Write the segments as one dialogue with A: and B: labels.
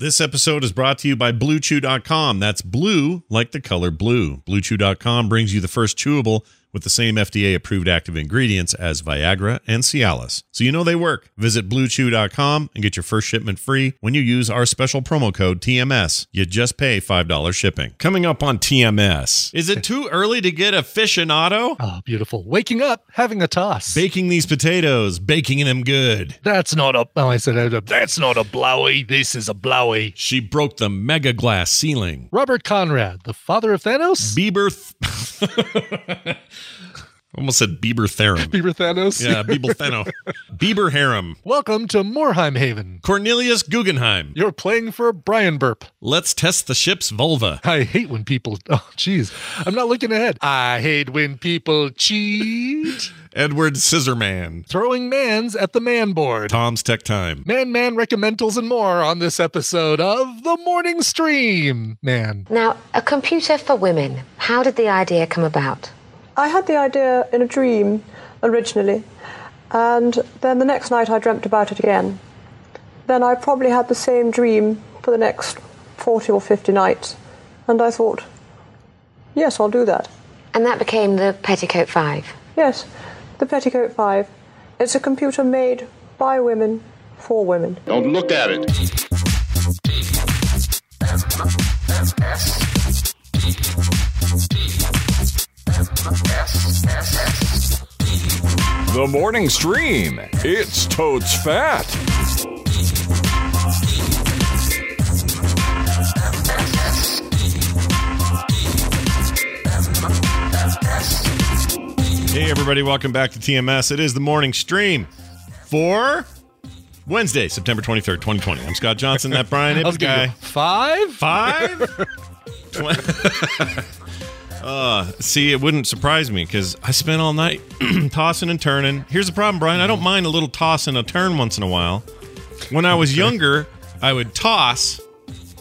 A: This episode is brought to you by BlueChew.com. That's blue like the color blue. BlueChew.com brings you the first chewable with the same FDA approved active ingredients as Viagra and Cialis. So you know they work. Visit BlueChew.com and get your first shipment free when you use our special promo code TMS. You just pay $5 shipping. Coming up on TMS. Is it too early to get aficionado?
B: Oh, beautiful. Waking up, having a toss.
A: Baking these potatoes, baking them good.
B: That's not a. Oh, I said uh, that's not a blowy. This is a blowy.
A: She broke the mega glass ceiling.
B: Robert Conrad, the father of Thanos.
A: Bieber. Th- Almost said Bieber Therum.
B: Bieber Thanos.
A: Yeah, Bieber Thano. Bieber Harem.
B: Welcome to Moorheim Haven.
A: Cornelius Guggenheim.
B: You're playing for Brian Burp.
A: Let's test the ship's vulva.
B: I hate when people. Oh, jeez. I'm not looking ahead. I hate when people cheat.
A: Edward Scissorman.
B: Throwing mans at the man board.
A: Tom's Tech Time.
B: Man, man, Reccamentals and more on this episode of The Morning Stream. Man.
C: Now, a computer for women. How did the idea come about?
D: I had the idea in a dream originally, and then the next night I dreamt about it again. Then I probably had the same dream for the next 40 or 50 nights, and I thought, yes, I'll do that.
C: And that became the Petticoat Five.
D: Yes, the Petticoat 5. It's a computer made by women for women.
E: Don't look at it.
F: The morning stream. It's totes fat.
A: Hey, everybody, welcome back to TMS. It is the morning stream for Wednesday, September 23rd, 2020. I'm Scott Johnson, that Brian
B: I
A: Ibbs
B: was gonna
A: guy.
B: Five?
A: Five? Twen- uh, see, it wouldn't surprise me because I spent all night tossing and turning. Here's the problem, Brian. I don't mind a little toss and a turn once in a while. When I was younger, I would toss.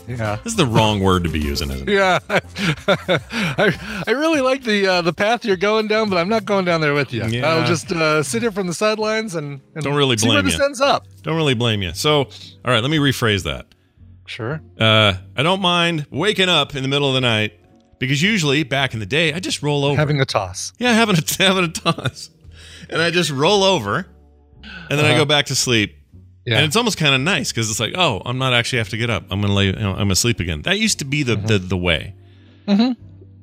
B: Yeah.
A: This is the wrong word to be using, isn't it?
B: Yeah, I, I really like the uh, the path you're going down, but I'm not going down there with you.
A: Yeah.
B: I'll just uh, sit here from the sidelines and, and
A: Don't really
B: see where
A: blame
B: this
A: you.
B: ends up.
A: Don't really blame you. So, all right, let me rephrase that.
B: Sure.
A: Uh, I don't mind waking up in the middle of the night because usually back in the day, I just roll over.
B: Having a toss.
A: yeah, having a having a toss, and I just roll over, and then I
B: Uh-huh.
A: go back to sleep.
B: Yeah.
A: And it's almost kind of nice because it's like, oh, I'm not actually have to get up. I'm gonna lay. You know, I'm gonna sleep again. That used to be the the, the way.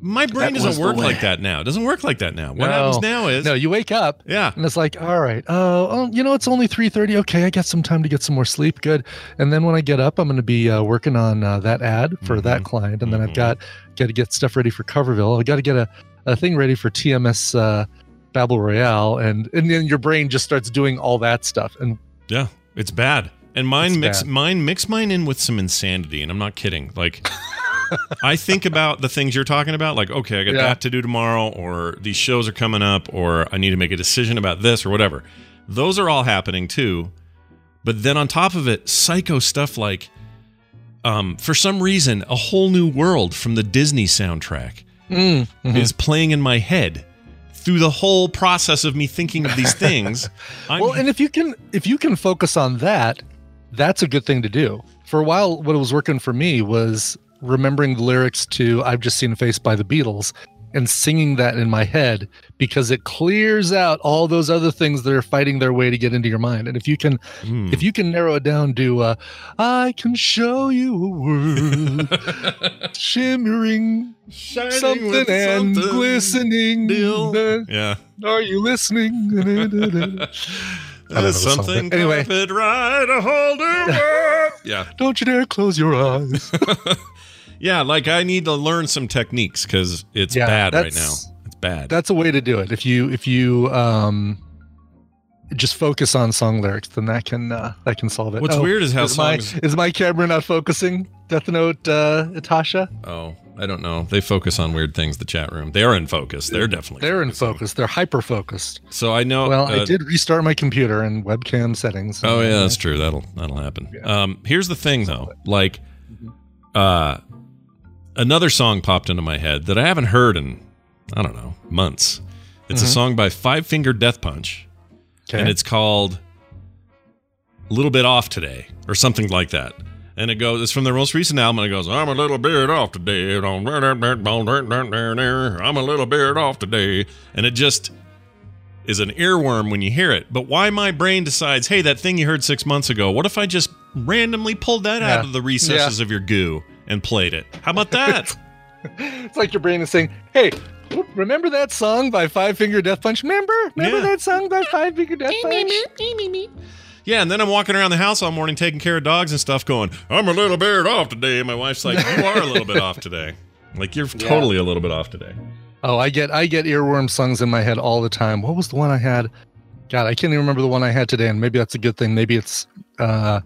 A: My brain
B: Mm-hmm. That
A: doesn't work like that now. It doesn't work like that now. What
B: No.
A: happens now is
B: no, you wake up
A: yeah,
B: and it's like, all right, oh, oh, you know, it's only three thirty. Okay, I got some time to get some more sleep. Good. And then when I get up, I'm going to be uh, working on uh, that ad for that client, and then
A: Mhm.
B: I've got got to get stuff ready for Coverville. I got to get a, a thing ready for TMS uh, Babel Royale, and and then your brain just starts doing all that stuff. And
A: yeah, it's bad. And mine
B: It's
A: mix
B: bad.
A: mine mix mine in with some insanity, and I'm not kidding. Like. I think about the things you're talking about, like, okay, I got
B: Yeah.
A: that to do tomorrow, or these shows are coming up, or I need to make a decision about this, or whatever. Those are all happening too. But then on top of it, psycho stuff like, um, for some reason, a whole new world from the Disney soundtrack
B: mm, mhm.
A: is playing in my head through the whole process of me thinking of these things.
B: Well, and if you can if you can focus on that, that's a good thing to do. For a while, what was working for me was remembering the lyrics to "I've Just Seen a Face" by the Beatles and singing that in my head because it clears out all those other things that are fighting their way to get into your mind. And if you can,
A: Hmm.
B: if you can narrow it down to uh, "I can show you a world shimmering."
A: Shining
B: Something and
A: something
B: glistening.
A: deal. Yeah.
B: Are you listening? The
A: something
B: but anyway.
A: ride a world. Yeah.
B: Don't you dare close your eyes.
A: Yeah, like I need to learn some techniques because it's
B: Yeah,
A: bad right now. It's bad.
B: That's a way to do it. If you if you um just focus on song lyrics, then that can uh, that can solve it.
A: What's weird is how
B: is my is my camera not focusing? Death Note, uh, Natasha.
A: oh, I don't know. They focus on weird things. The chat room. They are in focus. They're definitely.
B: They're in focus. They're hyper focused.
A: So I know.
B: Well,
A: uh,
B: I did restart my computer and webcam settings.
A: Oh yeah, that's true. That'll that'll happen. Um, here's the thing though, like, uh, another song popped into my head that I haven't heard in I don't know months. It's a mm-hmm. song by Five Finger Death Punch,
B: Okay.
A: and it's called "A Little Bit Off Today" or something like that. And it goes, it's from their most recent album, and it goes, I'm a little bit off today. I'm a little bit off today. And it just is an earworm when you hear it. But why my brain decides, hey, that thing you heard six months ago, what if I just randomly pulled that out of the recesses of your goo and played it? How about that?
B: It's like your brain is saying, "Hey, remember that song by Five Finger Death Punch? Remember? Remember
A: Yeah.
B: that song by Five Finger Death Punch?"
A: yeah, and then I'm walking around the house all morning taking care of dogs and stuff, going, I'm a little bit off today. And my wife's like, You are a little bit off today. Like, you're totally a little bit off today.
B: Oh, I get I get earworm songs in my head all the time. What was the one I had? God, I can't even remember the one I had today, and maybe that's a good thing. Maybe it's uh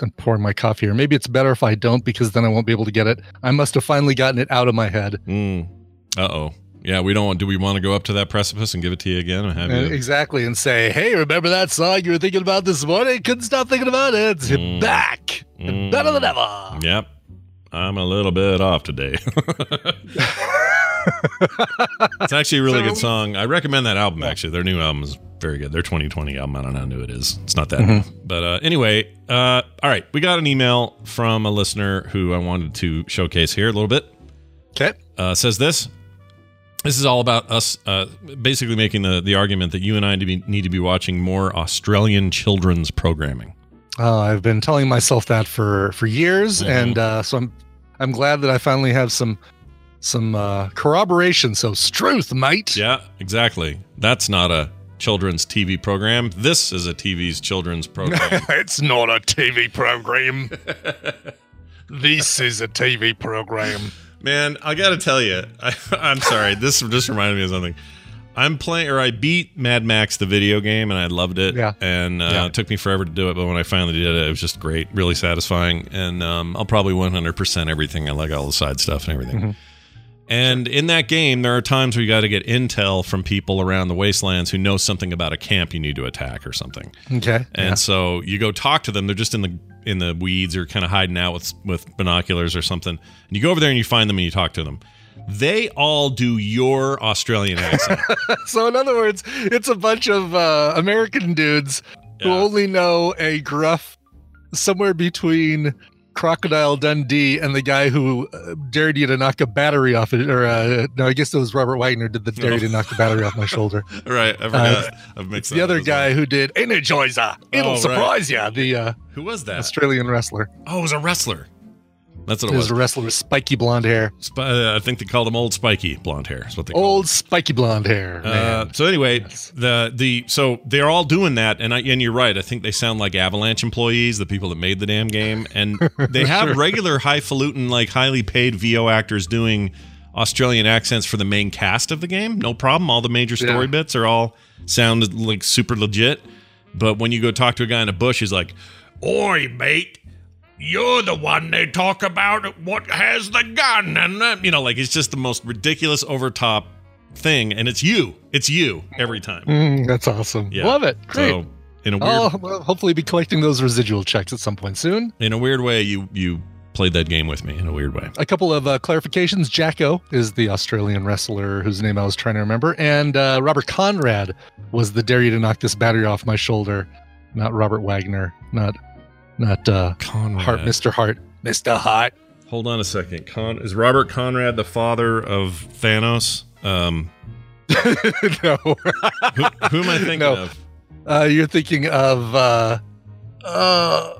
B: I'm pouring my coffee here. Maybe it's better if I don't because then I won't be able to get it. I must have finally gotten it out of my head.
A: Mm. Uh oh. Yeah, we don't. Do we want to go up to that precipice and give it to you again? And have
B: Uh,
A: you?
B: exactly, and say, "Hey, remember that song you were thinking about this morning? Couldn't stop thinking about it. It's
A: Mm.
B: back,
A: Mm.
B: better than ever."
A: Yep. I'm a little bit off today. it's actually a really good song. I recommend that album, actually. Their new album is very good. Their 2020 album, I don't know how new it is. It's not that new. But uh, anyway, uh, all right. We got an email from a listener who I wanted to showcase here a little bit.
B: Okay.
A: Uh, says this. This is all about us uh, basically making the, the argument that you and I need to, be, need to be watching more Australian children's programming.
B: Uh, I've been telling myself that for for years,
A: Mhm.
B: and uh, so I'm I'm glad that I finally have some some uh, corroboration. So struth, mate.
A: Yeah, exactly. That's not a children's TV program. This is a TV's children's program.
B: it's not a TV program. this is a TV program.
A: Man, I got to tell you, I, I'm sorry. This just reminded me of something. I'm playing, or I beat Mad Max the video game, and I loved it.
B: Yeah.
A: And uh,
B: Yeah.
A: it took me forever to do it, but when I finally did it, it was just great, really satisfying. And um, I'll probably 100% everything. I like all the side stuff and everything.
B: Mm-hmm.
A: And in that game, there are times where you got to get intel from people around the wastelands who know something about a camp you need to attack or something.
B: Okay.
A: And so you go talk to them. They're just in the in the weeds or kind of hiding out with with binoculars or something. And you go over there and you find them and you talk to them. They all do your Australian accent.
B: So in other words, it's a bunch of uh, American dudes who only know a gruff somewhere between Crocodile Dundee and the guy who uh, dared you to knock a battery off it. Or uh, no, I guess it was Robert Wagner did the dare you to knock the battery off my shoulder.
A: right? I forgot. I've mixed
B: Uh, The other guy
A: well.
B: who did Energizer. It'll
A: Oh, right.
B: surprise ya. The uh,
A: Who was that?
B: Australian wrestler.
A: Oh, it was a wrestler. That's what
B: He
A: it
B: was
A: was.
B: a wrestler with spiky blonde hair.
A: Sp- uh, I think they called him Old Spiky blonde hair. What they called
B: Old spiky blonde hair.
A: Uh, so anyway, the the so they're all doing that, and I and you're right. I think they sound like Avalanche employees, the people that made the damn game, and they have regular highfalutin, like highly paid VO actors doing Australian accents for the main cast of the game. No problem. All the major story
B: Yeah.
A: bits are all sound like super legit. But when you go talk to a guy in a bush, he's like, "Oi, mate." You're the one they talk about what has the gun and that, you know like it's just the most ridiculous overtop thing and it's you it's you every time
B: Mm, that's awesome.
A: Yeah.
B: Love it. Great.
A: so in a weird
B: I'll well, hopefully be collecting those residual checks at some point soon.
A: in a weird way you you played that game with me in a weird way
B: A couple of uh, clarifications. Jacko is the Australian wrestler whose name I was trying to remember, and uh, Robert Conrad was the dare you to knock this battery off my shoulder, not Robert Wagner, not not uh,
A: Conrad
B: Hart, Mr. Hart, Mr. Hart.
A: hold on a second Con- is Robert Conrad the father of Thanos um
B: no,
A: who, who am I thinking
B: No.
A: of
B: uh, you're thinking of. Uh, uh,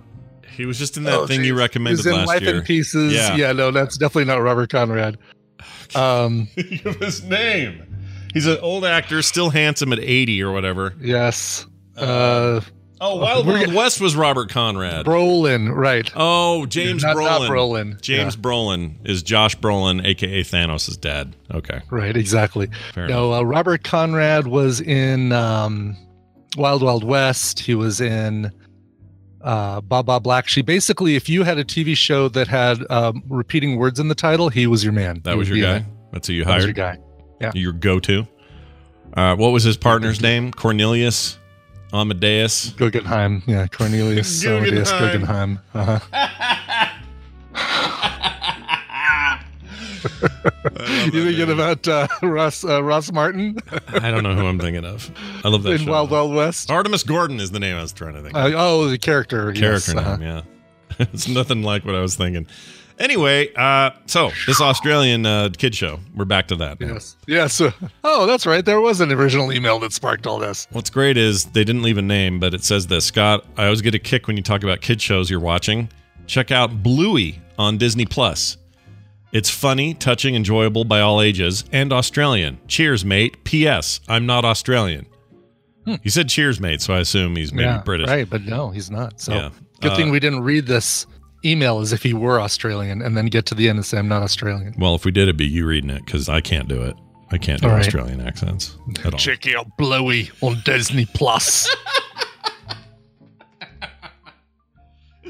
A: he was just in that
B: oh,
A: thing you recommended
B: He's in
A: last
B: Life
A: year
B: in Pieces.
A: Yeah.
B: Yeah. no, that's definitely not Robert Conrad. Um,
A: of his name he's an old actor still handsome at 80 or whatever
B: yes. Uh,
A: oh Wild Wild West was Robert Conrad
B: Brolin, right.
A: Oh, James
B: not,
A: Brolin.
B: Not Brolin.
A: James Brolin is Josh Brolin, aka Thanos' dad. Okay,
B: right, exactly.
A: fair
B: No, uh, Robert Conrad was in um, Wild Wild West. He was in uh, Baba Black She Basically, if you had a TV show that had um, repeating words in the title, he was your man.
A: That
B: He
A: was your guy. That's who you
B: That was your
A: hired.
B: guy.
A: Your go-to. Uh, what was his partner's name? Cornelius Amadeus.
B: Guggenheim. Yeah, Cornelius Amadeus
A: Guggenheim.
B: Guggenheim. Uh-huh. You thinking about uh, Ross uh, Ross Martin
A: I don't know who I'm thinking of. I love that
B: in
A: show.
B: Wild Wild West?
A: Artemus Gordon is the name I was trying to think.
B: Uh,
A: of.
B: oh, the character.
A: Character
B: yes, uh-huh.
A: name, yeah. it's nothing like what I was thinking. Anyway, uh, so this Australian uh, kid show, we're back to that. now.
B: Yes. Yes. Oh, that's right. There was an original email that sparked all this.
A: What's great is they didn't leave a name, but it says this. Scott, I always get a kick when you talk about kid shows you're watching. Check out Bluey on Disney Plus. It's funny, touching, enjoyable by all ages, and Australian. Cheers, mate. P.S. I'm not Australian. He said cheers, mate, so I assume he's maybe
B: yeah,
A: British.
B: Right, but no, he's not. So
A: Yeah.
B: good
A: Uh,
B: thing we didn't read this email as if he were Australian and then get to the end and say I'm not Australian.
A: Well, if we did, it'd be you reading it because I can't do it. I can't do
B: All right.
A: Australian accents at all.
B: Check out Bluey on Disney Plus.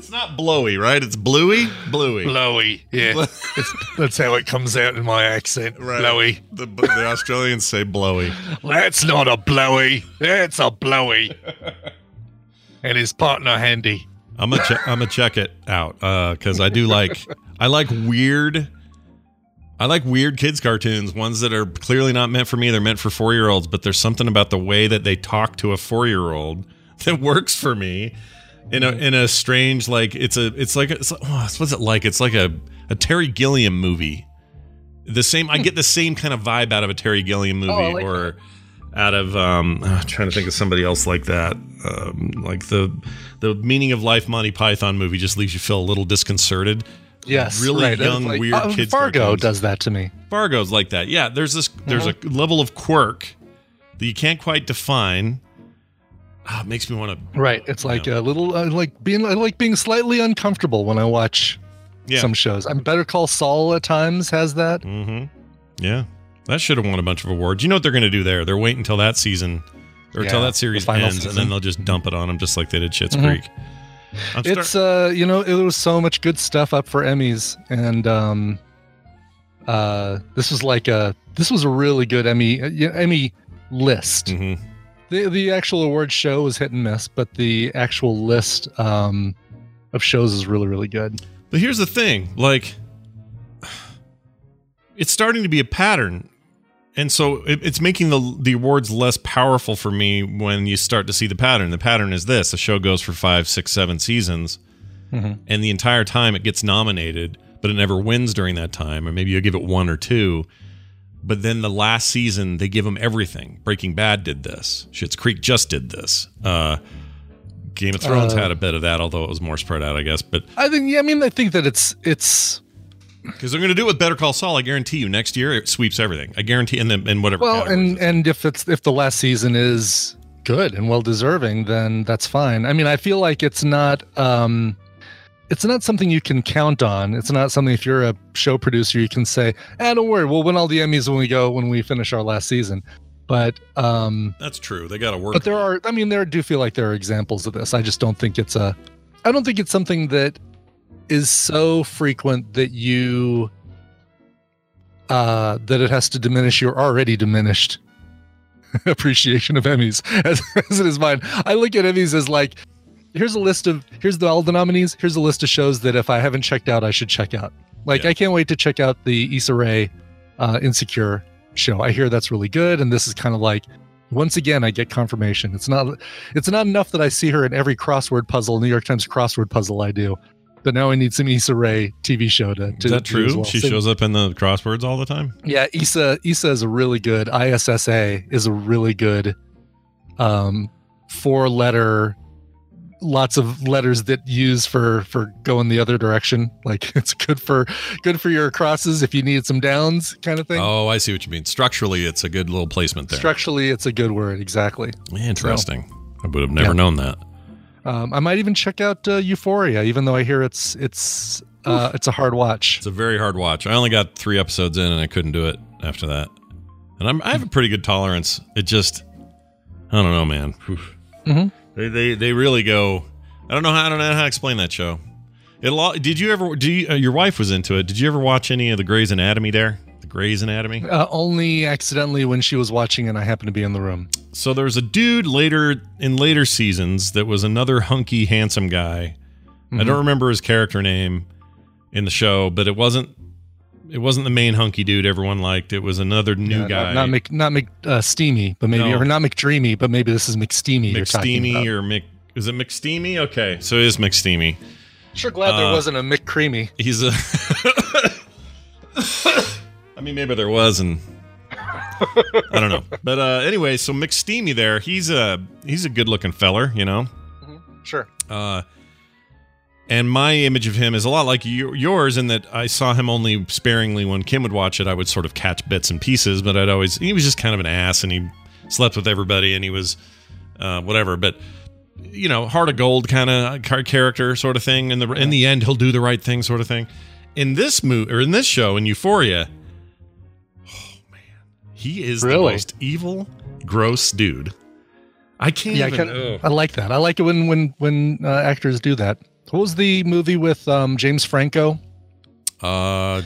A: It's not blowy, right? It's bluey, bluey.
B: Bluey, yeah. That's how it comes out in my accent. Bluey.
A: The, the Australians say blowy.
B: That's not a Bluey. That's a Bluey. and his partner Handy.
A: I'm gonna che- I'm gonna check it out uh, because I do like I like weird. I like weird kids cartoons, ones that are clearly not meant for me. They're meant for four year olds, but there's something about the way that they talk to a four year old that works for me. In a mm-hmm. in a strange like it's a it's like it's, oh, what's it like? It's like a a Terry Gilliam movie. The same I hmm. get the same kind of vibe out of a Terry Gilliam oh, movie
B: I like
A: or out of um I'm trying to think of somebody else like that. Um like the the meaning of life Monty Python movie just leaves you feel a little disconcerted.
B: Yes.
A: Really
B: right.
A: young,
B: Like,
A: weird
B: uh,
A: kids
B: Fargo
A: cartoons.
B: does that to me.
A: Fargo's like that. Yeah, there's this there's a level of quirk that you can't quite define. Ah, it makes me want to
B: Right. It's like a little uh, like being I like being slightly uncomfortable when I watch
A: yeah.
B: some shows. I'm Better Call Saul at times has that.
A: mm-hmm. Yeah. That should have won a bunch of awards. You know what they're going to do there? They're waiting until that season or until
B: Yeah,
A: that series
B: the final
A: ends and then they'll just dump it on them just like they did Schitt's
B: Mhm.
A: Creek. I'm start-
B: It's uh you know, it was so much good stuff up for Emmys and um uh this was like a this was a really good Emmy uh, Emmy list.
A: Mhm.
B: The the actual award show was hit and miss, but the actual list um of shows is really really good.
A: But here's the thing, like it's starting to be a pattern. And so it, it's making the the awards less powerful for me when you start to see the pattern. The pattern is this: a show goes for five, six, seven seasons,
B: Mhm.
A: and the entire time it gets nominated, but it never wins during that time. Or maybe you give it one or two, but then the last season they give them everything. Breaking Bad did this. Schitt's Creek just did this. Uh, Game of Thrones
B: Uh,
A: had a bit of that, although it was more spread out, I guess. But
B: I think yeah, I mean I think that it's it's
A: because they're going to do it with Better Call Saul, I guarantee you. Next year, it sweeps everything. I guarantee, and then and whatever.
B: Well, and and if it's if the last season is good and well deserving, then that's fine. I mean, I feel like it's not um it's not something you can count on. It's not something if you're a show producer you can say, "Ah, don't worry, we'll win all the Emmys when we go when we finish our last season." But um
A: that's true. They got to work.
B: but there are I mean there do feel like there are examples of this. I just don't think it's a I don't think it's something that is so frequent that you uh that it has to diminish your already diminished appreciation of Emmys as, as it is mine. I look at Emmys as like here's a list of here's the all the nominees, here's a list of shows that if I haven't checked out I should check out. Like
A: Yeah.
B: I can't wait to check out the Issa Rae uh Insecure show. I hear that's really good and this is kind of like once again I get confirmation. It's not it's not enough that I see her in every crossword puzzle, New York Times crossword puzzle I do. But now I need some Issa Rae TV show to, to
A: is that true?
B: well.
A: She
B: Same-
A: shows up in the crosswords all the time.
B: yeah, Issa Issa is a really good ISSA is a really good um four letter lots of letters that use for for going the other direction. Like it's good for good for your crosses if you need some downs kind of thing.
A: Oh, I see what you mean. Structurally, it's a good little placement there.
B: Structurally it's a good word, exactly.
A: Interesting. I would have never
B: Yeah.
A: known that.
B: Um, I might even check out uh, Euphoria, even though I hear it's it's uh, it's a hard watch.
A: It's a very hard watch. I only got three episodes in, and I couldn't do it after that. And I'm, I have a pretty good tolerance. It just, I don't know, man.
B: Mhm.
A: They, they they really go. I don't know how I don't know how to explain that show. It did you ever? Do you, uh, your wife was into it? Did you ever watch any of the Grey's Anatomy? There, the Grey's Anatomy.
B: Uh, only accidentally when she was watching and I happened to be in the room.
A: So there was a dude later in later seasons that was another hunky, handsome guy. I
B: Mhm.
A: don't remember his character name in the show, but it wasn't it wasn't the main hunky dude everyone liked. It was another new
B: Yeah,
A: guy,
B: Not, not Mc, not Mc, uh, Steamy, but maybe
A: No.
B: or not McDreamy, but maybe this is McSteamy.
A: McSteamy or Mc. Is it McSteamy? Okay, so it is McSteamy.
B: Sure glad there
A: Uh,
B: wasn't a McCreamy.
A: He's a. I mean, maybe there was, and I don't know. But uh, anyway, so McSteamy there, he's a he's a good looking feller, you know.
B: Sure.
A: Uh, and my image of him is a lot like yours in that I saw him only sparingly when Kim would watch it. I would sort of catch bits and pieces, but I'd always he was just kind of an ass, and he slept with everybody, and he was uh, whatever. But you know, heart of gold kind of character sort of thing. In the in the end, he'll do the right thing, sort of thing. In this movie or in this show in Euphoria, he is the most evil, gross dude. I can't
B: Yeah, I,
A: even.
B: can,
A: ugh.
B: I like that. I like it when when when uh, actors do that. What was the movie with um, James Franco?
A: Uh,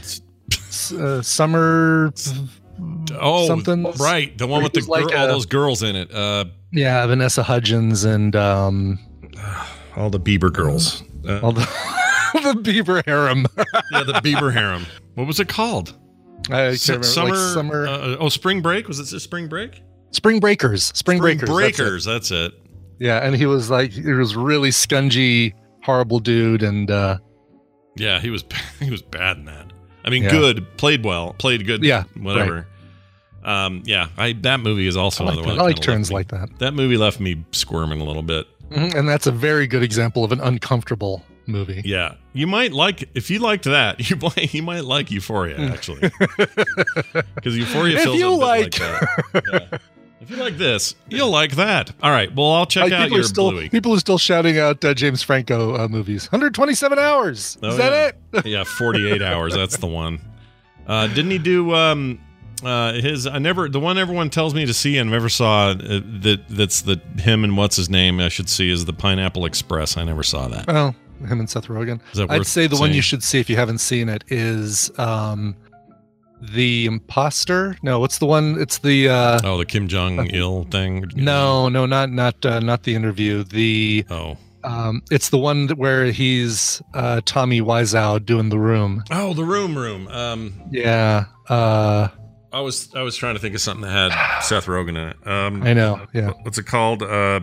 B: S- Uh, Summer.
A: oh,
B: Something-
A: right, the one with the
B: he like
A: gir- all
B: a-
A: those girls in it. Uh,
B: Yeah, Vanessa Hudgens and um,
A: all the Bieber girls. Uh,
B: all the the Bieber harem.
A: yeah, the Bieber harem. What was it called?
B: I remember,
A: summer.
B: like summer.
A: uh, oh, spring break. Was it Spring Break?
B: Spring Breakers. Spring, Breakers. that's it.
A: That's it.
B: Yeah, and he was like, he was really scungy, horrible dude, and uh,
A: Yeah, he was. He was bad in that. I mean,
B: Yeah.
A: good. Played well. Played good.
B: Yeah,
A: Whatever. Um, yeah, I that movie is also
B: I like,
A: another
B: that.
A: one.
B: I like
A: that
B: turns
A: me-
B: like that.
A: That movie left me squirming a little bit.
B: Mhm, And that's a very good example of an uncomfortable movie.
A: Yeah, you might like if you liked that. You might you might like Euphoria actually, because Euphoria
B: If
A: feels
B: you
A: a bit like
B: like-
A: that. Yeah. If you like this, you'll like that. All right. Well, I'll check
B: Like,
A: out
B: people
A: your
B: are still
A: Bluey.
B: people are still shouting out uh, James Franco uh, movies. 127 hours.
A: Oh,
B: Is that
A: yeah.
B: it?
A: yeah, forty-eight hours. That's the one. Uh, didn't he do um, uh, his? I never the one everyone tells me to see and never saw. Uh, that that's the him and what's his name. I should see is the Pineapple Express. I never saw that.
B: Oh, him and Seth Rogen.
A: Is that
B: I'd say the one you should see if you haven't seen it is um, the Imposter. No, what's the one? It's the uh,
A: Oh, the Kim Jong Il thing.
B: no, no, not not uh, not the interview. The
A: Oh.
B: um, it's the one where he's uh, Tommy Wiseau doing the room.
A: Oh, the room room. Um,
B: Yeah, uh,
A: I was I was trying to think of something that had Seth Rogen in it. Um,
B: I know. Yeah,
A: What's it called? Uh,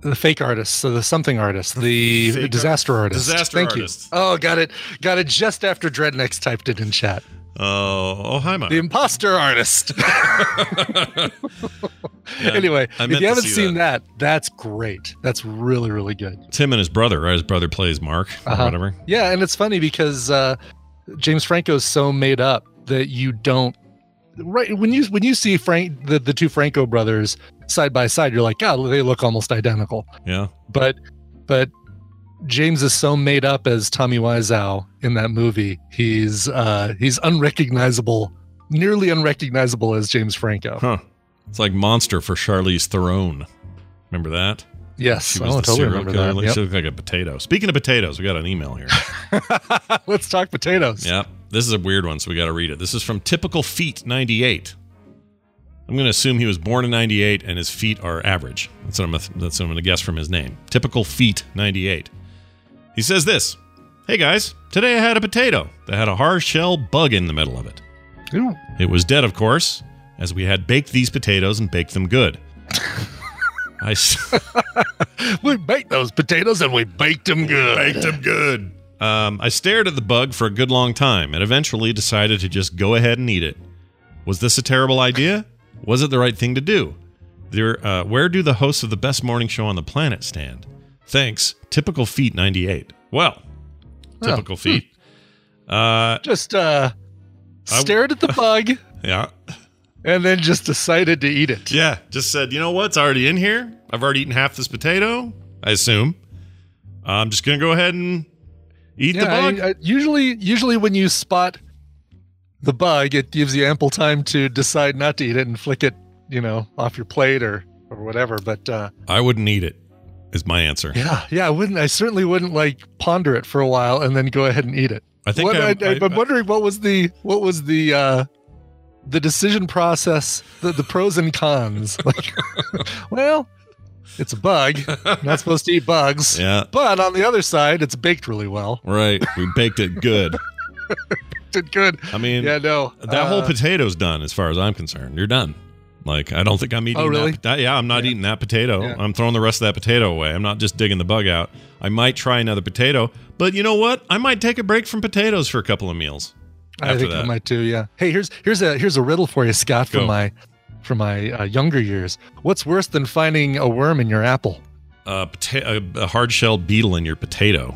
B: the fake artist, so the something artist, the
A: Fake
B: disaster artist.
A: Disaster
B: Thank
A: artist.
B: you. Oh, got it, got it. Just after Dreadnecks typed it in chat.
A: oh, oh, hi, Mike.
B: The imposter artist.
A: Yeah,
B: anyway, if you haven't
A: see
B: seen that. that's great. That's really, really good.
A: It's him and his brother. Right? His brother plays Mark or
B: Uh-huh.
A: whatever.
B: Yeah, and it's funny because uh, James Franco's so made up that you don't right when you when you see Frank the, the two Franco brothers side by side, you're like, God, they look almost identical.
A: Yeah.
B: But but James is so made up as Tommy Wiseau in that movie. He's uh he's unrecognizable, nearly unrecognizable as James Franco.
A: Huh. It's like Monster for Charlize Theron. Remember that?
B: Yes,
A: She was the
B: totally remember
A: killer.
B: that.
A: She looked like a potato. Speaking of potatoes, we got an email here.
B: Let's talk potatoes.
A: yeah. This is a weird one, so we got to read it. This is from Typical Feet 98. I'm going to assume he was born in 98 and his feet are average. That's what I'm, that's what I'm going to guess from his name. Typical Feet 98. He says this Hey guys, today I had a potato that had a hard shell bug in the middle of it. It was dead, of course, as we had baked these potatoes and baked them good. I s-
B: We baked those potatoes and we baked them good.
A: baked them good. Um, I stared at the bug for a good long time and eventually decided to just go ahead and eat it. Was this a terrible idea? Was it the right thing to do? There, uh, where do the hosts of the best morning show on the planet stand? Thanks, typical feet 98. Well, typical feet. Uh,
B: Just uh stared at the bug
A: yeah,
B: and then just decided to eat it.
A: yeah. Just said, you know what? It's already in here. I've already eaten half this potato. I assume. I'm just gonna go ahead and eat the bug.
B: I- I- usually usually when you spot the bug, it gives you ample time to decide not to eat it and flick it, you know, off your plate or or whatever. But uh
A: I wouldn't eat it. Is my answer.
B: yeah, yeah, I wouldn't I certainly wouldn't like ponder it for a while and then go ahead and eat it.
A: I think
B: What, I,
A: I'm-
B: I,
A: I-
B: am wondering what was the what was the uh the decision process, the, the pros and cons. Like, well, it's a bug. Not supposed to eat bugs.
A: Yeah,
B: But on the other side, it's baked really well.
A: right. We baked it good.
B: Did good.
A: I mean,
B: Yeah, no.
A: that whole
B: uh,
A: potato's done as far as I'm concerned. You're done. Like I don't think I'm eating.
B: Oh, really?
A: That, that- yeah, I'm not eating that potato.
B: Yeah.
A: I'm throwing the rest of that potato away. I'm not just digging the bug out. I might try another potato, but you know what? I might take a break from potatoes for a couple of meals.
B: I think
A: that.
B: I might too. Yeah. Hey, here's here's a here's a riddle for you, Scott, from
A: Go.
B: my from my uh, younger years. What's worse than finding a worm in your apple?
A: Uh, pota- a, a hard-shelled beetle in your potato.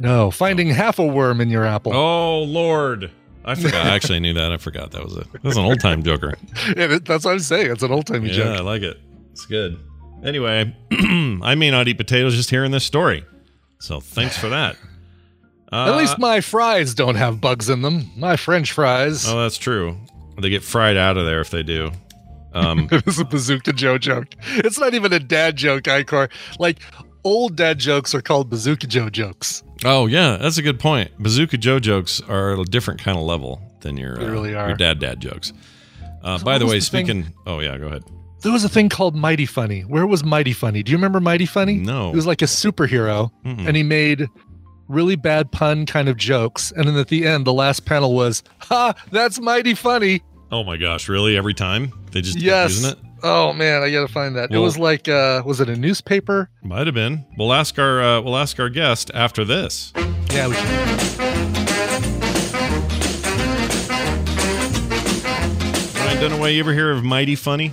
B: No, finding half a worm in your apple.
A: Oh Lord, I forgot. I actually knew that. I forgot that was it. That was an old-time joker.
B: Yeah, that's what I'm saying. It's an old timey
A: Yeah, I like it. It's good. Anyway, I may not eat potatoes just hearing this story. So thanks for that. Uh,
B: At least my fries don't have bugs in them. My French fries.
A: oh, that's true. They get fried out of there if they do. Um,
B: It is a Bazooka Joe joke. It's not even a dad joke, Icor. Like old dad jokes are called Bazooka Joe jokes.
A: oh yeah, that's a good point. Bazooka Joe jokes are a different kind of level than your uh,
B: really are.
A: your dad dad jokes. Uh,
B: So
A: by the way,
B: the thing-
A: speaking. Oh yeah, go ahead.
B: There was a thing called Mighty Funny. Where was Mighty Funny? Do you remember Mighty Funny?
A: No.
B: It was like a superhero,
A: Mm-mm.
B: and he made really bad pun kind of jokes. And then at the end, the last panel was, "Ha, that's mighty funny."
A: Oh my gosh, really? Every time they just
B: Yes.
A: using it?
B: Oh man, I gotta find that. it was like, uh, was it a newspaper?
A: Might have been. We'll ask our uh, we'll ask our guest after this.
B: Yeah, we should.
A: Brian Dunaway, you ever hear of Mighty Funny?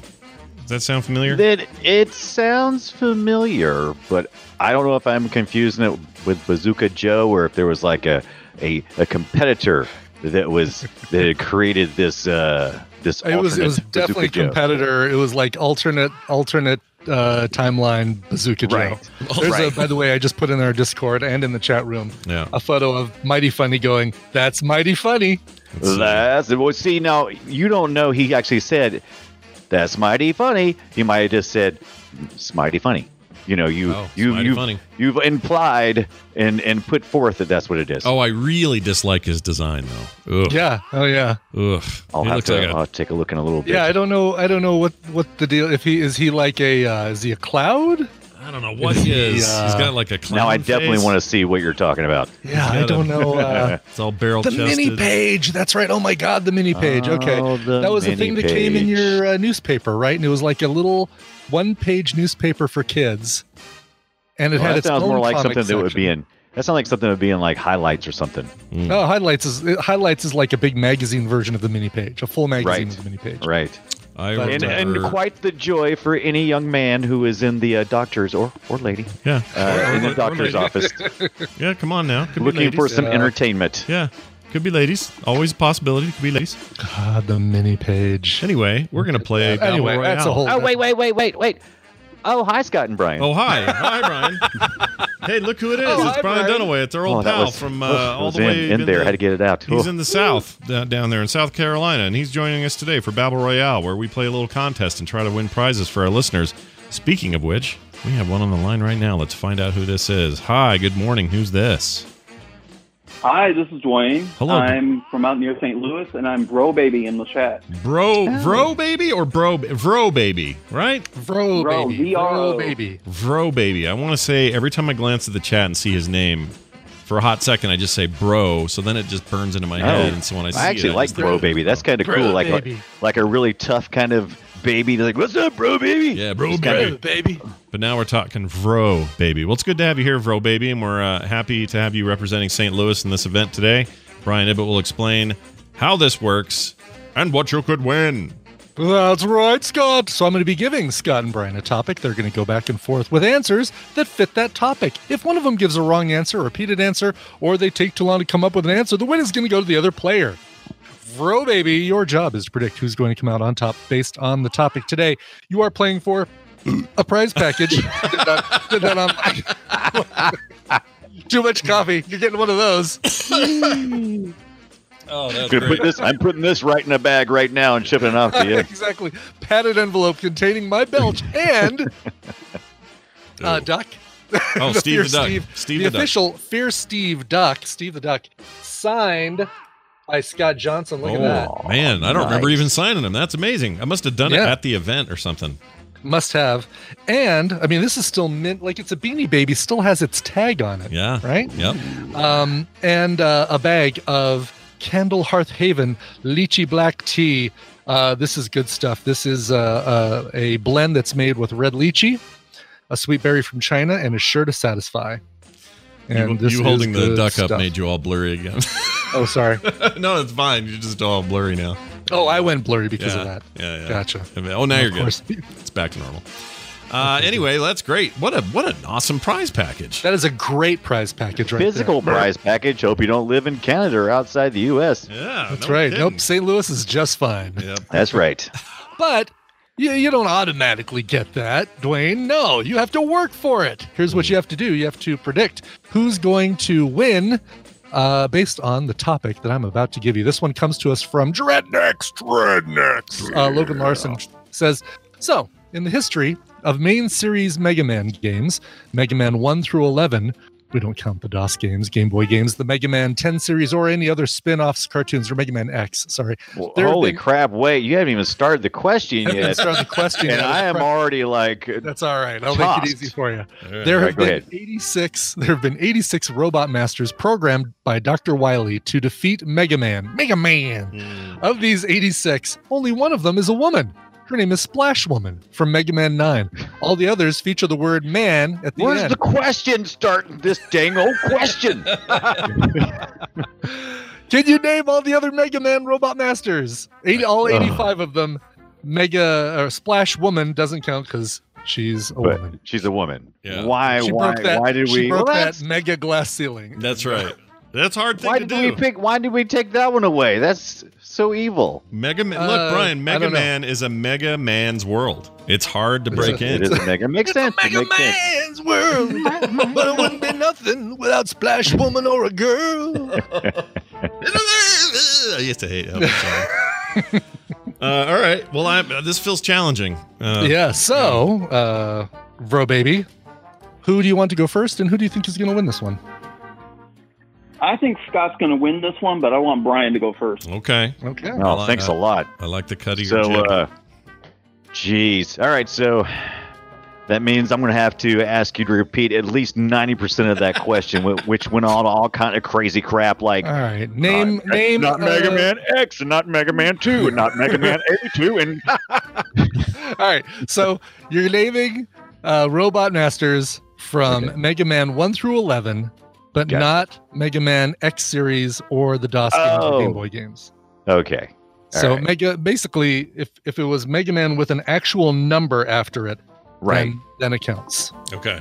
A: Does that sound familiar?
E: That it sounds familiar, but I don't know if I'm confusing it with Bazooka Joe or if there was like a a, a competitor that was that had created this uh this
B: It was it was
E: alternate
B: definitely
E: Bazooka Joe.
B: competitor. It was like alternate alternate uh, timeline Bazooka Joe.
E: Right.
B: There's
E: Right.
B: a by the way, I just put in our Discord and in the chat room
A: Yeah.
B: a photo of Mighty Funny going, "That's mighty funny."
A: Let's see.
E: That's well. See now, you don't know. He actually said, "That's mighty funny." He might have just said, "It's mighty funny." You know, you
A: oh,
E: you you
A: funny.
E: you've implied and and put forth that that's what it is.
A: Oh, I really dislike his design though. Ugh.
B: Yeah. Oh yeah.
A: Ugh.
E: I'll
A: he
E: have to.
A: like a
E: I'll take a look in a little bit.
B: Yeah, I don't know. I don't know what what the deal. If he is he like a uh, is he a cloud?
A: I don't know what
B: Is
A: he
B: he,
A: is.
B: uh,
A: He's got like a clown
E: now I definitely
A: face.
E: want to see what you're talking about.
B: Yeah, I don't
A: a-
B: know. Uh,
A: It's all barrel
B: the mini page. That's right. Oh my God, the mini page. Okay,
E: Oh,
B: that was the
E: mini
B: thing that came in your uh, newspaper, right? And it was like a little one-page newspaper for kids, and it
E: Well,
B: had
E: that
B: its
E: sounds
B: own
E: more like
B: comic
E: something that would be in. That sounds like something that would be in like highlights or something.
B: No, highlights is highlights is like a big magazine version of the mini page, a full magazine
E: Right.
B: of the mini page.
E: Right.
A: I
B: But-
E: And, and quite the joy for any young man who is in the uh, doctor's or or lady
A: yeah,
E: uh, in the doctor's office
A: Yeah, come on now. Could be
E: looking for some
B: Yeah.
E: entertainment.
A: Yeah, could be ladies. Always a possibility. Could be ladies.
B: God, the mini page.
A: Anyway, we're gonna play. Battle
B: Anyway, that's a whole.
E: Oh wait, wait, wait, wait, wait. Oh, hi, Scott and Brian.
A: Oh hi, hi Brian. hey, look who it is!
B: Oh,
A: it's
B: hi,
A: Brian,
B: Brian.
A: Dunaway. It's our old
E: Oh,
A: pal
E: was-
A: from uh, all the way
E: in, in there.
A: the-
E: had to get it out.
A: He's
E: Oh.
A: in the South, down there in South Carolina, and he's joining us today for Babel Royale, where we play a little contest and try to win prizes for our listeners. Speaking of which, we have one on the line right now. Let's find out who this is. Hi, good morning. Who's this?
G: Hi, this is Dwayne.
A: Hello.
G: I'm from out near St. Louis, and I'm Bro Baby in the chat.
A: Bro, oh. bro baby or bro, Vro baby, right?
B: Vro
G: Bro,
B: baby,
G: VRO.
B: Vro baby.
A: Vro baby. I want to say every time I glance at the chat and see his name, for a hot second I just say bro. So then it just burns into my oh. head, and so when I see
E: I actually
A: it,
E: like
A: just
E: Bro
A: think,
E: Baby. That's kind of
B: Bro
E: cool. Like a, like a really tough kind of baby. They're like, "What's up, Bro Baby?"
A: Yeah, bro baby.
E: kinda-
B: baby.
A: But now we're talking Vro baby. Well, it's good to have you here, Vro baby, and we're uh, happy to have you representing St. Louis in this event today. Brian Ibbott will explain how this works and what you could win.
B: That's right, Scott. So I'm going to be giving Scott and Brian a topic. They're going to go back and forth with answers that fit that topic. If one of them gives a wrong answer, a repeated answer, or they take too long to come up with an answer, the win is going to go to the other player. Bro, baby, your job is to predict who's going to come out on top based on the topic today. You are playing for a prize package. did that, did that Too much coffee. You're getting one of those.
A: Oh, that's
E: Gonna put this. I'm putting this right in a bag right now and shipping it off to you.
B: exactly. Padded envelope containing my belch and uh, duck.
A: Oh,
B: The
A: Steve
B: Fear
A: the Duck.
B: Steve,
A: Steve
B: the,
A: the Duck.
B: official Fear Steve Duck, Steve the Duck, signed by Scott Johnson. Look at that.
A: Oh man, I don't remember even signing him. That's amazing. I must have done it at the event or something.
B: Must have. And I mean, this is still mint. Like it's a Beanie Baby, still has its tag on it.
A: Yeah.
B: Right.
A: Yep.
B: Um, and uh, a bag of Candle Hearth Haven lychee black tea. Uh, this is good stuff. This is uh, uh, a blend that's made with red lychee, a sweet berry from China, and is sure to satisfy. And
A: you,
B: this
A: you
B: is
A: holding the
B: good
A: duck up
B: stuff.
A: made you all blurry again.
B: Oh, sorry.
A: no, it's fine. You're just all blurry now.
B: Oh, I went blurry because
A: yeah.
B: of that.
A: Yeah, yeah.
B: Gotcha.
A: Oh, now
B: Of
A: you're good. It's back to normal. Uh, anyway, that's great. What a what an awesome prize package.
B: That is a great prize package, right
E: Physical
B: there.
E: prize package. Hope you don't live in Canada or outside the U.S.
A: Yeah,
B: That's
A: no
B: right.
A: kidding.
B: Nope. St. Louis is just fine.
A: Yep.
E: That's right.
B: But you, you don't automatically get that, Dwayne. No, you have to work for it. Here's what you have to do you have to predict who's going to win uh, based on the topic that I'm about to give you. This one comes to us from Dreadnecks. Dreadnecks. Uh, Logan Larson says So, in the history of main series Mega Man games, Mega Man 1 through 11, we don't count the DOS games, Game Boy games, the Mega Man 10 series, or any other spin offs, cartoons, or Mega Man X. Sorry.
E: Well, holy
B: been-
E: crap! Wait, you haven't even started the question yet,
B: started the question
E: and
B: yet.
E: I am already like,
B: That's all right. I'll make it easy for you.
A: Right.
B: There have
E: right,
B: been 86. There have been 86 robot masters programmed by Dr. Wily to defeat Mega Man. Mega Man.
A: Mm.
B: Of these 86, only one of them is a woman. Her name is Splash Woman from Mega Man 9. All the others feature the word man at the
E: where's
B: end.
E: Where's the question starting this dang old question?
B: Can you name all the other Mega Man robot masters? Eight, all
E: Ugh.
B: 85 of them. Mega or Splash Woman doesn't count because she's a
E: But
B: woman.
E: she's a woman.
A: Yeah.
E: Why?
B: She
E: why?
B: broke that.
E: why did
B: she
E: we?
B: broke
E: Well,
B: that mega glass ceiling.
A: That's right. That's a hard thing
E: why
A: to
E: did
A: do.
E: we pick? Why did we take that one away? That's so evil.
A: Mega Man.
B: Uh,
A: Look, Brian. Mega. Man is a Mega Man's world. It's hard to
B: It's
A: break
B: a-
A: in.
E: It is a mega. Makes sense. It
B: Mega
E: makes sense.
B: Man's world, but it wouldn't be nothing without Splash Woman or a girl.
A: I used to hate that song. uh, all right. Well, I this feels challenging. Uh,
B: yeah. So, uh, Bro Baby, who do you want to go first, and who do you think is going to win this one?
G: I think Scott's going to win this one, but I want Brian to go first.
A: Okay.
B: Okay.
E: Oh,
A: like
E: thanks
A: that.
E: a lot.
A: I like the cutting.
E: So, uh, geez. All right. So that means I'm going to have to ask you to repeat at least 90% of that question, which went on all kind of crazy crap like.
B: All right. Name
E: uh,
B: name
E: not Mega
B: uh,
E: Man X and not Mega Man 2 and not Mega Man 82 and
B: All right. So you're naming uh, robot masters from Mega Man 1 through 11, but
E: Gotcha.
B: not Mega Man X series or the DOS games or Game
E: Oh.
B: Boy games.
E: Okay. All
B: So
E: right.
B: Mega basically if if it was Mega Man with an actual number after it,
E: Right.
B: then, then it counts.
A: okay.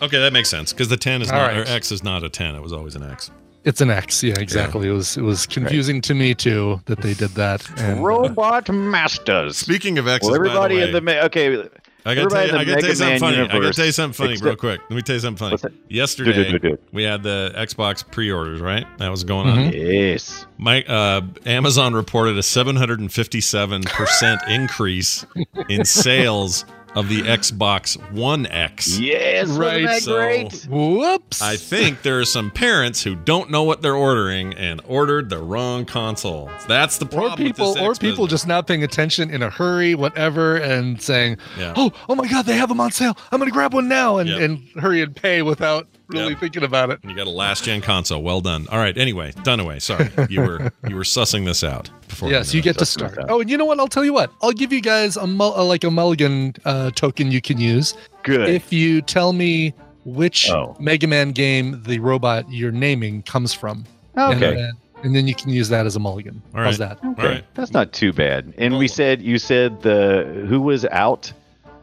A: Okay, that makes sense because the ten is
B: All
A: not
B: right.
A: or X is not a ten. It was always an X.
B: It's an X, yeah, exactly. It was it was confusing to me too that they did that. And, uh,
E: Robot Masters.
A: Speaking of X,
E: Well, everybody
A: by the
E: in the
A: way,
E: okay.
A: I gotta tell you, I gotta tell you something funny. I gotta tell you something funny,
E: except-
A: real quick. Let me tell you something funny. Yesterday,
E: Do, do, do,
A: we had the Xbox pre-orders, right? That was going on.
B: Mhm.
E: Yes.
A: My uh, Amazon reported a 757 percent increase in sales of the Xbox One X.
E: Yes.
B: Right,
E: Wasn't that
A: so-
E: great?
B: Whoops.
A: I think there are some parents who don't know what they're ordering and ordered the wrong console. That's the problem.
B: or people
A: with this
B: or
A: X
B: people
A: business.
B: just not paying attention in a hurry, whatever, and saying,
A: Yeah.
B: "Oh, oh my God, they have them on sale! I'm gonna grab one now!" and
A: Yep.
B: and hurry and pay without really
A: Yep.
B: thinking about it.
A: You got a last gen console. Well done. All right. Anyway, Dunaway. Sorry, you were you were sussing this out before.
B: yes,
A: we
B: you get to start. Oh, and you know what? I'll tell you what. I'll give you guys a mul- uh, like a mulligan uh, token you can use
E: Good.
B: if you tell me which
E: Oh.
B: Mega Man game the robot you're naming comes from.
E: okay.
B: And, then- and then you can use that as a mulligan.
A: All
B: How's
A: right.
B: that?
A: All right.
E: That's not too bad. And
A: Well-
E: we said you said the who was out?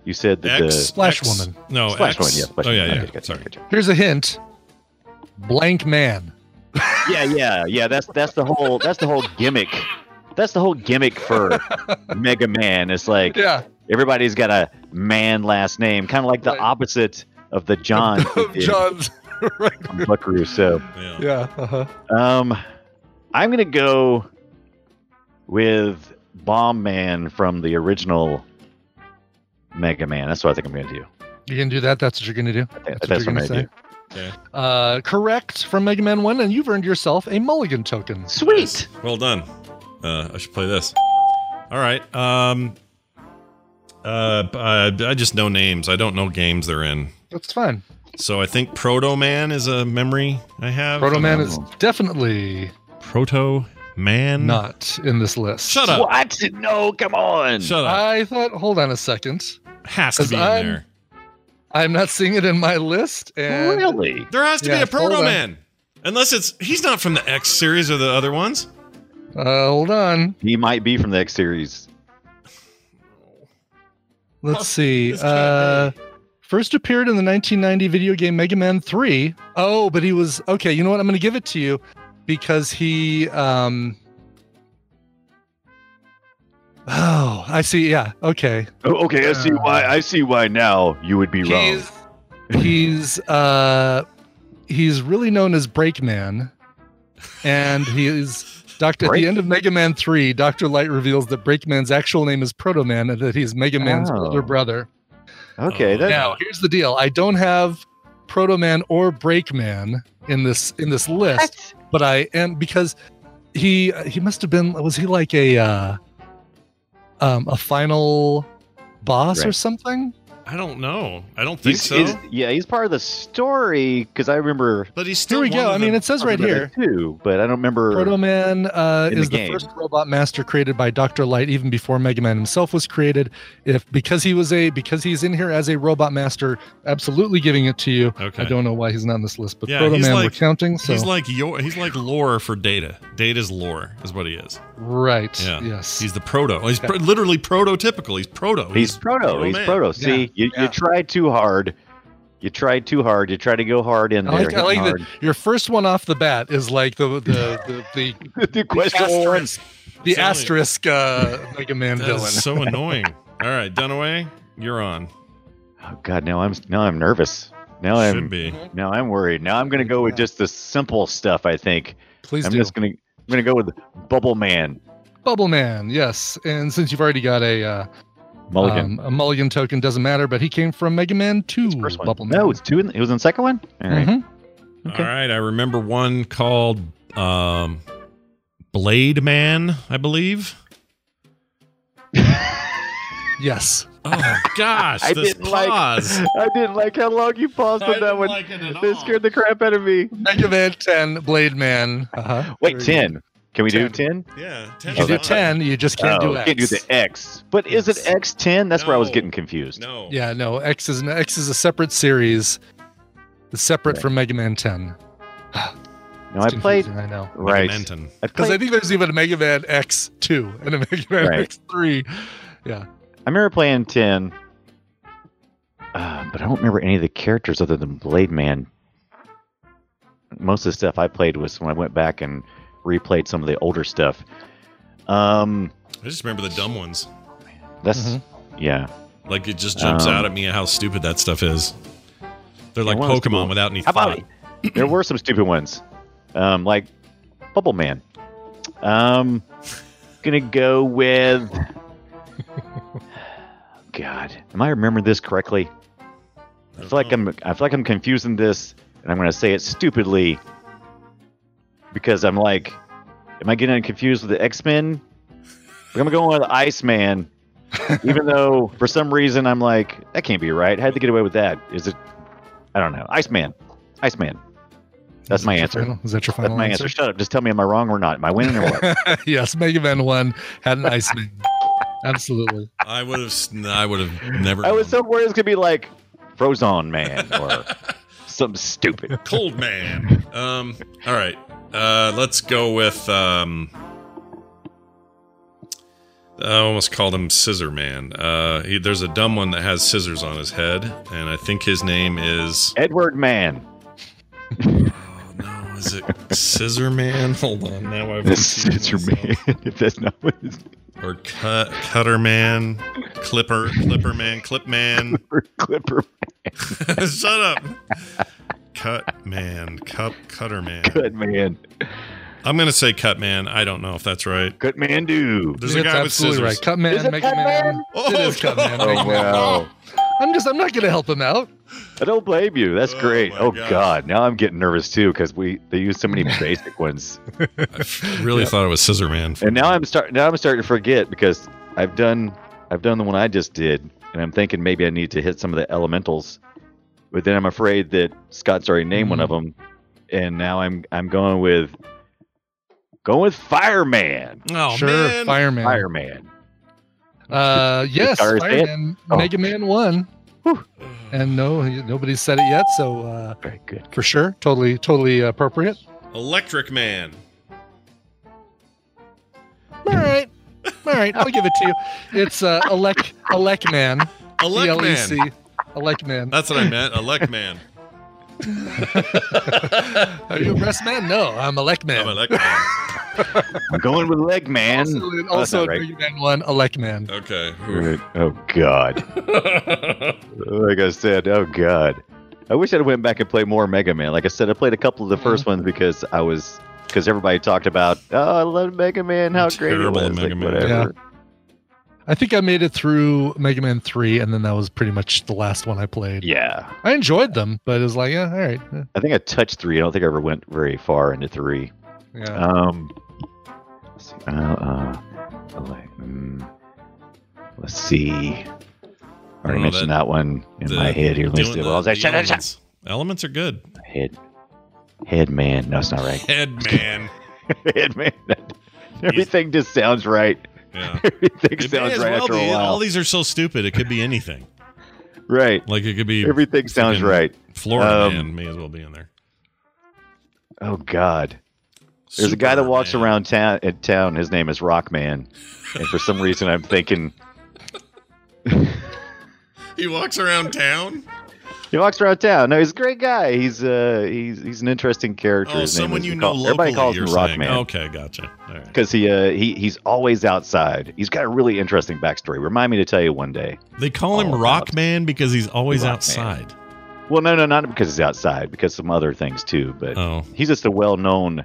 E: You said that
A: X,
E: the
B: Splash
A: X-
B: Woman.
A: No,
E: Splash
A: X.
E: Woman, yeah. Splash
A: oh yeah,
E: Woman.
A: yeah.
E: Okay, gotcha,
A: Sorry.
E: gotcha.
B: Here's a hint. Blank Man.
E: Yeah, yeah, yeah. That's that's the whole that's the whole gimmick. That's the whole gimmick for Mega Man. It's like
B: Yeah.
E: everybody's got a man last name, kind of like the
B: Right.
E: opposite of the John who
B: John's. right.
E: on Buckaroo. So,
A: Yeah.
B: Yeah. Uh-huh.
E: um, I'm gonna go with Bomb Man from the original Mega Man. That's what I think I'm gonna do.
B: You can do that. That's what you're going to do.
E: I think
B: That's what
E: what I'm
B: gonna
E: gonna do.
A: Okay.
B: Uh, correct from Mega Man 1, and you've earned yourself a mulligan token.
E: Sweet.
A: Well done. Uh, I should play this. All right. Um. Uh, I, I just know names. I don't know games they're in.
B: That's fine.
A: So I think Proto Man is a memory I have.
B: Proto Man is definitely.
A: Proto Man.
B: not in this list.
A: Shut up.
E: What? No, come on.
A: Shut up.
B: I thought, hold on a second.
A: Has to
B: 'cause
A: be in
B: I'm-
A: there.
B: I'm not seeing it in my list. And
E: really?
A: There has to
B: Yeah,
A: be a
B: hold
A: Proto. Man. Unless it's he's not from the X series or the other ones.
B: uh, hold on.
E: He might be from the X series.
B: Let's see. Uh, first appeared in the 1990 video game Mega Man 3. Oh, but he was okay. You know what? I'm going to give it to you because he. um Oh, I see. Yeah. Okay.
E: Oh, okay, I see why. I see why now you would be wrong.
B: He's he's uh he's really known as Breakman, and he is. Doctor, at the end of Mega Man 3, Dr. Light reveals that Breakman's actual name is Proto Man and that he's Mega Man's
E: Oh.
B: older brother.
E: Okay,
A: Oh,
E: that,
B: Now, here's the deal. I don't have Proto Man or Breakman in this in this list, but I am because he he must have been was he like a uh um a final boss or something?
A: I don't know. I don't think
E: he's,
A: so.
E: he's- yeah, he's part of the story because I remember.
A: but he's still
B: Here we
A: one
B: go. I mean, it says right here.
E: too, but I don't remember.
B: Proto Man uh,
E: in the
B: is the, first robot master created by Dr. Light even before Mega Man himself was created. If because he was a because he's in here as a robot master, absolutely giving it to you.
A: Okay.
B: I don't know why he's not on this list, but
A: Yeah,
B: Proto
A: he's
B: Man we're counting. So
A: He's like your he's like lore for Data. Data's lore is what he is.
B: right.
A: Yeah.
B: Yes.
A: He's the proto. He's pro- literally prototypical. He's proto.
E: He's proto. He's
A: man.
E: proto. See, you,
B: yeah.
E: you tried too hard. You tried too hard. You tried to go hard in
B: I
E: there.
B: like, I like
E: hard.
B: that your first one off the bat is like the the the, the,
E: the question
B: asterisk, the
A: It's only-
B: asterisk uh, Mega Man
A: That
B: villain.
A: is so annoying. All right, Dunaway, you're on.
E: Oh God, now I'm now I'm nervous. Now
A: Should
E: I'm
A: be.
E: now I'm worried. Now I'm gonna go with just the simple stuff. I think
B: Please
E: I'm
B: do.
E: just gonna I'm gonna go with Bubble Man
B: Bubble Man, yes. And since you've already got a uh,
E: Mulligan.
B: um, a mulligan token, doesn't matter. But he came from Mega Man Two.
E: First one.
B: Bubble
E: No, it's two. In, it was in the second one. All right.
B: Mhm.
E: Okay.
A: All right, I remember one called um, Blade Man, I believe.
B: Yes.
A: Oh gosh,
E: I
A: this
E: didn't like-
A: pause.
E: I didn't like how long you paused
A: I
E: on that one.
A: like it at
E: That
A: all.
E: scared the crap out of me.
B: Mega Man 10, Blade Man. Uh-huh.
E: Wait,
B: There you go.
E: ten. Can we do ten?
A: Yeah,
B: You
A: 10
B: can do 10, you just can't
E: oh,
B: do X.
E: can't do the X. But is it X ten? That's where I was getting confused.
A: No.
B: Yeah, no, X is an, X is a separate series. It's separate
E: Right.
B: from Mega Man 10.
E: No, I played
B: I know.
E: right.
A: Menton.
E: I
B: Because I think there's even a Mega Man X2 and a Mega Man
E: Right.
B: X3. Yeah.
E: I remember playing ten, uh, but I don't remember any of the characters other than Blade Man. Most of the stuff I played was when I went back and replayed some of the older stuff. Um,
A: I just remember the dumb ones.
E: that's
B: Mhm.
E: yeah.
A: Like it just jumps
E: Um,
A: out at me how stupid that stuff is. They're like Pokemon
E: cool.
A: without any
E: How about
A: thought.
E: there were some stupid ones, um, like Bubble Man. Um, gonna go with. God, am I remembering this correctly? I feel like I'm. I feel like I'm confusing this, and I'm gonna say it stupidly because I'm like, am I getting confused with the X Men? I'm going with Iceman, even though for some reason I'm like, that can't be right. How would they get away with that? Is it? I don't know. Iceman, Iceman. That's
B: Is
E: my
B: that
E: answer.
B: final- Is that your
E: That's
B: final
E: my answer. Shut up. Just tell me, am I wrong or not? Am I winning or what?
B: yes, Mega Man 1 had an Iceman. Absolutely.
A: I would have. I would have never.
E: I was
A: known.
E: somewhere it's gonna be like Frozone Man or something stupid.
A: Cold Man. Um. All right. Uh. Let's go with. Um. I almost called him Scissor Man. Uh. He, there's a dumb one that has scissors on his head, and I think his name is.
E: Edward Man.
A: Oh no! Is it Scissor Man? Hold on. Now I've
E: is Man. if that's not what it's
A: Or cut Cutter Man, Clipper, Clipper Man, Clip Man.
E: Clipper
A: Shut up. Cut Man, Cup Cutter Man.
E: Cut Man.
A: I'm gonna say Cut Man. I don't know if that's right.
E: Cut Man do.
A: There's
B: That's
A: a guy with
B: absolutely
A: scissors.
B: right. Cut Man,
E: Is it
B: Mega
E: Cut
B: Man.
E: Man?
A: Oh,
B: it is Cut
A: oh.
B: Man.
E: Oh
B: Man.
E: wow.
B: I'm just I'm not gonna help him out.
E: I don't blame you. That's
A: Oh,
E: great. Oh
A: gosh.
E: God. Now I'm getting nervous too because we they use so many basic ones.
A: I really thought it was Scissor Man.
E: And now I'm starting. Now I'm starting to forget because I've done. I've done the one I just did, and I'm thinking maybe I need to hit some of the elementals. But then I'm afraid that Scott's already named one of them, and now I'm I'm going with Going with Fireman.
A: Oh
B: sure,
A: man.
B: Fireman.
E: Fireman.
B: Uh, yes,
E: guitarist say it?
B: Fireman,
E: Oh.
B: Mega Man One, and no, nobody's said it yet, so uh,
E: Very good.
B: for sure, totally, totally appropriate.
A: Electric Man.
B: All right, all right, I'll give it to you. It's uh, Elec Elec Man,
A: Elect Man.
B: E-L-E-C, Elec Man.
A: That's what I meant. Elect Man.
B: Are you a breast man? No, I'm Elec Man.
A: I'm Elect Man.
E: I'm going with Leg Man.
B: also,
E: Oh, that's
B: also
E: not right.
B: Man One, Elec Man.
A: Okay.
E: Right. Oh God. like I said, oh God. I wish I'd went back and played more Mega Man. Like I said, I played a couple of the 1st
B: Mm-hmm.
E: ones because I was because everybody talked about, oh, I love Mega Man, how great it
A: Terrible
E: was.
A: Mega
E: like,
A: Man.
E: whatever.
B: I think I made it through Mega Man Three, and then that was pretty much the last one I played.
E: Yeah.
B: I enjoyed them, but it was like, yeah, all right,
E: I think I touched three. I don't think I ever went very far into three.
B: yeah.
E: Um, let's see. Uh, uh, like, mm, let's see. I already
A: Oh,
E: mentioned
A: that-
E: that, one in
A: The-
E: my head here. Let me see. Well, I like,
A: the
E: shut up, shut
A: elements. Elements are good.
E: Head, head man. No, it's not right.
A: Head Man.
E: head man. Everything just sounds right.
A: Yeah.
E: Everything
A: It
E: sounds right
A: well
E: after
A: be.
E: a while.
A: All these are so stupid. It could be anything.
E: right.
A: Like it could be
E: Everything sounds right.
A: Florida
E: Um,
A: Man may as well be in there.
E: Oh God. There's a guy that walks around town in town. His name is Rockman, and for some reason I'm thinking
A: He walks around town.
E: He walks around town. No, he's a great guy. He's uh he's he's an interesting character.
A: Oh,
E: His
A: someone you know
E: call- Everybody calls him. Rockman
A: Okay, gotcha. All right.
E: because he uh he he's always outside. He's got a really interesting backstory. Remind me to tell you one day.
A: They call him
E: All
A: Rock Man because he's always
E: Rock
A: outside.
E: Well, no, no, not because he's outside. Because some other things too. But
A: Oh,
E: he's just a well-known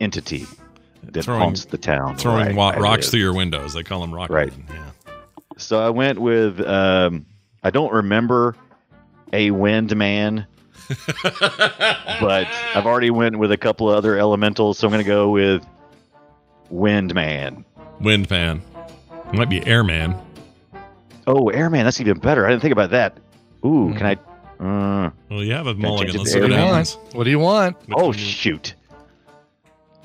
E: entity that
A: Throwing-
E: haunts the town.
A: throwing
E: where
A: wa-
E: I- I
A: rocks through your windows. They call him Rock
E: Right.
A: Yeah.
E: So I went with um I don't remember a wind man, but I've already went with a couple of other elementals, so I'm gonna go with wind man.
A: Wind Man. It might be Airman.
E: Oh, airman, that's even better. I didn't think about that. Ooh,
B: Hmm.
E: can I? Uh,
A: Well, you have a
E: change
A: mulligan. Let's see what
B: What do you
A: happens.
B: want? What do you want?
A: Which
E: oh
A: one you-
E: shoot!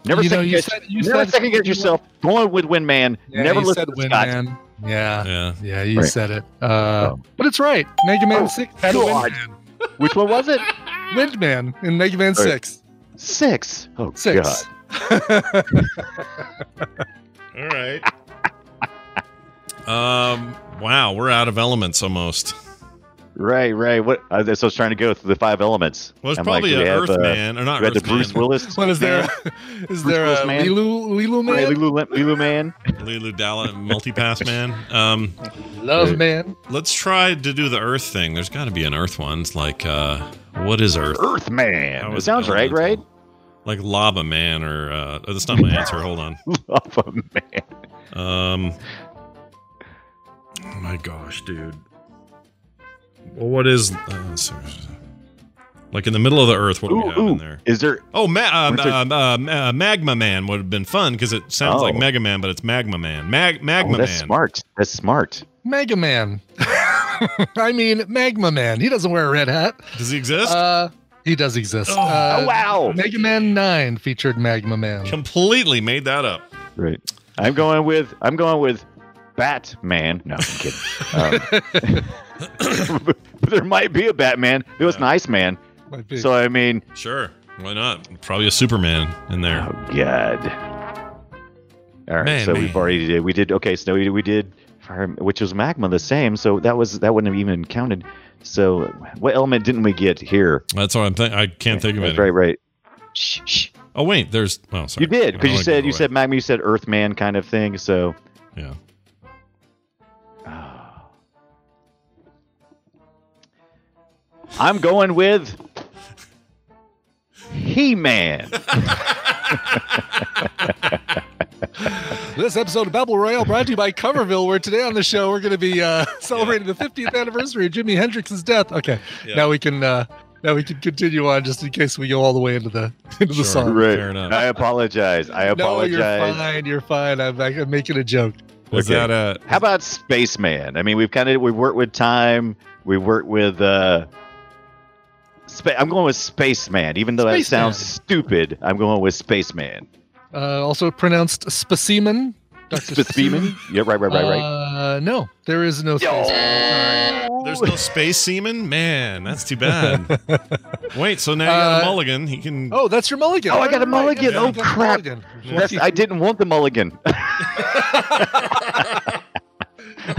E: Never
B: You know,
E: second
B: you
E: guess.
B: said- you
E: never
B: said-
E: second guess yourself. Going with wind man.
B: Yeah,
E: never
B: you
E: listen
B: said
E: to
B: Wind
E: Scott.
B: Man. Yeah,
A: Yeah.
B: yeah, you
E: Right.
B: said it. Uh,
E: Oh.
B: But it's right. Mega Man Six. had
E: God.
B: Wind Man.
E: Which one was it?
B: Wind Man in Mega Man
E: Right.
B: Six.
E: Six. Oh
B: Six.
E: God.
A: All right. um. Wow, we're out of elements almost.
E: Right, right. What? That's what I was trying to go through the five elements.
A: Well, it's
E: I'm
A: probably
E: do
A: a
E: we have,
A: Earth
E: uh,
A: Man, or not
E: We had
A: Earth
E: the Bruce
A: Man.
E: Willis.
B: What is there?
E: man.
B: Is there
E: Willis
B: a
E: Man?
B: Leeloo Leeloo
E: Right,
B: Man?
E: Lulu, Lulu Man.
A: Leeloo Dalla Multipass Man. Um,
B: Love Man.
A: let's try to do the Earth thing. There's got to be an Earth one. It's like, uh, what is Earth?
E: Earth Man. It sounds right, right?
A: Like Lava Man, or uh, oh, that's not my answer. Hold on.
E: Lava Man.
A: Um. Oh my gosh, dude. Well, what is uh, like in the middle of the Earth? What do we
E: Ooh,
A: have in there?
E: Is there?
A: Oh, ma- uh,
E: What's
A: uh, uh, uh, Magma Man would have been fun because it sounds
E: Oh.
A: like Mega Man, but it's Magma Man. Mag- Magma
E: Oh, that's
A: Man.
E: smart. That's smart.
B: Mega Man. I mean, Magma Man. He doesn't wear a red hat.
A: Does he exist?
B: Uh, he does exist.
A: Oh.
B: Uh,
E: Oh, wow.
B: Mega Man Nine featured Magma Man.
A: Completely made that up.
E: Right. I'm going with. I'm going with Batman. No, I'm kidding. Um, there might be a Batman. It was
A: Yeah.
E: nice man.
B: Might be.
E: So I mean,
A: Sure. Why not? Probably a Superman in there.
E: oh god. All right.
A: Man,
E: so
A: man.
E: we've already did. We did. Okay. So we, we did. Which was magma the same. So that was that wouldn't have even counted. So what element didn't we get here?
A: That's what I'm thinking. I can't think of it.
E: right. Right. Shh, shh.
A: Oh wait, there's. Oh, sorry.
E: You did because you said you said magma. You said Earthman kind of thing. So.
A: Yeah.
E: I'm going with He-Man.
B: This episode of Babel Royale brought to you by Coverville, where today on the show we're going to be uh, celebrating the 50th anniversary of Jimi Hendrix's death. Okay,
A: Yeah.
B: now we can uh, now we can continue on just in case we go all the way into the into
A: Sure.
B: the song.
E: Right.
A: Fair enough.
E: I apologize. I
B: No, you're
E: apologize.
B: fine. You're fine. I'm, I'm making a joke.
A: Was
E: Okay.
A: that a?
E: How about Spaceman? I mean, we've kind of we've worked with time. We've worked with. uh spa- I'm going with Spaceman, even though that sounds stupid. I'm going with Spaceman.
B: Uh, also pronounced specimen. Dr.
E: Specimen? Yeah, right, right, right, right.
B: Uh, no, there is no space.
A: There's no space semen? Man, that's too bad. Wait, so now you got a
B: Uh,
A: mulligan. He can.
B: Oh, that's your mulligan.
E: Oh, I got a
B: Right, right,
E: mulligan.
B: yeah,
E: Oh,
B: you got a
E: crap.
B: mulligan.
E: I didn't want the mulligan.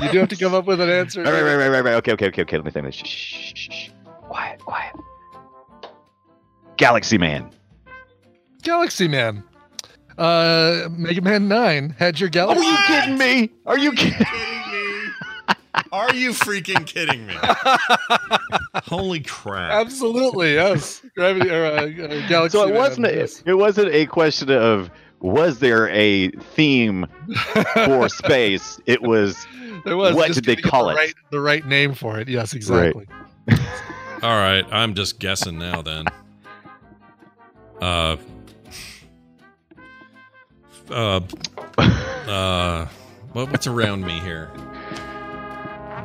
B: You do have to come up with an answer.
E: Right, right, right, right, right, right. Okay, okay, okay, okay. Let me think. Shh, shh, shh, shh. Quiet, quiet. Galaxy Man.
B: Galaxy Man. Uh, Mega Man 9 had your galaxy.
E: Are you kidding me? Are you kidding?
A: kidding me? Are you freaking kidding me? Holy crap.
B: Absolutely, yes. Gravity or uh, uh, Galaxy
E: So it
B: Man,
E: wasn't. A,
B: yes.
E: it wasn't a question of was there a theme for space. It was
B: There was.
E: what did they call
B: the
E: it?
B: Right, the right name for it. Yes, exactly.
A: All right, I'm just guessing now then. Uh. Uh. Uh. What, what's around me here?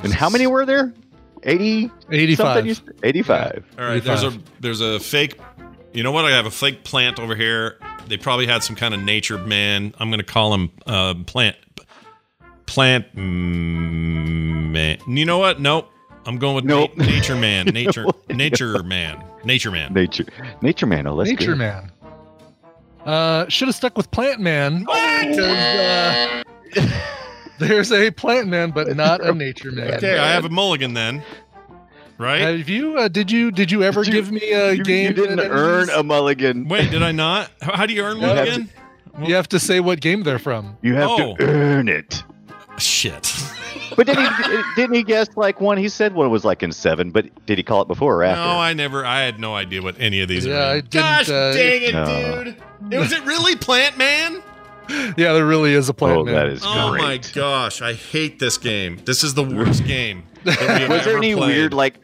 E: and how many were there? Eighty.
B: 85.
E: Something. you- Eighty-five.
A: All right, there's a there's a fake. You know what? I have a fake plant over here. They probably had some kind of nature man. I'm gonna call him uh, plant. Plant mm, man. You know what? Nope. I'm going with
E: Nope.
A: na- nature man. Nature nature man. Nature man.
E: Nature. Nature Man. Oh, that's
B: Nature
E: good.
B: Man. Uh, should have stuck with Plant Man. because, uh, there's a Plant Man, but not a Nature Man.
A: Okay, I have a mulligan then. Right?
B: Have you? Uh, did you? Did you ever
E: Did you-
B: give me a
E: You,
B: game?
E: you didn't earn a mulligan.
A: Wait, did I not? How, how do you earn
E: You have
A: mulligan?
B: You have to say what game they're from.
E: You have
A: Oh.
E: to earn it.
A: Shit.
E: But didn't he, didn't he guess like one? He said one was like in seven, but did he call it before or after?
A: No, I never. I had no idea what any of these
B: Yeah,
A: are.
B: I didn't,
A: Gosh
B: uh,
A: dang it,
E: No.
A: dude! It was it really Plant Man?
B: Yeah, there really is a Plant
E: oh,
B: Man.
E: that is
A: Oh
E: great.
A: my gosh, I hate this game. This is the worst game. that we have
E: Was there any
A: played.
E: weird like?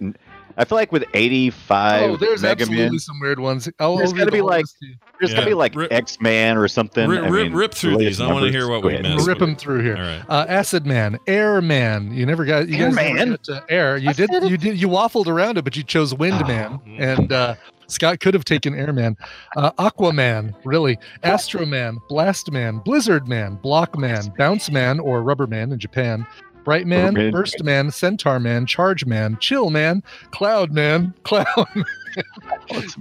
E: N- I feel like with eighty-five
B: Oh, there's
E: Mega
B: absolutely
E: Man,
B: some weird ones. I'll,
E: There's
B: I'll
E: gotta be like-
B: list to you.
E: there's gotta be like X Man or something.
A: Rip-
E: I mean,
A: rip through
E: the
A: these.
E: latest
A: I wanna hear what
E: Go
A: we
E: ahead.
A: missed.
B: Rip them through here.
A: All right.
B: Uh, Acid Man, Air Man. You never got. You
E: Air
B: guys
E: Man?
B: got Air. You did. You did. You waffled around it, but you chose Wind
E: Oh.
B: Man, and uh, Scott could have taken Airman. Uh, Aquaman, really. Astro Man, Blast Man, Blizzard Man, Block Man, Bounce Man, or Rubber Man in Japan. Bright Man,
E: Rubber Man.
B: Burst Man, Centaur Man, Charge Man, Chill Man, Cloud Man, Clown Man,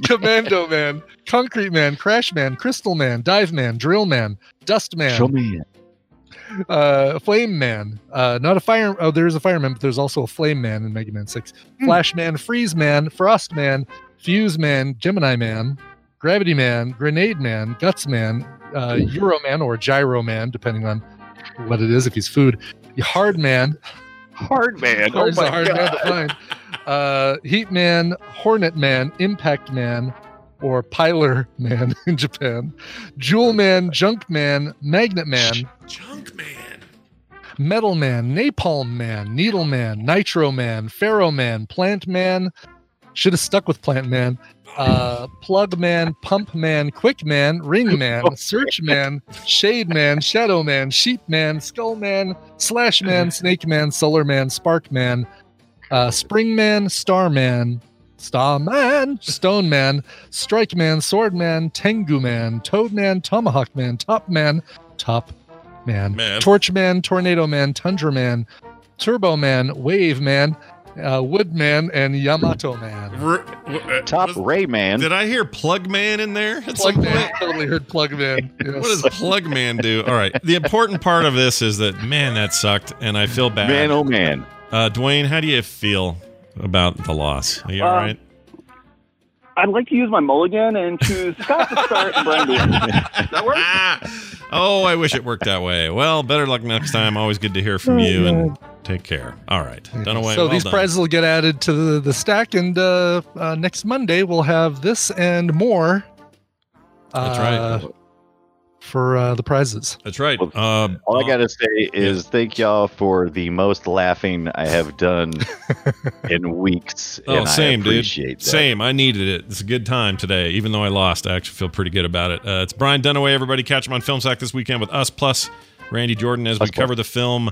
B: Commando Man, Concrete Man, Crash Man, Crystal Man, Dive Man, Drill Man, Dust Man,
E: Show me.
B: uh, Flame Man. Uh, not a fire. Oh, there is a fireman, but there's also a Flame Man in Mega Man Six. Flash Man, Freeze Man, Frost Man, Fuse Man, Gemini Man, Gravity Man, Grenade Man, Guts Man, uh, Euro Man or Gyro Man, depending on what it is. If he's food, Hard Man.
E: Hard Man. Oh my
B: hard man to
E: god.
B: find. Uh, Heat Man, Hornet Man, Impact Man, or Piler Man in Japan. Jewel Man, Junk Man, Magnet Man.
A: Junk Man.
B: Metal Man, Napalm Man, Needle Man, Nitro Man, Pharaoh Man, Plant Man. Should have stuck with Plant Man. Uh, Plug Man, Pump Man, Quick Man, Ring Man, Search Man, Shade Man, Shadow Man, Sheep Man, Skull Man, Slash Man, Snake Man, Solar Man, Spark Man, uh, Spring Man, Star Man, Star Man, Stone Man, Strike Man, Sword Man, Tengu Man, Toad Man, Tomahawk Man, Top Man, Top Man,
A: Man.
B: Torch Man, Tornado Man, Tundra Man, Turbo Man, Wave Man, uh, Wood Man, and Yamato Man.
A: R- w- uh,
E: Top
A: was-
E: Ray Man.
A: Did I hear Plug Man in there? at
B: Plug Man,
A: point?
B: totally heard Plug Man. Yes.
A: What does Plug Man do? All right. The important part of this is that man, that sucked, and I feel bad.
E: Man, oh man.
A: Uh, Dwayne, how do you feel about the loss? Are you all
G: Uh,
A: right?
G: I'd like to use my mulligan and choose Scott to start and Brian to. That work?
A: Ah! oh, I wish it worked that way. Well, better luck next time. Always good to hear from you, and take care. All right, Dunaway.
B: so
A: well
B: these
A: done.
B: prizes will get added to the, the stack, and uh, uh, next Monday we'll have this and more.
A: That's
B: uh,
A: right.
B: For uh, the prizes.
A: That's right.
E: Well,
A: Uh,
E: All I gotta say is thank y'all for the most laughing I have done in weeks.
A: Oh,
E: and
A: same,
E: I
A: dude.
E: That.
A: Same. I needed it. It's a good time today. Even though I lost, I actually feel pretty good about it. Uh, it's Brian Dunaway, everybody. Catch him on Film Sack this weekend with us, plus Randy Jordan as we
E: Us plus.
A: cover the film,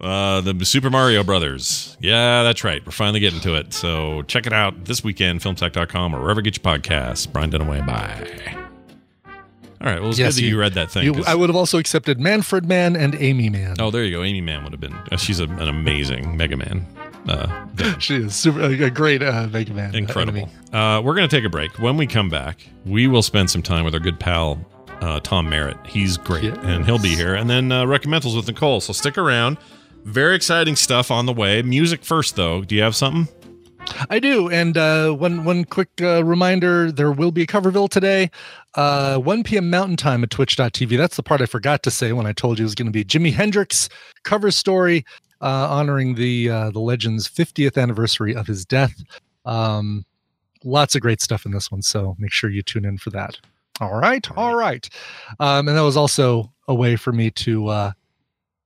A: uh, the Super Mario Brothers. Yeah, that's right. We're finally getting to it. So check it out this weekend, filmsack.com or wherever you get your podcasts. Brian Dunaway. Bye. All right. Well, it's
H: Yes,
A: good that you,
H: you-
A: read that thing.
H: You, I would have also accepted Manfred Mann and Aimee Mann.
A: oh, there you go. Aimee Mann would have been. Uh, she's a, an amazing Mega Man. Uh.
H: She is super, a a great uh, Mega Man. uh,
A: Incredible. Uh, we're going to take a break. When we come back, we will spend some time with our good pal, uh, Tom Merritt. He's great,
H: Yes.
A: and he'll be here. And then uh, Reccamentals with Nicole. So stick around. Very exciting stuff on the way. Music first, though. Do you have something?
H: I do. And uh, one one quick uh, reminder: there will be a Coverville today, uh, 1 p.m. Mountain Time at Twitch.tv. That's the part I forgot to say when I told you it was going to be Jimi Hendrix cover story uh, honoring the uh, the legend's 50th anniversary of his death. Um, lots of great stuff in this one, so make sure you tune in for that. All right, all right. Um, and that was also a way for me to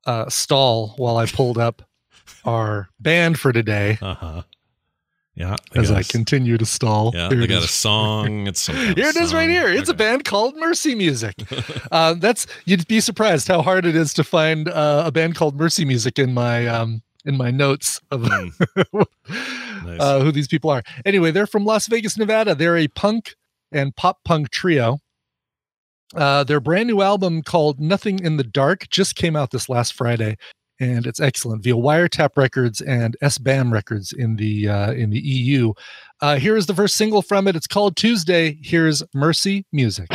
H: uh, stall while I pulled up our band for today
A: Uh huh. Yeah.
H: as I
A: a
H: continue to stall.
A: Yeah,
H: Here
A: they got a song. It's some kind of
H: Here it is right here. It's a band called Mercy Music. uh, that's you'd be surprised how hard it is to find uh, a band called Mercy Music in my um, in my notes of
A: Hmm. Nice.
H: uh, who these people are. Anyway, they're from Las Vegas, Nevada. They're a punk and pop punk trio. Uh, their brand new album called Nothing in the Dark just came out this last Friday, and it's excellent via Wiretap Records and SBAM Records in the uh, in the EU. Uh, here is the first single from it. It's called Tuesday. Here's Mercy Music.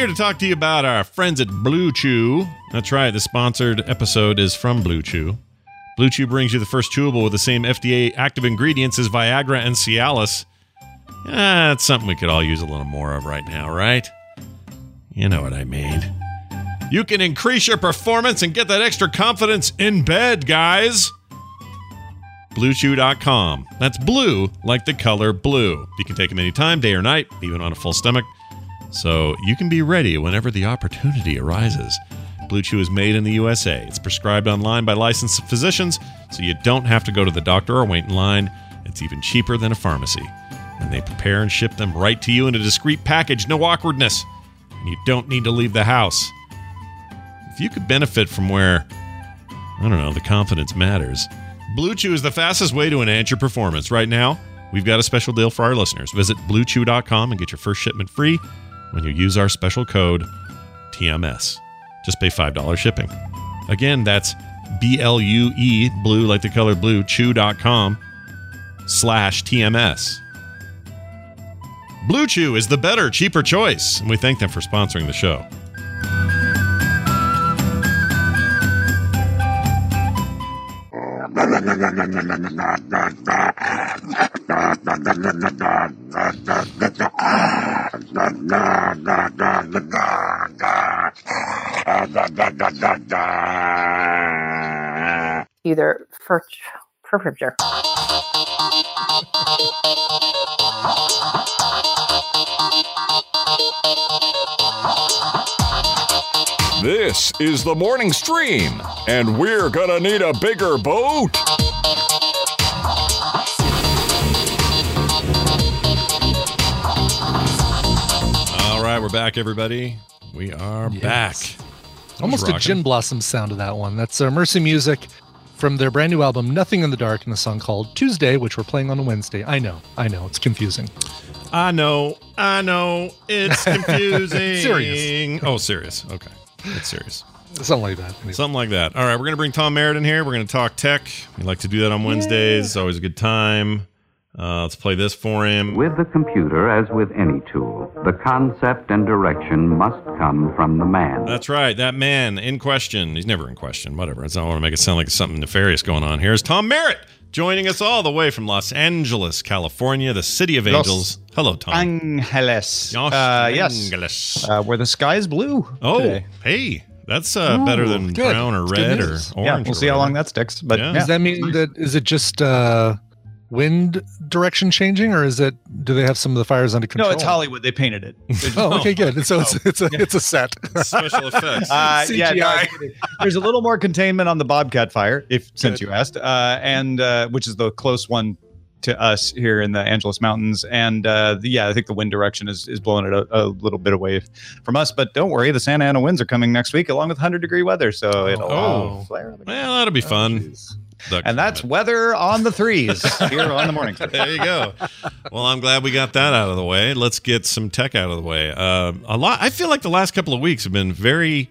A: Here to talk to you about our friends at Blue Chew. That's right, the sponsored episode is from Blue Chew. Blue Chew brings you the first chewable with the same FDA active ingredients as Viagra and Cialis. That's something we could all use a little more of right now, right? You know what I mean. You can increase your performance and get that extra confidence in bed, guys. BlueChew.com. That's blue like the color blue. You can take them anytime, day or night, even on a full stomach so you can be ready whenever the opportunity arises. Blue Chew is made in the USA. It's prescribed online by licensed physicians, so you don't have to go to the doctor or wait in line. It's even cheaper than a pharmacy. And they prepare and ship them right to you in a discreet package, no awkwardness. And you don't need to leave the house. If you could benefit from where, I don't know, the confidence matters, Blue Chew is the fastest way to enhance your performance. Right now, we've got a special deal for our listeners. Visit bluechew.com and get your first shipment free when you use our special code TMS. Just pay $5 shipping. Again, that's B L U E, blue like the color blue, chew.com slash TMS. Blue Chew is the better, cheaper choice, and we thank them for sponsoring the show.
I: Either for for sure.
F: This is the morning stream, and we're gonna need a bigger boat.
A: All right, we're back, everybody. We are back.
B: Almost a. Gin Blossom sound of that one. That's uh, Mercy Music from their brand new album, Nothing in the Dark, and a song called Tuesday, which we're playing on a Wednesday. I know, I know, it's confusing.
A: I know, I know, it's confusing.
B: Serious.
A: Oh, serious. Okay, it's serious.
B: Something like that. Anyway.
A: Something like that. All right, we're gonna bring Tom Merritt in here. We're gonna talk tech. We like to do that on Wednesdays. It's always a good time. Uh, let's play this for him.
J: With the computer, as with any tool, the concept and direction must come from the man.
A: That's right. That man in question. He's never in question. Whatever. I don't want to make it sound like something nefarious going on here. Is Tom Merritt joining us all the way from Los Angeles, California, the city of
K: Los
A: angels. Hello, Tom.
K: Angeles.
A: Los
K: Uh, yes. Uh, where the sky is blue.
A: Oh,
K: today.
A: hey, that's uh, better than
B: good.
A: brown or red or
B: news.
A: orange.
K: Yeah,
A: or
K: we'll see how long that sticks. But
A: Yeah.
K: yeah.
B: Does that mean that is it just uh, wind direction changing, or is it? Do they have some of the fires under control?
K: no, it's Hollywood. They painted it. Just-
B: Oh, okay, good. So it's it's a it's a set.
A: special effects.
K: Uh, yeah, no,
B: CGI.
K: there's a little more containment on the Bobcat fire, if since
B: Good.
K: you asked, uh, and uh, which is the close one to us here in the Angeles Mountains. And uh, the, yeah, I think the wind direction is, is blowing it a, a little bit away from us. But don't worry, the Santa Ana winds are coming next week along with 100 degree weather, so it'll
A: oh.
K: flare up. Again.
A: Well, that'll be fun. The
K: And that's
A: climate.
K: weather on the threes here on the morning.
A: there you go. Well, I'm glad we got that out of the way. Let's get some tech out of the way. Uh, a lot. I feel like the last couple of weeks have been very,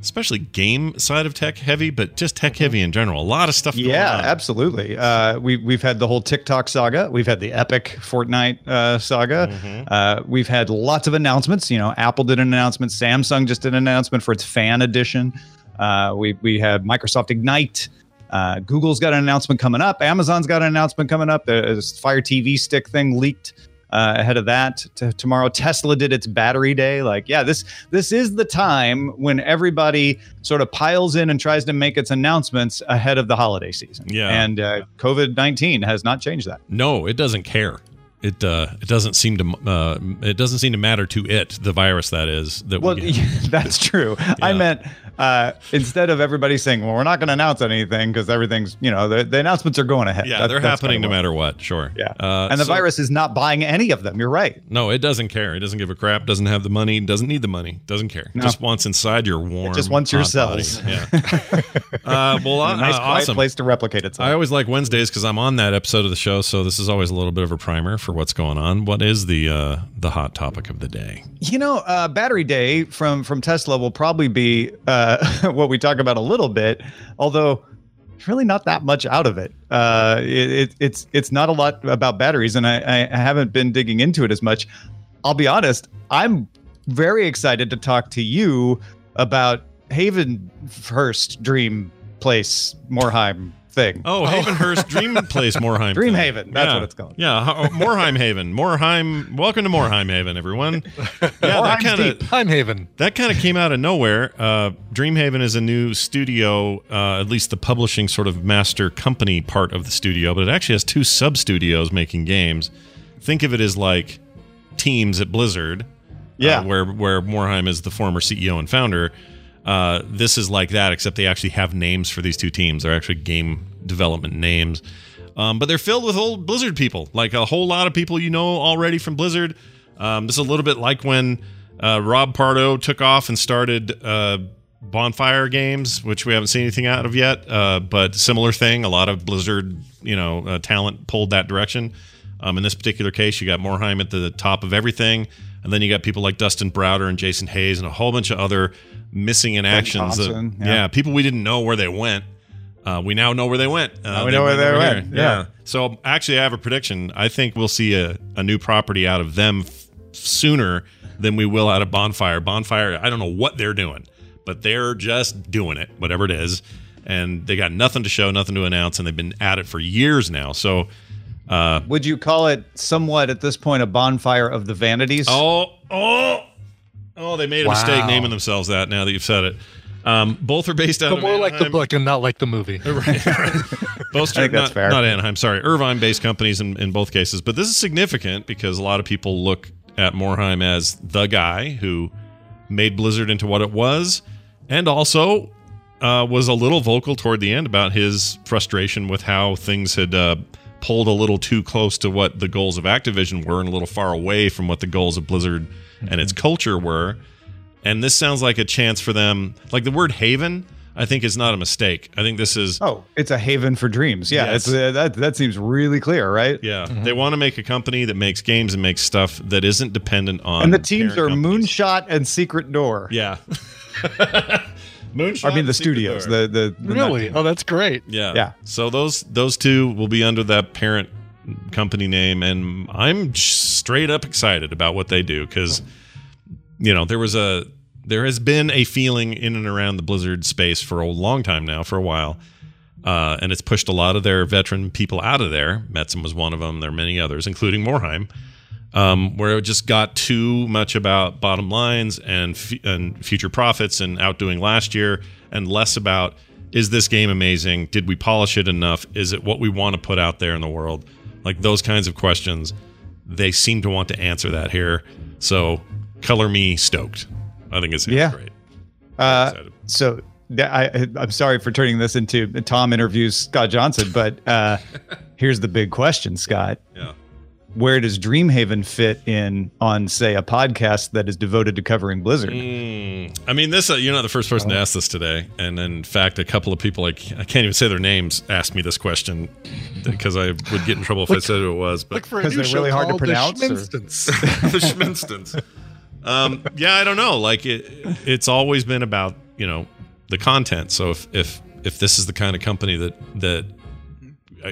A: especially game side of tech heavy, but just tech heavy in general. A lot of stuff. Going
K: Yeah,
A: on.
K: absolutely. Uh, we we've had the whole TikTok saga. We've had the epic Fortnite uh, saga.
A: Mm-hmm.
K: Uh, we've had lots of announcements. You know, Apple did an announcement. Samsung just did an announcement for its Fan Edition. Uh, we we have Microsoft Ignite. Uh, Google's got an announcement coming up. Amazon's got an announcement coming up. There's Fire TV stick thing leaked uh, ahead of that t- tomorrow. Tesla did its battery day. Like, yeah, this this is the time when everybody sort of piles in and tries to make its announcements ahead of the holiday season.
A: Yeah.
K: and uh, COVID nineteen has not changed that.
A: No, it doesn't care. It uh, it doesn't seem to uh, it doesn't seem to matter to it the virus that is that
K: Well,
A: we get.
K: that's true. I meant uh, instead of everybody saying, "Well, we're not going to announce anything because everything's," you know, the, the announcements are going ahead.
A: yeah
K: That-
A: they're happening no matter what. Sure.
K: Yeah,
A: Uh,
K: and the
A: so-
K: virus is not buying any of them. You're right.
A: No, it doesn't care. It doesn't give a crap. Doesn't have the money. Doesn't need the money. Doesn't care.
K: No.
A: Just wants inside your warm.
K: just wants your
A: hot body.
K: cells.
A: Yeah. uh, well,
K: a nice
A: uh,
K: quiet
A: awesome.
K: place to replicate itself.
A: I always like Wednesdays because I'm on that episode of the show, so this is always a little bit of a primer for what's going on. What is the uh, the hot topic of the day?
K: You know, uh, battery day from from Tesla will probably be uh, what we talk about a little bit, although really not that much out of it. Uh, it, it it's it's not a lot about batteries, and I, I haven't been digging into it as much. I'll be honest, I'm very excited to talk to you about Haven First Dream Place Moorheim thing.
A: Oh, Havenhurst Dream Place Moorheim.
K: Dream
A: thing.
K: Haven, that's
A: Yeah.
K: what it's called.
A: Yeah, Ho- Moorheim Haven. Moorheim. Welcome to Moorheim Haven, everyone. Yeah, that kind of
K: deep.
B: Haven.
A: that kind of came out of nowhere. Uh, Dreamhaven is a new studio, uh, at least the publishing sort of master company part of the studio, but it actually has two sub studios making games. Think of it as like teams at Blizzard, uh,
K: Yeah.
A: where where Morhaime is the former CEO and founder. Uh, this is like that, except they actually have names for these two teams. They're actually game development names. Um, but they're filled with old Blizzard people, like a whole lot of people you know already from Blizzard. Um, this is a little bit like when uh, Rob Pardo took off and started uh, Bonfire Games, which we haven't seen anything out of yet, uh, but similar thing. A lot of Blizzard, you know, uh, talent pulled that direction. Um, in this particular case, you got Morhaime at the top of everything, and then you got people like Dustin Browder and Jason Hayes and a whole bunch of other missing in actions. that- yeah.
K: yeah.
A: people we didn't know where they went. Uh, we now know where they went. Uh,
K: Now we know where they
A: over
K: went,
A: here.
K: yeah.
A: So actually, I have a prediction. I think we'll see a, a new property out of them f- sooner than we will out of Bonfire. Bonfire, I don't know what they're doing, but they're just doing it, whatever it is. And they got nothing to show, nothing to announce, and they've been at it for years now. So, uh,
K: Would you call it somewhat at this point a bonfire of the vanities?
A: Oh, oh, oh! They made a mistake naming themselves that. Now that you've said it, um, both are based out
B: But
A: of
B: more like the book and not like the movie.
A: Both
K: I think
A: not,
K: that's fair.
A: Not Anaheim, sorry, Irvine-based companies in, in both cases. But this is significant because a lot of people look at Morhaime as the guy who made Blizzard into what it was, and also uh, was a little vocal toward the end about his frustration with how things had uh, pulled a little too close to what the goals of Activision were, and a little far away from what the goals of Blizzard and its culture were. And this sounds like a chance for them. Like the word haven, I think is not a mistake. I think this is
K: Oh, it's a haven for dreams. Yeah,
A: Yes.
K: it's uh, that that seems really clear, right?
A: Yeah, they want to make a company that makes games and makes stuff that isn't dependent on.
K: And the teams are
A: companies.
K: Moonshot and Secret Door.
A: Yeah, Moonshot.
K: I mean the
A: Secret
K: studios.
A: Door.
K: The the, the
B: Really? Oh, that's great.
A: yeah,
K: Yeah.
A: So those those two will be under that parent company name, and I'm straight up excited about what they do because you know there was a there has been a feeling in and around the Blizzard space for a long time now, for a while. Uh, and it's pushed a lot of their veteran people out of there. Metzen was one of them. There are many others, including Morhaime, um, where it just got too much about bottom lines and f- and future profits and outdoing last year, and less about is this game amazing? Did we polish it enough? Is it what we want to put out there in the world? Like those kinds of questions. They seem to want to answer that here. So color me stoked. I think it's
K: Yeah.
A: great.
K: Uh, so I, I'm sorry for turning this into Tom interviews Scott Johnson, but uh, here's the big question, Scott.
A: Yeah.
K: Where does Dreamhaven fit in on, say, a podcast that is devoted to covering Blizzard?
A: Mm, I mean, this uh, you're not the first person to ask this today, and in fact, a couple of people like I can't even say their names asked me this question because I would get in trouble if I said who it was. But
B: Look for a
K: 'Cause
B: new
K: they're really hard to
B: called The
K: pronounce, or-
A: the Schminstons. Um, yeah, I don't know. Like it, it's always been about you know the content. So if if if this is the kind of company that that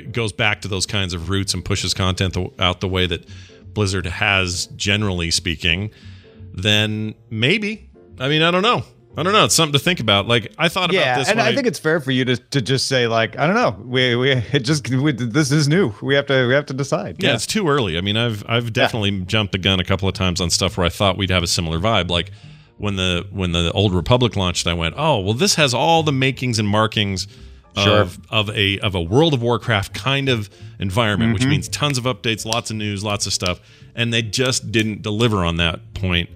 A: goes back to those kinds of roots and pushes content out the way that Blizzard has, generally speaking, then maybe. I mean, I don't know. I don't know. It's something to think about. Like I thought
K: Yeah,
A: about this.
K: and
A: when
K: I think it's fair for you to, to just say like I don't know we we it just we, this is new we have to we have to decide
A: Yeah, it's too early. I mean, I've I've definitely jumped the gun a couple of times on stuff where I thought we'd have a similar vibe. Like when the when the Old Republic launched, I went, "Oh, well, this has all the makings and markings
K: Sure.
A: of of a of a World of Warcraft kind of environment, which
K: Mhm.
A: means tons of updates, lots of news, lots of stuff." And they just didn't deliver on that point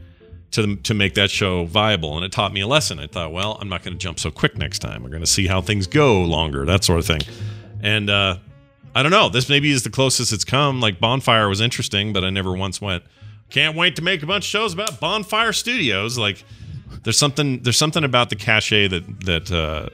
A: to to make that show viable, and it taught me a lesson. I thought, well, I'm not going to jump so quick next time. We're going to see how things go longer, that sort of thing. And uh, I don't know. This maybe is the closest it's come. Like Bonfire was interesting, but I never once went. Can't wait to make a bunch of shows about Bonfire Studios. Like there's something there's something about the cachet that that uh,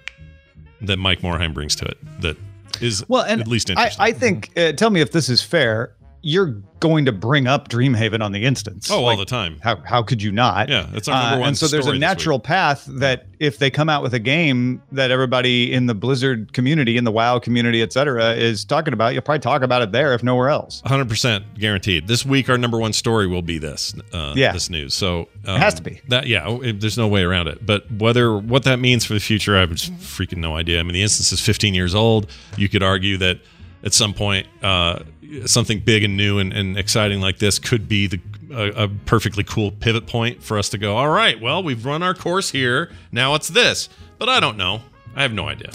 A: that Mike Morhaime brings to it that is
K: well and
A: at least
K: I,
A: interesting.
K: I think uh, tell me if this is fair you're going to bring up Dreamhaven on the instance
A: oh, all the time.
K: how how could you not
A: Yeah, that's our number
K: Uh,
A: one
K: and so there's a natural path that if they come out with a game that everybody in the Blizzard community in the WoW community et cetera is talking about you'll probably talk about it there if nowhere else
A: 100% guaranteed. This week, our number one story will be this. Uh,
K: Yeah.
A: this news. So um,
K: It has to be.
A: that. Yeah, it- there's no way around it. But whether what that means for the future, I have just freaking no idea. I mean, the instance is 15 years old. You could argue that at some point, uh, something big and new and, and exciting like this could be the a, a perfectly cool pivot point for us to go. All right, well, we've run our course here. Now it's this. But I don't know. I have no idea.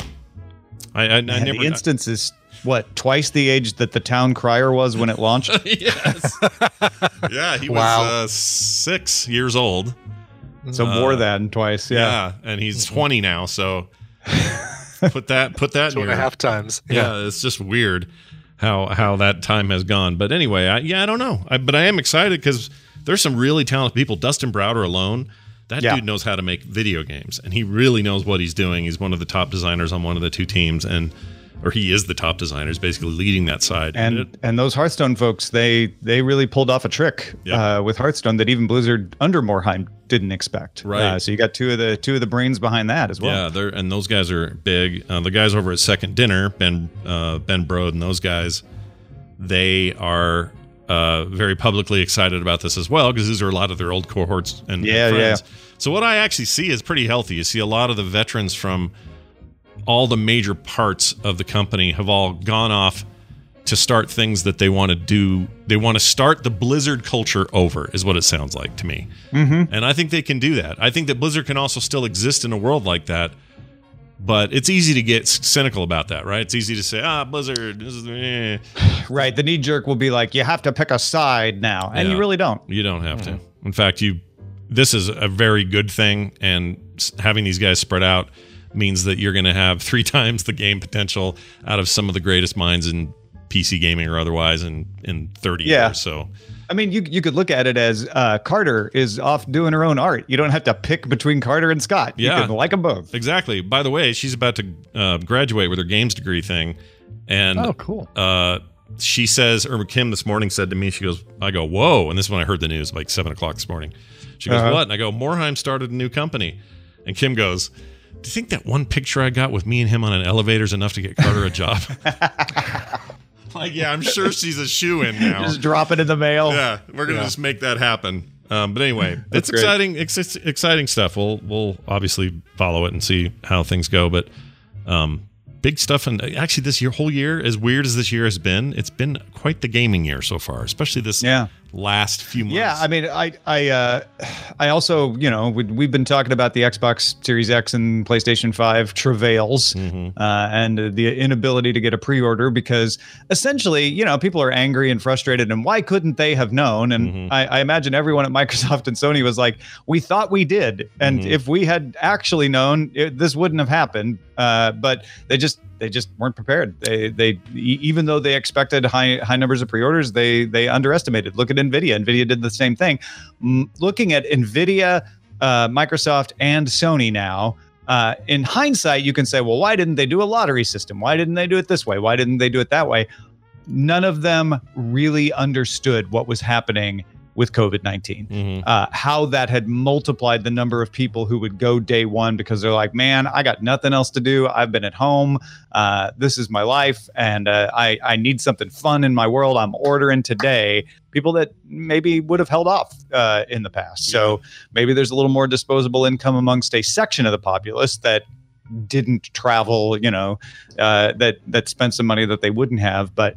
A: I, I, I never.
K: the instance is what twice the age that the town crier was when it launched
A: yes. yeah, he
B: Wow.
A: was uh, six years old
K: So more than twice. Yeah.
A: Yeah, and he's 20 now, so put that put that
B: Two
A: in
B: and a half times.
A: Yeah. it's just weird how how that time has gone. But anyway, I, yeah, I don't know. I, but I am excited because there's some really talented people. Dustin Browder alone, that
K: Yeah.
A: dude knows how to make video games, and he really knows what he's doing. He's one of the top designers on one of the two teams, and or he is the top designer. is basically leading that side.
K: And and those Hearthstone folks, they they really pulled off a trick
A: Yeah.
K: uh, with Hearthstone that even Blizzard under Morhaime didn't expect.
A: Right.
K: Uh, so you got two of the two of the brains behind that as well.
A: Yeah, they're and those guys are big. Uh, the guys over at Second Dinner, Ben uh, Ben Brode, and those guys, they are uh, very publicly excited about this as well because these are a lot of their old cohorts and, and
K: Yeah,
A: friends.
K: yeah.
A: So what I actually see is pretty healthy. You see a lot of the veterans from all the major parts of the company have all gone off to start things that they want to do. They want to start the Blizzard culture over, is what it sounds like to me.
K: Mm-hmm.
A: And I think they can do that. I think that Blizzard can also still exist in a world like that. But it's easy to get cynical about that, right? It's easy to say, ah, Blizzard, this is, eh.
K: Right. The knee jerk will be like, you have to pick a side now, and
A: Yeah.
K: you really don't.
A: You don't have to. In fact, you. This is a very good thing, and having these guys spread out means that you're going to have three times the game potential out of some of the greatest minds in PC gaming or otherwise in in 30
K: Yeah.
A: years. So
K: I mean, you you could look at it as uh, Carter is off doing her own art. You don't have to pick between Carter and Scott.
A: Yeah.
K: You can like them both.
A: Exactly. By the way, she's about to uh, graduate with her games degree thing, and
B: Oh, cool.
A: Uh, she says, or Kim this morning said to me, she goes, I go, whoa, and this is when I heard the news, like seven o'clock this morning. She goes,
K: Uh-huh.
A: what? And I go, Morhaime started a new company, and Kim goes. Do you think that one picture I got with me and him on an elevator is enough to get Carter a job? like, yeah, I'm sure she's a shoe in now.
K: Just drop it in the mail.
A: Yeah, we're gonna
K: Yeah.
A: just make that happen. Um, but anyway, it's
K: great.
A: exciting. It's, it's exciting stuff. We'll we'll obviously follow it and see how things go. But um, big stuff. And actually, this year, whole year, as weird as this year has been, it's been quite the gaming year so far. Especially this
K: Yeah.
A: last few months.
K: Yeah, I mean, I, I, uh, I also, you know, we, we've been talking about the Xbox Series X and PlayStation Five travails,
A: Mm-hmm.
K: uh, and the inability to get a pre-order because essentially, you know, people are angry and frustrated, and why couldn't they have known? And
A: Mm-hmm.
K: I, I imagine everyone at Microsoft and Sony was like, we thought we did, and
A: Mm-hmm.
K: if we had actually known, it, this wouldn't have happened. Uh, but they just they just weren't prepared. They they even though they expected high high numbers of pre-orders, they they underestimated. Look at Nvidia. Nvidia did the same thing. Mm, looking at Nvidia, uh, Microsoft, and Sony now. Uh, in hindsight, you can say, well, why didn't they do a lottery system? Why didn't they do it this way? Why didn't they do it that way? None of them really understood what was happening with COVID 19
A: Mm-hmm.
K: uh, how that had multiplied the number of people who would go day one because they're like, man, I got nothing else to do. I've been at home. Uh, this is my life, and uh, I I need something fun in my world. I'm ordering today. People that maybe would have held off uh, in the past. So maybe there's a little more disposable income amongst a section of the populace that didn't travel. You know, uh, that that spent some money that they wouldn't have, but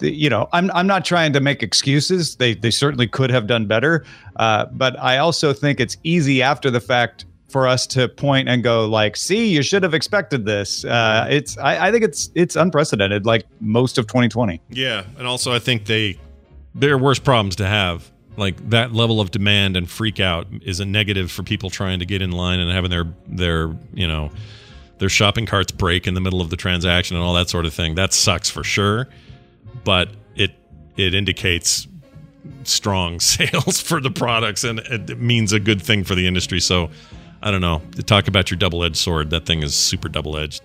K: you know, I'm I'm not trying to make excuses. They they certainly could have done better, uh, but I also think it's easy after the fact for us to point and go like, "See, you should have expected this." Uh, it's I, I think it's it's unprecedented, like most of 2020.
A: Yeah, and also I think they they're worse problems to have. Like that level of demand and freak out is a negative for people trying to get in line and having their their you know their shopping carts break in the middle of the transaction and all that sort of thing. That sucks for sure, but it it indicates strong sales for the products and it means a good thing for the industry. So I don't know. Talk about your double edged sword, that thing is super double edged.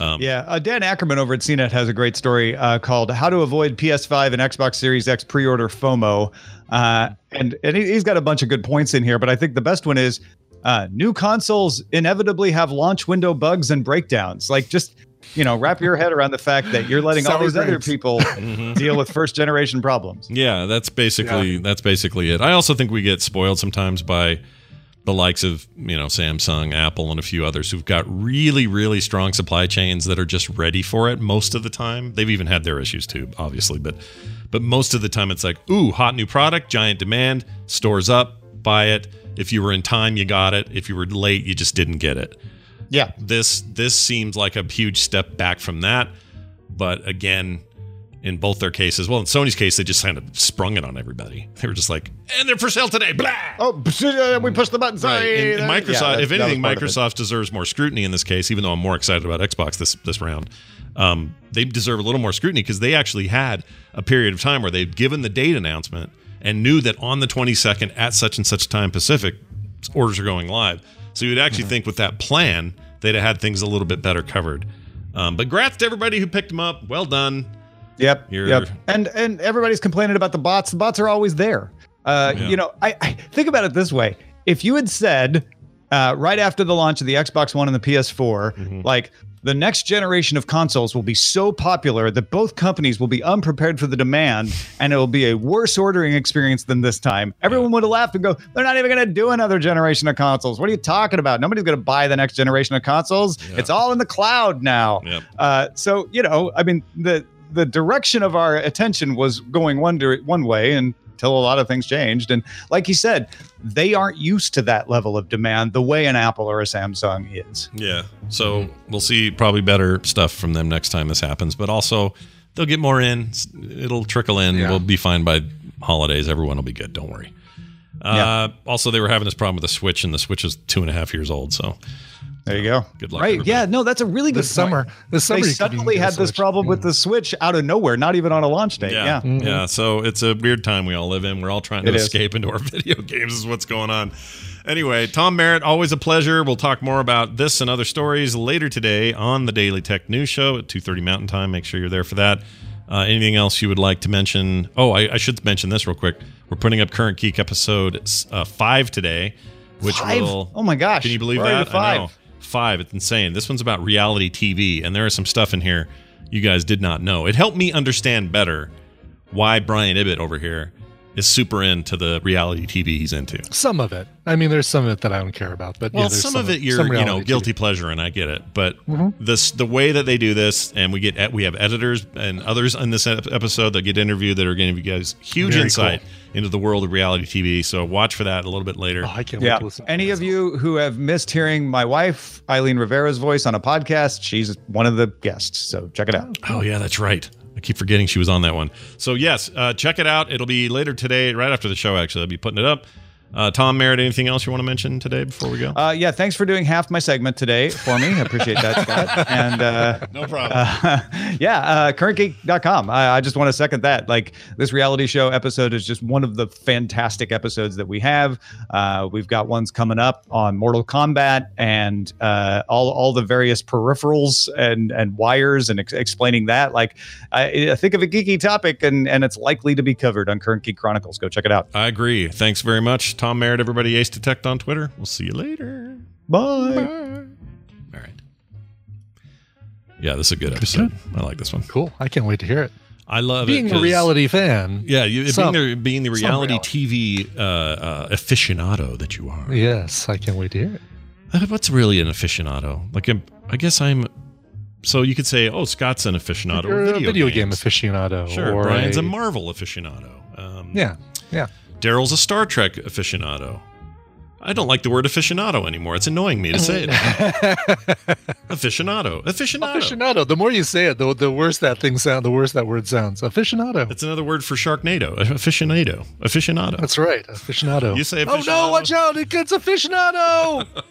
A: Um,
K: Yeah, uh, Dan Ackerman over at CNET has a great story uh, called "How to Avoid PS5 and Xbox Series X Pre-Order FOMO," uh, and and he, he's got a bunch of good points in here. But I think the best one is uh, new consoles inevitably have launch window bugs and breakdowns. Like just you know, wrap your head around the fact that you're letting all
B: Sour
K: these other
B: grapes.
K: people mm-hmm. deal with first generation problems.
A: Yeah, that's basically that's basically it. I also think we get spoiled sometimes by the likes of you know Samsung, Apple, and a few others who've got really really strong supply chains that are just ready for it most of the time. They've even had their issues too, obviously, but but most of the time it's like, ooh, hot new product, giant demand, stores up, buy it. If you were in time, you got it. If you were late, you just didn't get it.
K: Yeah.
A: This this seems like a huge step back from that, but again, in both their cases. Well, in Sony's case, they just kind of sprung it on everybody. They were just like, and they're for sale today. Blah.
K: Oh, we pushed the button.
A: Right. And, and
K: Yeah,
A: Microsoft,
K: that-
A: if anything,
K: part of it.
A: Microsoft deserves more scrutiny in this case, even though I'm more excited about Xbox this this round. Um, they deserve a little more scrutiny because they actually had a period of time where they'd given the date announcement and knew that on the 22nd at such and such time Pacific, orders are going live. So you'd actually
K: Mm-hmm.
A: think with that plan, they'd have had things a little bit better covered. Um, but grats to everybody who picked them up. Well done.
K: Yep.
A: You're-
K: Yep. And and everybody's complaining about the bots. The bots are always there. Uh,
A: Yeah.
K: You know, I, I think about it this way: if you had said uh, right after the launch of the Xbox One and the PS4,
A: Mm-hmm.
K: like the next generation of consoles will be so popular that both companies will be unprepared for the demand, and it will be a worse ordering experience than this time. Everyone would have laughed and go, "They're not even going to do another generation of consoles. What are you talking about? Nobody's going to buy the next generation of consoles. It's all in the cloud now."
A: Yep.
K: Uh, so you know, I mean, the the direction of our attention was going one dir- one way until a lot of things changed. And like you said, they aren't used to that level of demand the way an Apple or a Samsung is.
A: Yeah. So we'll see probably better stuff from them next time this happens, but also they'll get more in. It'll trickle in.
B: Yeah.
A: We'll be fine by holidays. Everyone will be good. Don't worry. Uh, Also, they were having this problem with the Switch, and the Switch is two and a half years old. So
K: There you go.
A: Good luck,
K: Right?
A: everybody.
K: Yeah. No, that's a really good
B: This summer,
K: point.
B: this summer
K: They
B: you could even
K: suddenly had this
B: Switch.
K: problem with the Switch out of nowhere, not even on a launch date. Yeah.
A: yeah, yeah. So it's a weird time we all live in. We're all trying to
K: It is.
A: escape into our video games. Is what's going on. Anyway, Tom Merritt, always a pleasure. We'll talk more about this and other stories later today on the Daily Tech News Show at two thirty Mountain Time. Make sure you're there for that. Uh, anything else you would like to mention? Oh, I, I should mention this real quick. We're putting up Current Geek episode uh, five today, which
K: Five?
A: will.
K: Oh my gosh.
A: Can you believe
K: We're
A: that?
K: to
A: I know.
K: five.
A: Five. It's insane. This one's about reality TV, and there is some stuff in here you guys did not know. It helped me understand better why Brian Ibbott over here is super into the reality TV he's into.
B: Some of it. I mean, there's some of it that I don't care about, but yeah,
A: Well,
B: there's
A: some, of it you're you know guilty
B: TV.
A: pleasure, and I get it. But
B: Mhm.
A: this the way that they do this, and we get we have editors and others in this episode that get interviewed that are going to give you guys huge
B: Very
A: insight into the world of reality TV. So watch for that a little bit later.
B: Oh, I can't wait
K: Yeah.
B: to listen. to
K: Any of you who have missed hearing my wife, Eileen Rivera's voice on a podcast, she's one of the guests. So check it out.
A: Oh yeah, that's right. I keep forgetting she was on that one. So yes, uh, check it out. It'll be later today, right after the show. Actually, I'll be putting it up. Uh, Tom Merritt, anything else you want to mention today before we go?
K: Uh, yeah, thanks for doing half my segment today for me. I appreciate that, Scott. And uh,
A: no problem.
K: uh, yeah, uh, currentgeek.com. I, I just want to second that. Like this reality show episode is just one of the fantastic episodes that we have. Uh, we've got ones coming up on Mortal Kombat and uh, all all the various peripherals and and wires and ex- explaining that. Like I, I think of a geeky topic and and it's likely to be covered on Current Geek Chronicles. Go check it out.
A: I agree. Thanks very much, Tom Merritt. Everybody, Ace Detect on Twitter. We'll see you later.
K: Bye.
A: All right. Yeah, this is a good episode. I like this one.
B: Cool. I can't wait to hear it.
A: I love
B: Being
A: it.
B: a
A: 'cause-
B: reality fan.
A: Yeah, you,
B: Some-
A: being the being the reality,
B: reality.
A: TV uh, uh, aficionado that you are.
B: Yes, I can't wait to hear it.
A: Uh, What's really an aficionado? Like, I'm- I guess I'm. So you could say, oh, Scott's an aficionado.
B: You're
A: of
B: a
A: video,
B: video game aficionado.
A: Sure,
B: or
A: Brian's a,
B: a
A: Marvel aficionado. Um,
B: Yeah, yeah.
A: Daryl's a Star Trek aficionado. I don't like the word aficionado anymore. It's annoying me to say it. aficionado, aficionado.
B: Aficionado. The more you say it, the, the worse that thing sounds, The worse that word sounds. Aficionado.
A: It's another word for Sharknado. Aficionado. Aficionado.
B: That's right. Aficionado.
A: You say aficionado.
B: Oh no! Watch out! It gets aficionado.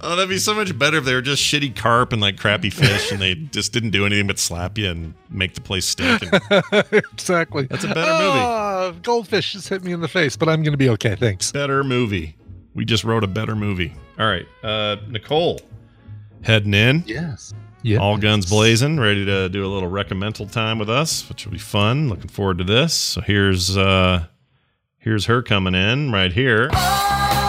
A: Oh, that'd be so much better if they were just shitty carp and like crappy fish, and they just didn't do anything but slap you and make the place stink. And
B: exactly.
A: That's a better movie.
B: Ah, goldfish just hit me in the face, but I'm going to be okay. Thanks.
A: better movie. We just wrote a better movie. All right, uh, Nicole, heading in.
B: Yes. Yeah.
A: All guns blazing, ready to do a little recommendal time with us, which will be fun. Looking forward to this. So here's uh here's her coming in right here. Hey,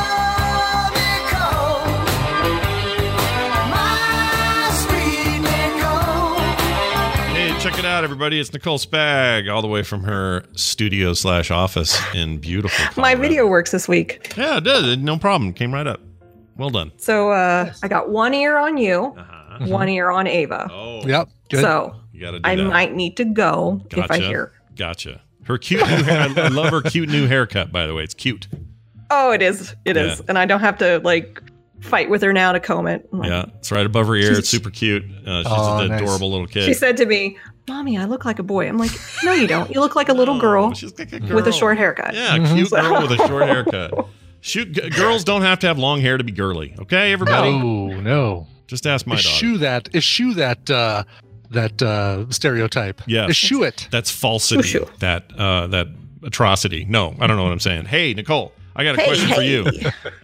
A: out, everybody! It's Nicole Spag, all the way from her studio slash office in beautiful.
L: My video works this week.
A: Yeah, it did. No problem. Came right up. Well done.
L: So uh, I got one ear on you,
A: Uh-huh.
L: one ear on Ava.
A: Oh,
B: Yep. Good.
L: So
A: you got to do
L: I
A: that.
L: might need to go if I
A: Gotcha.
L: hear.
A: Gotcha. Her cute new hair. I love her cute new haircut. By the way, it's cute.
L: Oh, it is. It is,
A: Yeah.
L: and I don't have to like fight with her now to comb it. Like,
A: Yeah, it's right above her ear. It's super cute. Uh, she's
B: Oh,
A: an
B: nice.
A: adorable little kid.
L: She said to me, "Mommy, I look like a boy." I'm like, "No, you don't. You look like a little girl
A: she's like a
L: with a short haircut."
A: Yeah,
B: Mm-hmm.
A: cute girl with a short haircut. Shoot, g- girls don't have to have long hair to be girly. Okay, everybody.
B: No, no.
A: Just ask my daughter.
B: Eschew that. Eschew that. Uh, that uh, stereotype.
A: Yeah.
B: Eschew it.
A: That's falsity.
L: Shoo, shoo.
A: That uh, that atrocity. No, I don't know what I'm saying. Hey, Nicole, I got a
L: Hey,
A: question for you.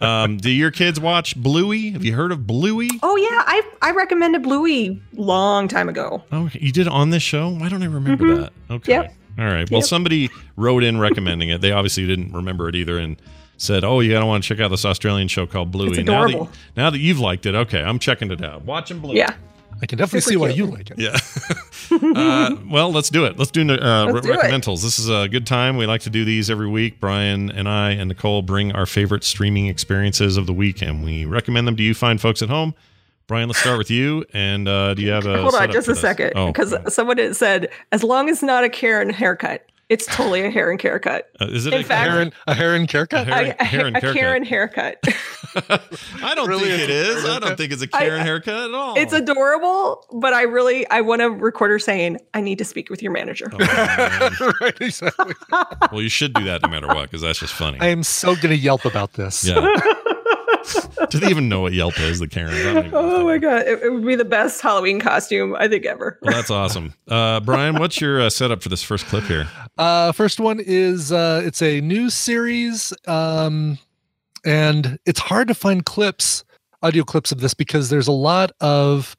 A: Um, do your kids watch Bluey? Have you heard of Bluey?
L: Oh yeah, I I recommended Bluey long time ago.
A: Oh, you did it on this show? Why don't I remember
L: Mhm.
A: that? Okay.
L: Yep.
A: All right. Well,
L: Yep.
A: somebody wrote in recommending it. They obviously didn't remember it either and said, "Oh, you gotta want to check out this Australian show called Bluey." Now that now that you've liked it, okay, I'm checking it out. Watching Bluey.
L: Yeah.
B: I can definitely
L: Super
B: see why
L: cute.
B: you like it.
A: Yeah. uh, well, let's do it. Let's do uh,
L: Let's do it.
A: recommendals. This is a good time. We like to do these every week. Brian and I and Nicole bring our favorite streaming experiences of the week, and we recommend them to you, fine folks at home. Brian, let's start with you. And uh, do you have a
L: Hold on just a
A: this?
L: second,
A: Oh,
L: because someone said as long as not a Karen haircut, it's totally a Heron haircut.
A: uh, is it
L: in
A: a
L: fact-
B: Heron, a heron haircut.
A: A heron-
L: a, a,
A: Heron
L: a
A: haircut.
L: Karen haircut.
A: I don't
B: Really?
A: think it is. I don't think it's a
L: I-
A: Karen haircut at all.
L: it's adorable, but I really I want to record her saying I need to speak with your manager.
A: Oh, man.
B: right, exactly.
A: well, you should do that no matter what, because that's just funny.
B: I am so gonna yelp about this.
A: yeah. do they even know what Yelp is? The Karens. I don't even know if
L: oh my god, it, it would be the best Halloween costume I think ever.
A: Well, that's awesome. Uh, Brian, what's your uh, setup for this first clip here?
B: Uh, first one is uh, it's a news series, um, and it's hard to find clips, audio clips of this because there's a lot of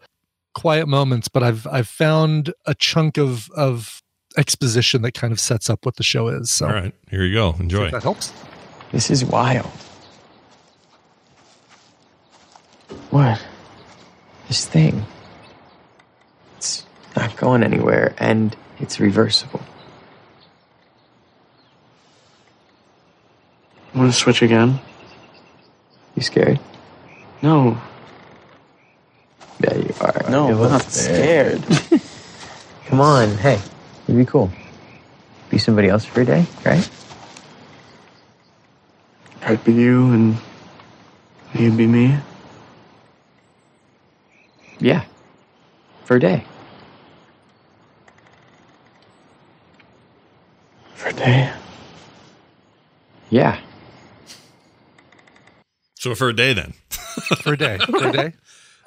B: quiet moments. But I've I've found a chunk of of exposition that kind of sets up what the show is. So
A: All right, here you go. Enjoy.
B: that helps.
M: This is wild. What? This thing. It's not going anywhere, and it's reversible.
N: Want to switch again?
M: You scared?
N: No.
M: Yeah, you are.
N: No,
M: You
N: I'm not scared.
M: Come on, hey, it'd be cool. Be somebody else for a day, right?
N: I'd be you and you'd be me.
M: Yeah. For a day.
N: For a day.
M: Yeah.
A: So for a day, then.
B: for a day. For a day.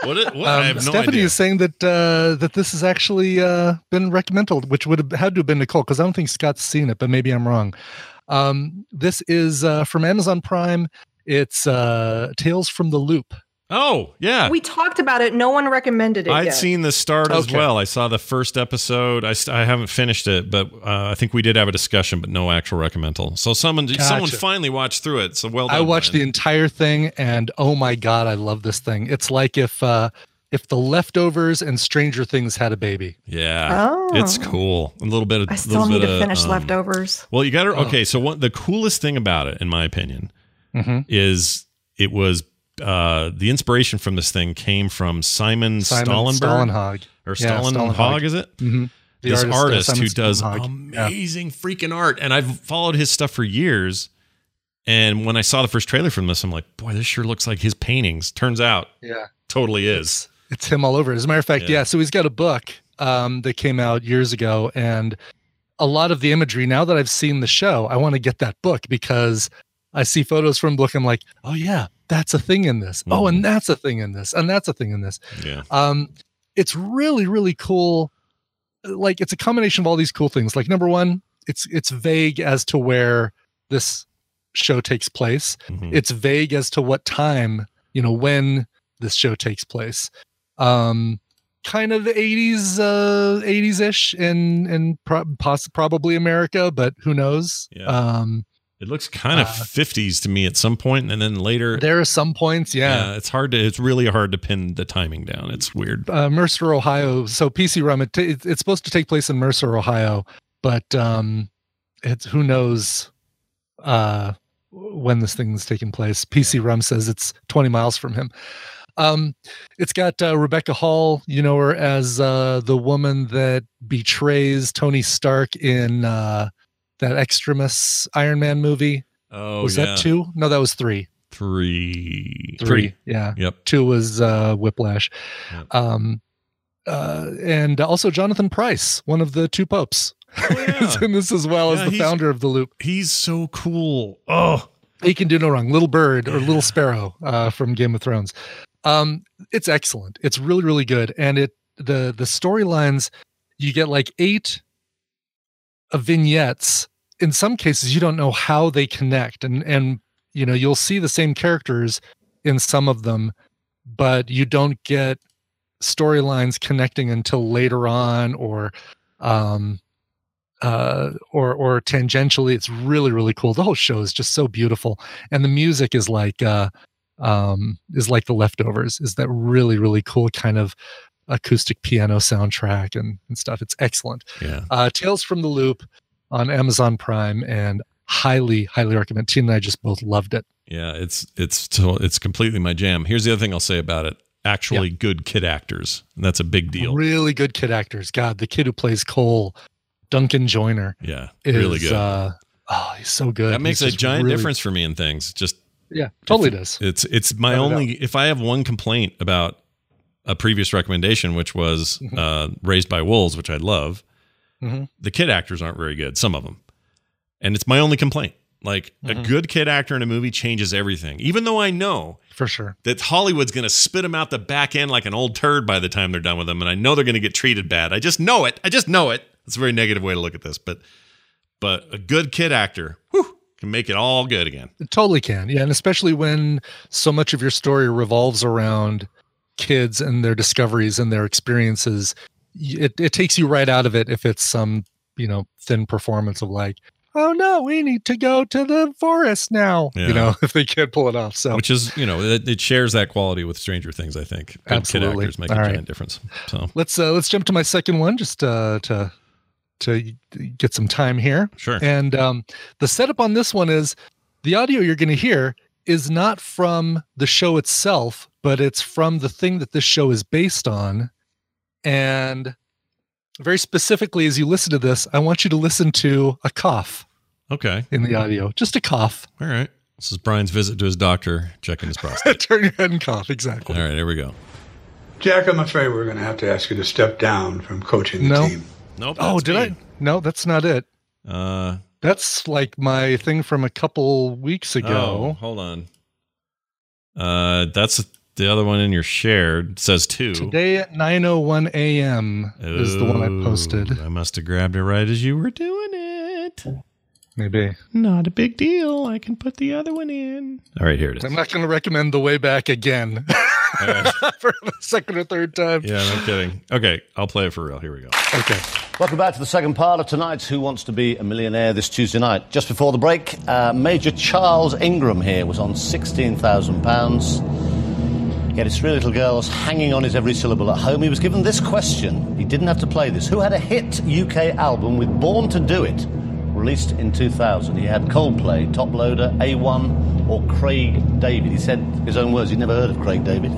A: What? It, what? I
B: Um,
A: have no
B: Stephanie
A: idea.
B: is saying that uh, that this has actually uh, been recommended, which would have had to have been Nicole because I don't think Scott's seen it, but maybe I'm wrong. Um, this is uh, from Amazon Prime. It's uh, Tales from the Loop.
A: Oh, yeah.
L: We talked about it. No one recommended it
A: I'd
L: yet.
A: seen the start as
B: Okay.
A: well. I saw the first episode. I, st- I haven't finished it, but uh, I think we did have a discussion, but no actual recommendal. So someone someone finally watched through it. So well done.
B: I watched
A: Brian.
B: the entire thing, and oh my god, I love this thing. It's like if uh, if the leftovers and Stranger Things had a baby.
A: Yeah,
L: Oh.
A: it's cool. A little bit of.
L: I still
A: little
L: need
A: bit
L: to
A: of,
L: finish
A: um,
L: leftovers.
A: Well, you got to
B: Oh.
A: okay. So what the coolest thing about it, in my opinion,
B: Mhm.
A: is it was uh, the inspiration from this thing came from Simon,
B: Simon
A: Stollenberg
B: Stalenhag.
A: or
B: Yeah,
A: Stalenhag,
B: Stalenhag.
A: is it?
B: Mhm. The
A: this
B: artist, uh,
A: artist, who does
B: Stalenhag. Yeah.
A: amazing freaking art, and I've followed his stuff for years. And when I saw the first trailer from this, I'm like, boy, this sure looks like his paintings. Turns out,
B: Yeah.
A: totally is.
B: It's him all over. As a matter of fact,
A: Yeah.
B: yeah. so he's got a book um, that came out years ago, and a lot of the imagery. Now that I've seen the show, I want to get that book because I see photos from book. I'm like, oh yeah, that's a thing in this. Oh, and that's a thing in this, and that's a thing in this.
A: Yeah.
B: Um, it's really really cool. Like it's a combination of all these cool things. Like number one, it's it's vague as to where this show takes place.
A: Mhm.
B: It's vague as to what time, you know, when this show takes place. Um, kind of 80s, uh, 80s ish in in pro- poss- probably America, but who knows?
A: Yeah.
B: Um,
A: It looks kind of
B: Uh,
A: 50s to me at some point, and then later.
B: there are some points, yeah.
A: it's hard to. It's really hard to pin the timing down. It's weird.
B: uh, Mercer, Ohio. So PC Rum, it, it, it's supposed to take place in Mercer, Ohio, but um, it's who knows uh, when this thing's taking place. PC Rum says it's 20 miles from him. Um, it's got uh, Rebecca Hall, you know her as uh, the woman that betrays Tony Stark in uh, that Extremis Iron Man movie.
A: Oh,
B: was
A: yeah.
B: that two? No, that was three.
A: three.
B: Three. Yeah.
A: Yep.
B: Two was uh, Whiplash.
A: Yep.
B: Um, uh, and also Jonathan Pryce, one of the two popes, is in this as well
A: Oh, Yeah,
B: as the founder of the Loop.
A: He's so cool. Oh,
B: he can do no wrong. Little Bird or Little Sparrow uh, from Game of Thrones. Um, it's excellent. It's really really good, and it the the storylines you get like eight uh, vignettes. In some cases, you don't know how they connect, and and you know you'll see the same characters in some of them, but you don't get storylines connecting until later on, or um, uh, or or tangentially. It's really really cool. The whole show is just so beautiful, and the music is like uh, um, is like the leftovers. Is that really really cool kind of acoustic piano soundtrack and, and stuff. It's excellent.
A: Yeah.
B: Uh, Tales from the Loop on Amazon Prime and highly highly recommend. Tina and I just both loved it.
A: Yeah, it's it's it's completely my jam. Here's the other thing I'll say about it. Actually, good kid actors. And that's a big deal.
B: Really good kid actors. God, the kid who plays Cole, Duncan Joiner.
A: Yeah,
B: is,
A: really good.
B: Uh, oh, he's so good.
A: that makes
B: He's
A: a giant
B: really-
A: difference for me in things. Just
B: Yeah, totally does.
A: It's it's my only. If I have one complaint about a previous recommendation, which was
B: Mm-hmm.
A: uh, Raised by Wolves, which I love,
B: Mhm.
A: the kid actors aren't very good. Some of them, and it's my only complaint. Like a
B: Mhm.
A: good kid actor in a movie changes everything. Even though I know
B: for sure
A: that Hollywood's going to spit them out the back end like an old turd by the time they're done with them, and I know they're going to get treated bad. I just know it. I just know it. It's a very negative way to look at this, but but a good kid actor whew, can make it all good again.
B: It totally can. Yeah. And especially when so much of your story revolves around kids and their discoveries and their experiences it, it takes you right out of it if it's some, you know, thin performance of like, oh no, we need to go to the forest now.
A: Yeah.
B: You know, if they can't pull it off. So
A: which is you know it, it shares that quality with Stranger Things. I think good
B: Absolutely.
A: kid actors make
B: All
A: a
B: right.
A: giant difference. So
B: let's uh let's jump to my second one just uh to to get some time here
A: Sure.
B: and um the setup on this one is the audio you're going to hear is not from the show itself but it's from the thing that this show is based on and very specifically as you listen to this i want you to listen to a cough
A: okay,
B: in the audio just a cough
A: all right. This is Brian's visit to his doctor, checking his prostate.
B: turn your head and cough exactly
A: all right, here we go.
O: Jack, I'm afraid we're going to have to ask you to step down from coaching the
B: No.
O: team.
A: Nope.
B: oh did
A: me.
B: i no that's not it
A: Uh,
B: That's like my thing from a couple weeks ago.
A: oh,
B: ago.
A: hold on. Uh, that's the other one in your shared. It says two.
B: Today at 9:01 a.m. is the one I posted.
A: I must have grabbed it right as you were doing it.
B: Maybe.
A: Not a big deal. I can put the other one in. All right, here it is.
B: I'm not going to recommend the way back again for the second or third time.
A: Yeah, no kidding. Okay, I'll play it for real. Here we go.
B: Okay.
P: Welcome back to the second part of tonight's Who Wants to Be a Millionaire this Tuesday night. Just before the break, uh, Major Charles Ingram here was on £16,000. He had his three little girls hanging on his every syllable at home. He was given this question. He didn't have to play this. Who had a hit UK album with Born to Do It, released in 2000? He had Coldplay, Top Loader, A1, or Craig David. He said his own words, he'd never heard of Craig David.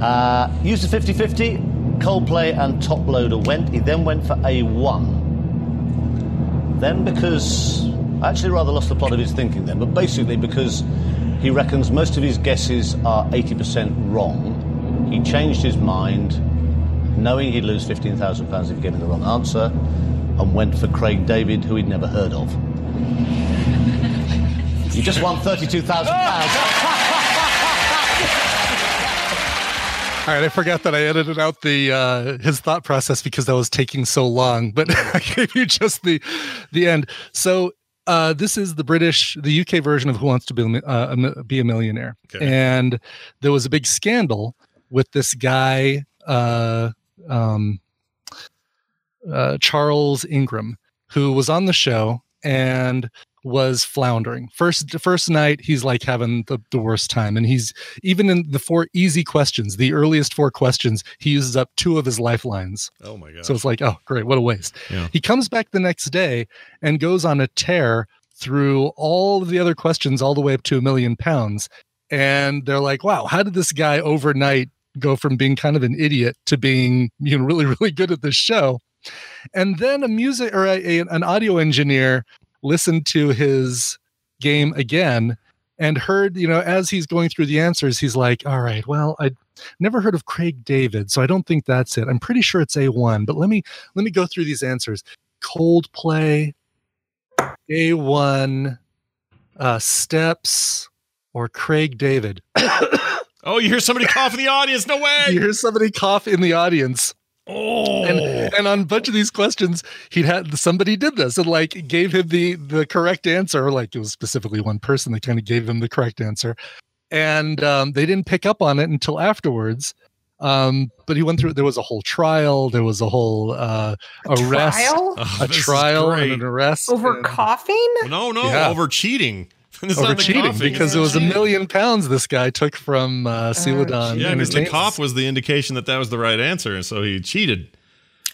P: Uh, used a 50 50. Coldplay and Top Loader went. He then went for A1. Then, because I actually rather lost the plot of his thinking then, but basically because he reckons most of his guesses are 80% wrong, he changed his mind, knowing he'd lose £15,000 if he gave me the wrong answer, and went for Craig David, who he'd never heard of. You just won £32,000.
B: All right, I forgot that I edited out the uh, his thought process because that was taking so long, but I gave you just the the end. So uh, this is the British, the UK version of Who Wants to Be, a uh, be a Millionaire, and there was a big scandal with this guy, uh, um, uh, Charles Ingram, who was on the show and was floundering. First first night, he's like having the, the worst time. And he's even in the four easy questions, the earliest four questions, he uses up two of his lifelines.
A: Oh my god.
B: So it's like, oh great, what a waste.
A: Yeah.
B: He comes back the next day and goes on a tear through all of the other questions all the way up to a million pounds. And they're like, wow, how did this guy overnight go from being kind of an idiot to being you know really, really good at this show? And then a music or a, a- an audio engineer listened to his game again and heard, you know, as he's going through the answers, he's like, all right, well, I never heard of Craig David, so I don't think that's it. I'm pretty sure it's A1, but let me let me go through these answers. Coldplay, A1, uh, Steps, or Craig David.
A: Oh, you hear somebody cough in the audience? No way.
B: You hear somebody cough in the audience.
A: Oh,
B: and and on a bunch of these questions, he'd had somebody did this and like gave him the the correct answer. Like it was specifically one person that kind of gave him the correct answer, and um, they didn't pick up on it until afterwards. Um, but he went through. There was a whole trial. There was a whole uh, arrest,
L: trial?
A: Oh,
B: a
A: this
B: trial, and an arrest
L: Over
B: and-
L: coughing?
A: no, no,
B: Yeah.
A: over cheating. It's
B: over
A: not the
B: cheating
A: coughing,
B: because it
A: the
B: was a million pounds this guy took from uh, Celador.
A: Yeah, because the cough was the indication that that was the right answer, and so he cheated.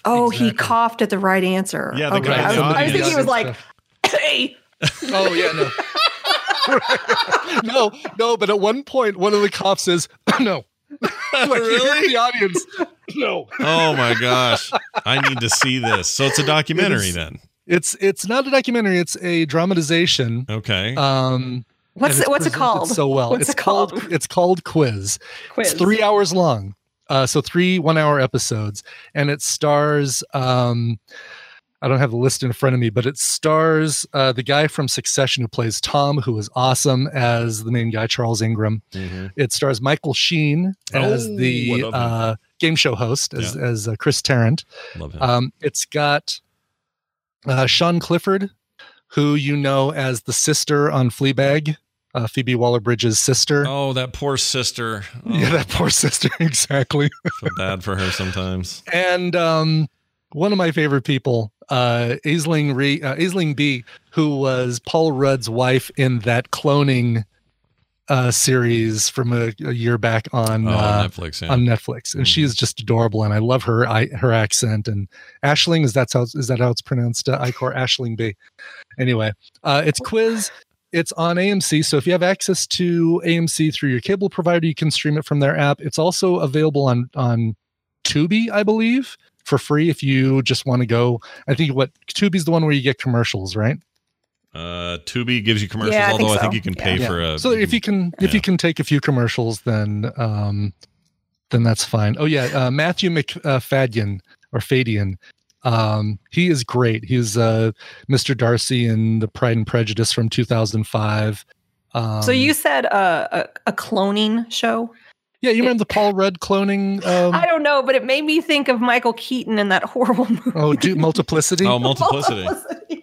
L: Oh, he coughed at the right answer.
A: Yeah, the
L: okay.
A: guy
L: I
A: in
L: was, I was thinking he was like, hey.
B: Oh yeah, no. no, no, but at one point, one of the cops says, "No." like you hear the audience, no.
A: Oh my gosh, I need to see this. So it's a documentary
B: It's-
A: then.
B: It's it's not a documentary. It's a dramatization.
A: Okay.
B: Um,
L: What's it- what's it called?
B: So well,
L: What's
B: it's
L: it called?
B: It's called Quiz.
L: Quiz.
B: It's three hours long. Uh, so three one-hour episodes, and it stars. Um, I don't have the list in front of me, but it stars uh, the guy from Succession who plays Tom, who is awesome as the main guy, Charles Ingram. It stars Michael Sheen as
A: Oh,
B: the uh, game show host, as, as uh, Chris Tarrant.
A: Love him.
B: Um, it's got uh, Sian Clifford, who you know as the sister on Fleabag, uh, Phoebe Waller Bridge's sister.
A: Oh, that poor sister. Oh,
B: Yeah, that poor sister, exactly.
A: feel bad for her sometimes.
B: and um, one of my favorite people, uh, Aisling, Re- uh, Aisling Bea, who was Paul Rudd's wife in that cloning uh, series from a, a year back on
A: Oh,
B: uh,
A: Netflix, yeah.
B: on Netflix, and she is just adorable, and I love her I, her accent. And Ashling is that's how is that how it's pronounced? Uh, Icor Aisling Bea. Anyway, uh, it's quiz. It's on AMC, so if you have access to AMC through your cable provider, you can stream it from their app. It's also available on on Tubi, I believe, for free if you just want to go. I think what Tubi's the one where you get commercials, right?
A: Uh, Tubi gives you commercials,
L: Yeah, I think
A: although I think you can pay
B: Yeah.
A: for a.
B: so if you can if you can take a few commercials then um then that's fine oh yeah uh, matthew mcfadden or fadian um he is great he's uh mr darcy in the pride and prejudice from 2005 um,
L: so you said uh, a, a cloning show?
B: Yeah you remember the paul rudd cloning um
L: I don't know, but it made me think of Michael Keaton in that horrible movie.
B: oh do multiplicity
A: Oh, multiplicity.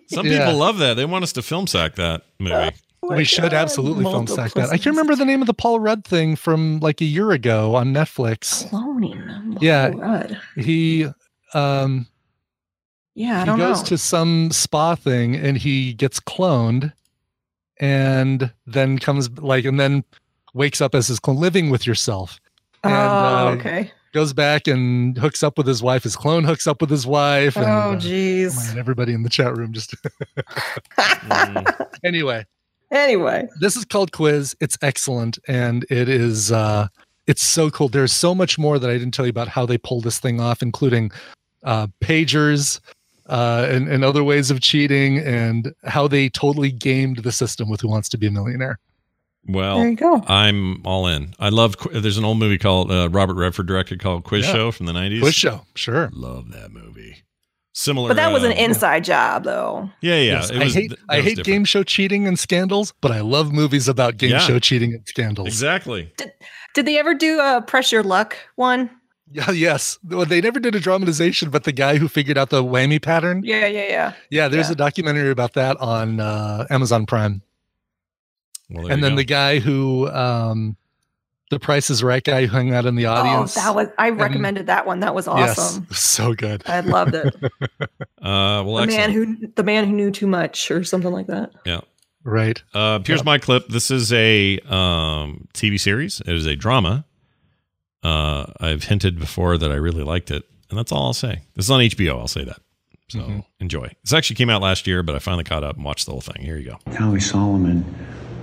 A: Some
B: Yeah.
A: people love that. They want us to film sack that movie.
B: we should absolutely film sack that i can't remember the name of the paul rudd thing from like a year ago on netflix
L: Cloning.
B: yeah
L: Paul Rudd.
B: he um
L: Yeah, I
B: he
L: don't know.
B: He goes
L: know.
B: to some spa thing and he gets cloned and then comes like and then wakes up as his clone living with yourself. And
L: oh,
B: uh,
L: okay.
B: goes back and hooks up with his wife. His clone hooks up with his wife. And
L: Oh,
B: uh,
L: jeez.
B: man, everybody in the chat room just anyway.
L: Anyway,
B: this is called quiz. It's excellent. And it is uh it's so cool. There's so much more that i didn't tell you about how they pull this thing off including uh pagers uh and, and other ways of cheating and how they totally gamed the system with who wants to be a millionaire
A: Well,
L: There you go.
A: I'm all in. I love. There's an old movie called uh, Robert Redford directed called Quiz
B: Yeah.
A: Show from the '90s.
B: quiz show sure
A: Love that movie. Similar,
L: but that was an
A: uh,
L: inside job, though.
A: Yeah, yeah.
B: Yes,
A: it was-
B: i hate
A: that
B: i hate
A: different.
B: game show cheating and scandals but i love movies about game
A: Yeah.
B: show cheating and scandals
A: Exactly.
L: Did they ever do a press your luck one?
B: yeah yes well, they never did a dramatization but the guy who figured out the whammy pattern
L: Yeah, yeah, yeah.
B: Yeah, there's
L: Yeah.
B: a documentary about that on uh, Amazon Prime.
A: Well,
B: and then
A: go.
B: the guy who, um, the Price is Right guy who hung out in the audience.
L: Oh, that was I recommended that one. That was awesome.
B: Yes, so good.
L: I loved it.
A: Uh, well,
L: the man who the man who knew too much or something like that.
A: Yeah.
B: Right.
A: Uh, here's my clip. This is a um, TV series. It is a drama. Uh, I've hinted before that I really liked it, and that's all I'll say. This is on HBO. I'll say that. So
B: Mm-hmm.
A: enjoy. This actually came out last year, but I finally caught up and watched the whole thing. Here you go.
N: Howie Solomon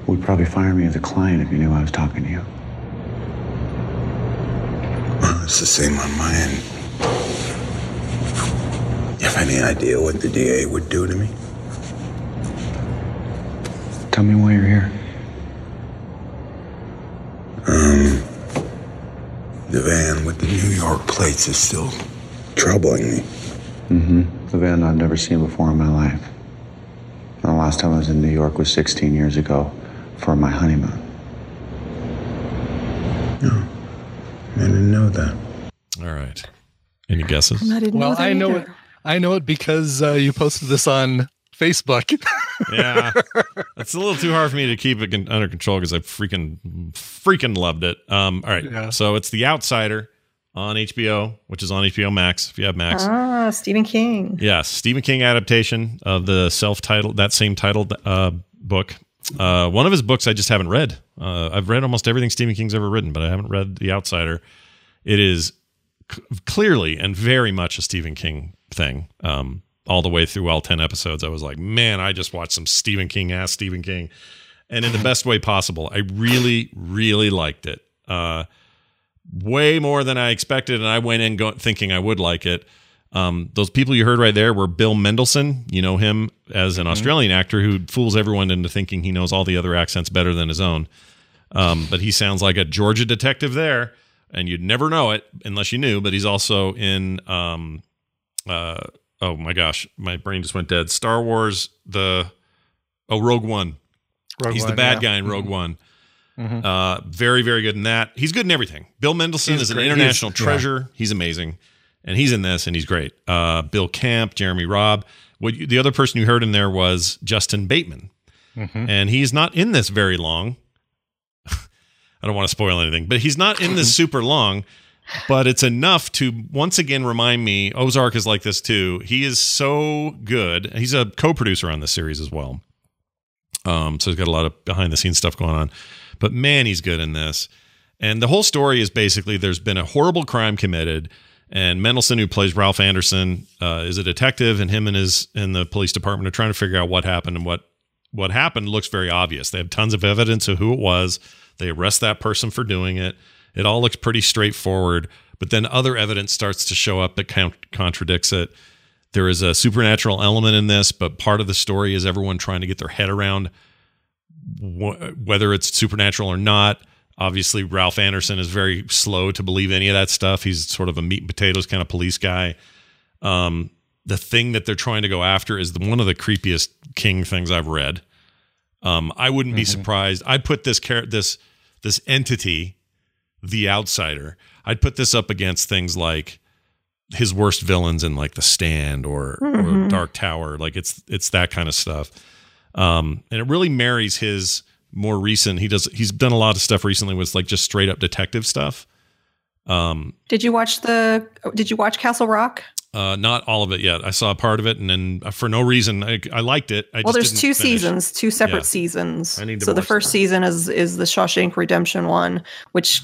N: would probably fire me as a client if you knew I was talking to you.
Q: Well, it's the same on my end. You have any idea what the DA would do to me?
N: Tell me why you're here.
Q: Um, the van with the New York plates is still troubling me.
N: Mm-hmm. The van I've never seen before in my life. The last time I was in New York was 16 years ago for my honeymoon.
Q: No, I didn't know that.
A: All right. Any guesses?
B: well, I know it. I know it because uh, you posted this on Facebook.
A: yeah, it's a little too hard for me to keep it con- under control because I freaking freaking loved it. Um, all right,
B: Yeah.
A: so it's The Outsider on HBO, which is on HBO Max if you have Max.
L: Ah, Stephen King.
A: Yeah, Stephen King adaptation of the self-titled that same titled uh, book. Uh, one of his books I just haven't read. Uh, I've read almost everything Stephen King's ever written, but I haven't read The Outsider. It is c- clearly and very much a Stephen King thing. Um, all the way through all ten episodes, I was like, man, I just watched some Stephen King ass Stephen King, and in the best way possible. I really, really liked it. Uh, way more than I expected, and I went in go- thinking I would like it. Um, those people you heard right there were Bill Mendelsohn. You know him as an Australian actor who fools everyone into thinking he knows all the other accents better than his own. Um, but he sounds like a Georgia detective there, and you'd never know it unless you knew. But he's also in, um, uh, oh my gosh, my brain just went dead. Star Wars, the oh Rogue One.
B: Rogue
A: he's the bad
B: yeah.
A: guy in Rogue
B: Mhm.
A: One.
B: Mhm.
A: Uh, very, very good in that. He's good in everything. Bill Mendelsohn
B: He's
A: is an
B: great.
A: international
B: He's- yeah.
A: treasure. He's amazing, and he's in this, and he's great. Uh, Bill Camp, Jeremy Bobb. What you, the other person you heard in there was Jason Bateman,
B: Mhm.
A: and he's not in this very long. I don't want to spoil anything, but he's not in this super long. But it's enough to once again remind me Ozark is like this too. He is so good. He's a co-producer on this series as well. Um, so he's got a lot of behind the scenes stuff going on. But man, he's good in this. And the whole story is basically there's been a horrible crime committed, and Mendelsohn, who plays Ralph Anderson, uh, is a detective, and him and his and the police department are trying to figure out what happened and what what happened looks very obvious. They have tons of evidence of who it was. They arrest that person for doing it. It all looks pretty straightforward, but then other evidence starts to show up that con- contradicts it. There is a supernatural element in this, but part of the story is everyone trying to get their head around wh- whether it's supernatural or not. Obviously, Ralph Anderson is very slow to believe any of that stuff. He's sort of a meat and potatoes kind of police guy. Um, the thing that they're trying to go after is the, one of the creepiest King things I've read. Um, I wouldn't be surprised. I'd put this char- this this entity, the outsider. I'd put this up against things like his worst villains in like The Stand or, or
R: Mhm.
A: Dark Tower. Like it's it's that kind of stuff. Um, and it really marries his more recent. He does. He's done a lot of stuff recently with like just straight up detective stuff. Um,
L: Did you watch the? Did you watch Castle Rock?
A: uh, not all of it yet. I saw a part of it, and then uh, for no reason, I, I liked it. I
L: well,
A: just
L: there's
A: didn't
L: two
A: finish.
L: seasons, two separate
A: Yeah.
L: seasons.
A: I need to
L: so the
A: watch
L: first season is is the Shawshank Redemption one, which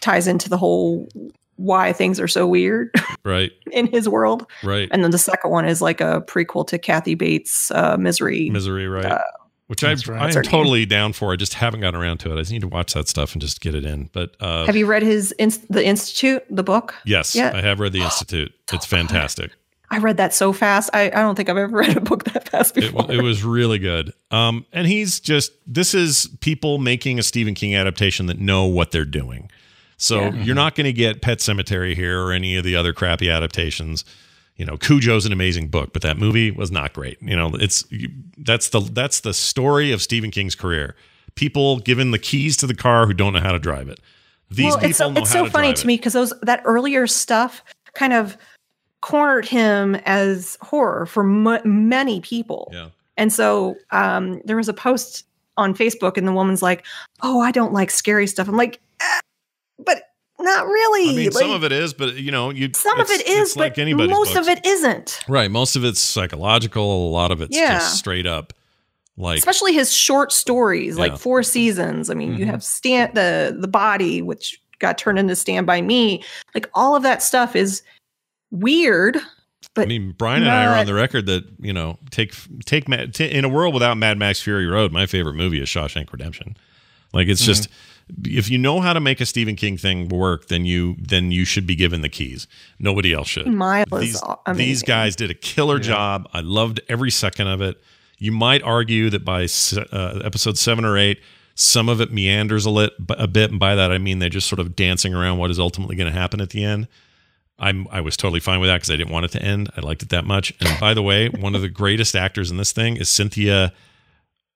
L: ties into the whole why things are so weird
A: Right,
L: in his world.
A: right.
L: And then the second one is like a prequel to Kathy Bates' uh, Misery.
A: Misery, right? Which I,
L: That's right.
A: I
L: That's
A: am
L: her name.
A: totally down for. I just haven't gotten around to it. I just need to watch that stuff and just get it in. But uh,
L: Have you read his inst- the Institute, the book?
A: Yes,
L: Yeah.
A: I have read the Institute. It's fantastic.
L: I read that so fast. I, I don't think I've ever read a book that fast
A: It,
L: before.
A: wa- it was really good. Um, and he's just this is people making a Stephen King adaptation that know what they're doing. So
L: Yeah.
A: you're not going to get Pet Sematary here or any of the other crappy adaptations. You know, Cujo's an amazing book, but that movie was not great. You know, it's that's the that's the story of Stephen King's career. People given the keys to the car who don't know how to drive it. These
L: well,
A: people
L: it's so, it's so
A: to
L: funny to me because those that earlier stuff kind of cornered him as horror for m- many people.
A: Yeah.
L: And so um, there was a post on Facebook, and the woman's like, "Oh, I don't like scary stuff." I'm like, "Eh, but not really.
A: I mean,
L: Like,
A: some of it is, but you know, you
L: some of it is,
A: it's like
L: but most
A: books.
L: of it isn't.
A: Right. Most of it's psychological. A lot of it's
L: Yeah.
A: just straight up like
L: Especially his short stories,
A: Yeah.
L: like four seasons. I mean, you
A: Mhm.
L: have stand the the body, which got turned into Stand by Me. Like all of that stuff is weird. But
A: I mean, Brian and I are on the record that you know, take take in a world without Mad Max Fury Road. My favorite movie is Shawshank Redemption. Like it's just if you know how to make a Stephen King thing work, then you then you should be given the keys. Nobody else should.
L: Mile
A: these, these guys did a killer job. I loved every second of it. You might argue that by uh, episode seven or eight, Some of it meanders a, lit, a bit, and by that I mean they're just sort of dancing around what is ultimately going to happen at the end. I'm I was totally fine with that because I didn't want it to end. I liked it that much. And by the way, one of the greatest actors in this thing is Cynthia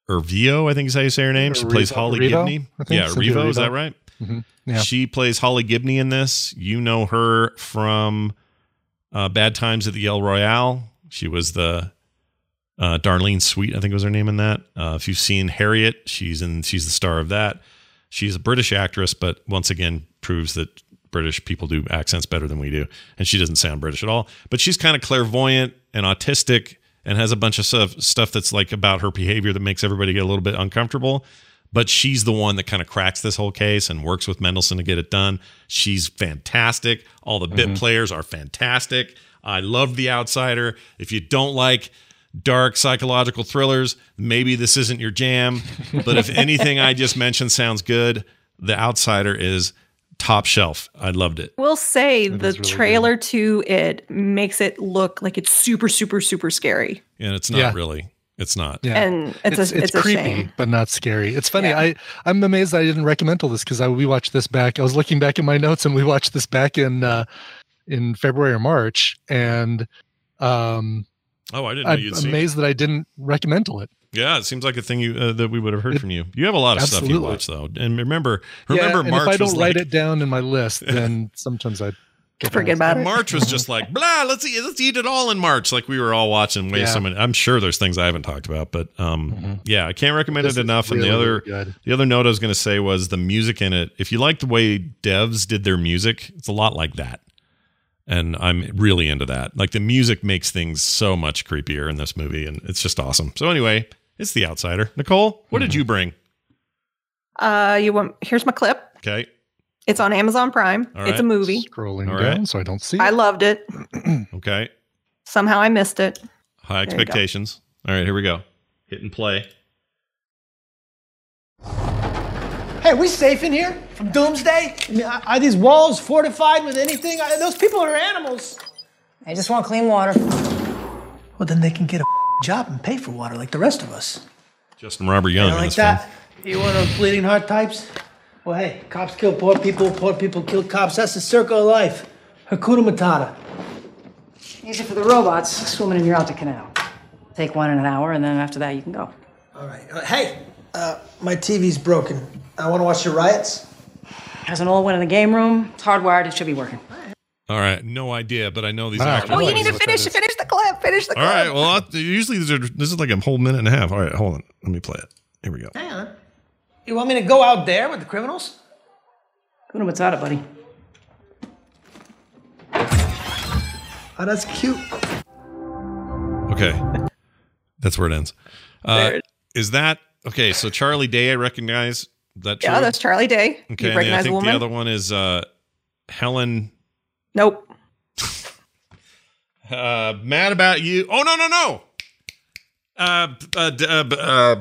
A: Erivo. I think is how you say her name. She plays Holly
B: Revo,
A: Gibney. Yeah,
B: Cynthia
A: Revo. Is that right?
B: Mhm. Yeah.
A: She plays Holly Gibney in this. You know her from uh, Bad Times at the El Royale. She was the uh, Darlene Sweet, I think was her name in that. Uh, if you've seen Harriet, she's in. She's the star of that. She's a British actress, but once again proves that British people do accents better than we do, and she doesn't sound British at all. But she's kind of clairvoyant and autistic, and has a bunch of stuff stuff that's like about her behavior that makes everybody get a little bit uncomfortable. But she's the one that kind of cracks this whole case and works with Mendelsohn to get it done. She's fantastic. All the bit mm-hmm. players are fantastic. I love The Outsider. If you don't like dark psychological thrillers, maybe this isn't your jam. But if anything I just mentioned sounds good, The Outsider is top shelf. I loved it.
L: We'll say the
A: really
L: trailer to it makes it look like it's super, super, super scary.
A: And it's not
B: Yeah.
A: really. It's not.
B: Yeah.
L: And it's a- it's a
B: creepy,
L: shame.
B: but not scary. It's funny. I I'm amazed I didn't recommend all this because I we watched this back. I was looking back at my notes and we watched this back in uh, in February or March, and um,
A: Oh, I didn't know
B: I'm
A: you'd seen it.
B: amazed that I didn't recommend it.
A: Yeah, it seems like a thing you uh, that we would have heard from you. You have a lot of stuff you watch though, and remember, remember
B: yeah, and
A: March
B: if I don't write
A: like,
B: it down in my list, then sometimes I
L: forget about it.
A: March was just like blah. Let's eat. Let's eat it all in March. Like we were all watching. Way
B: Yeah.
A: so many. I'm sure there's things I haven't talked about, but um, yeah, I can't recommend
B: This
A: it
B: is
A: enough. and the other,
B: good.
A: the other note I was going to say was the music in it. If you like the way devs did their music, it's a lot like that, and I'm really into that. Like the music makes things so much creepier in this movie, and it's just awesome. So anyway, it's The Outsider. Nicole, what
B: Mm-hmm.
A: did you bring?
L: Uh, you want? Here's my clip.
A: Okay.
L: It's on Amazon Prime.
A: All
L: It's a movie.
B: Scrolling
A: All
B: down
A: right.
B: so I don't see. It.
L: I
B: it.
L: loved it.
A: Okay.
L: Somehow I missed it.
A: High
L: There
A: expectations. All right, here we go. Hit and play.
R: Hey, we safe in here from doomsday? I mean, are are these walls fortified with anything? Those people are animals.
S: I just want clean water.
R: Well, then they can get a job and pay for water like the rest of us.
A: Justin Robert Young.
R: You
A: in
R: like
A: this
R: that? You one of those bleeding heart types? Well, hey, cops kill poor people, poor people kill cops. That's the circle of life. Hakuna Matata.
S: Easy for the robots swimming in your Alta Canal. Take one in an hour, and then after that, you can go.
R: All right. Uh, hey, uh, my TV's broken. I want to watch your riots.
S: Has an old one in the game room. It's hardwired. It should be working.
A: Film. All right, no idea, but I know these
B: Wow.
A: actors.
L: Oh, you need to finish finish the clip. Finish the
A: All
L: clip.
A: right, well, I'll, usually these are this is like a whole minute and a half. All right, hold on, let me play it. Here we go.
R: Hang on. You want me to go out there with the criminals?
S: Hakuna Matata, buddy.
R: Oh, that's cute.
A: Okay, that's where it ends. Uh,
L: There it-
A: is that okay? So Charlie Day, I recognize. That true?
L: Yeah, that's Charlie Day.
A: okay.
L: you
A: and I
L: recognize the
A: think
L: woman?
A: the other one is uh, Helen.
L: Nope.
A: Uh, mad about you. Oh no no no. Uh, uh, d- uh, b- uh,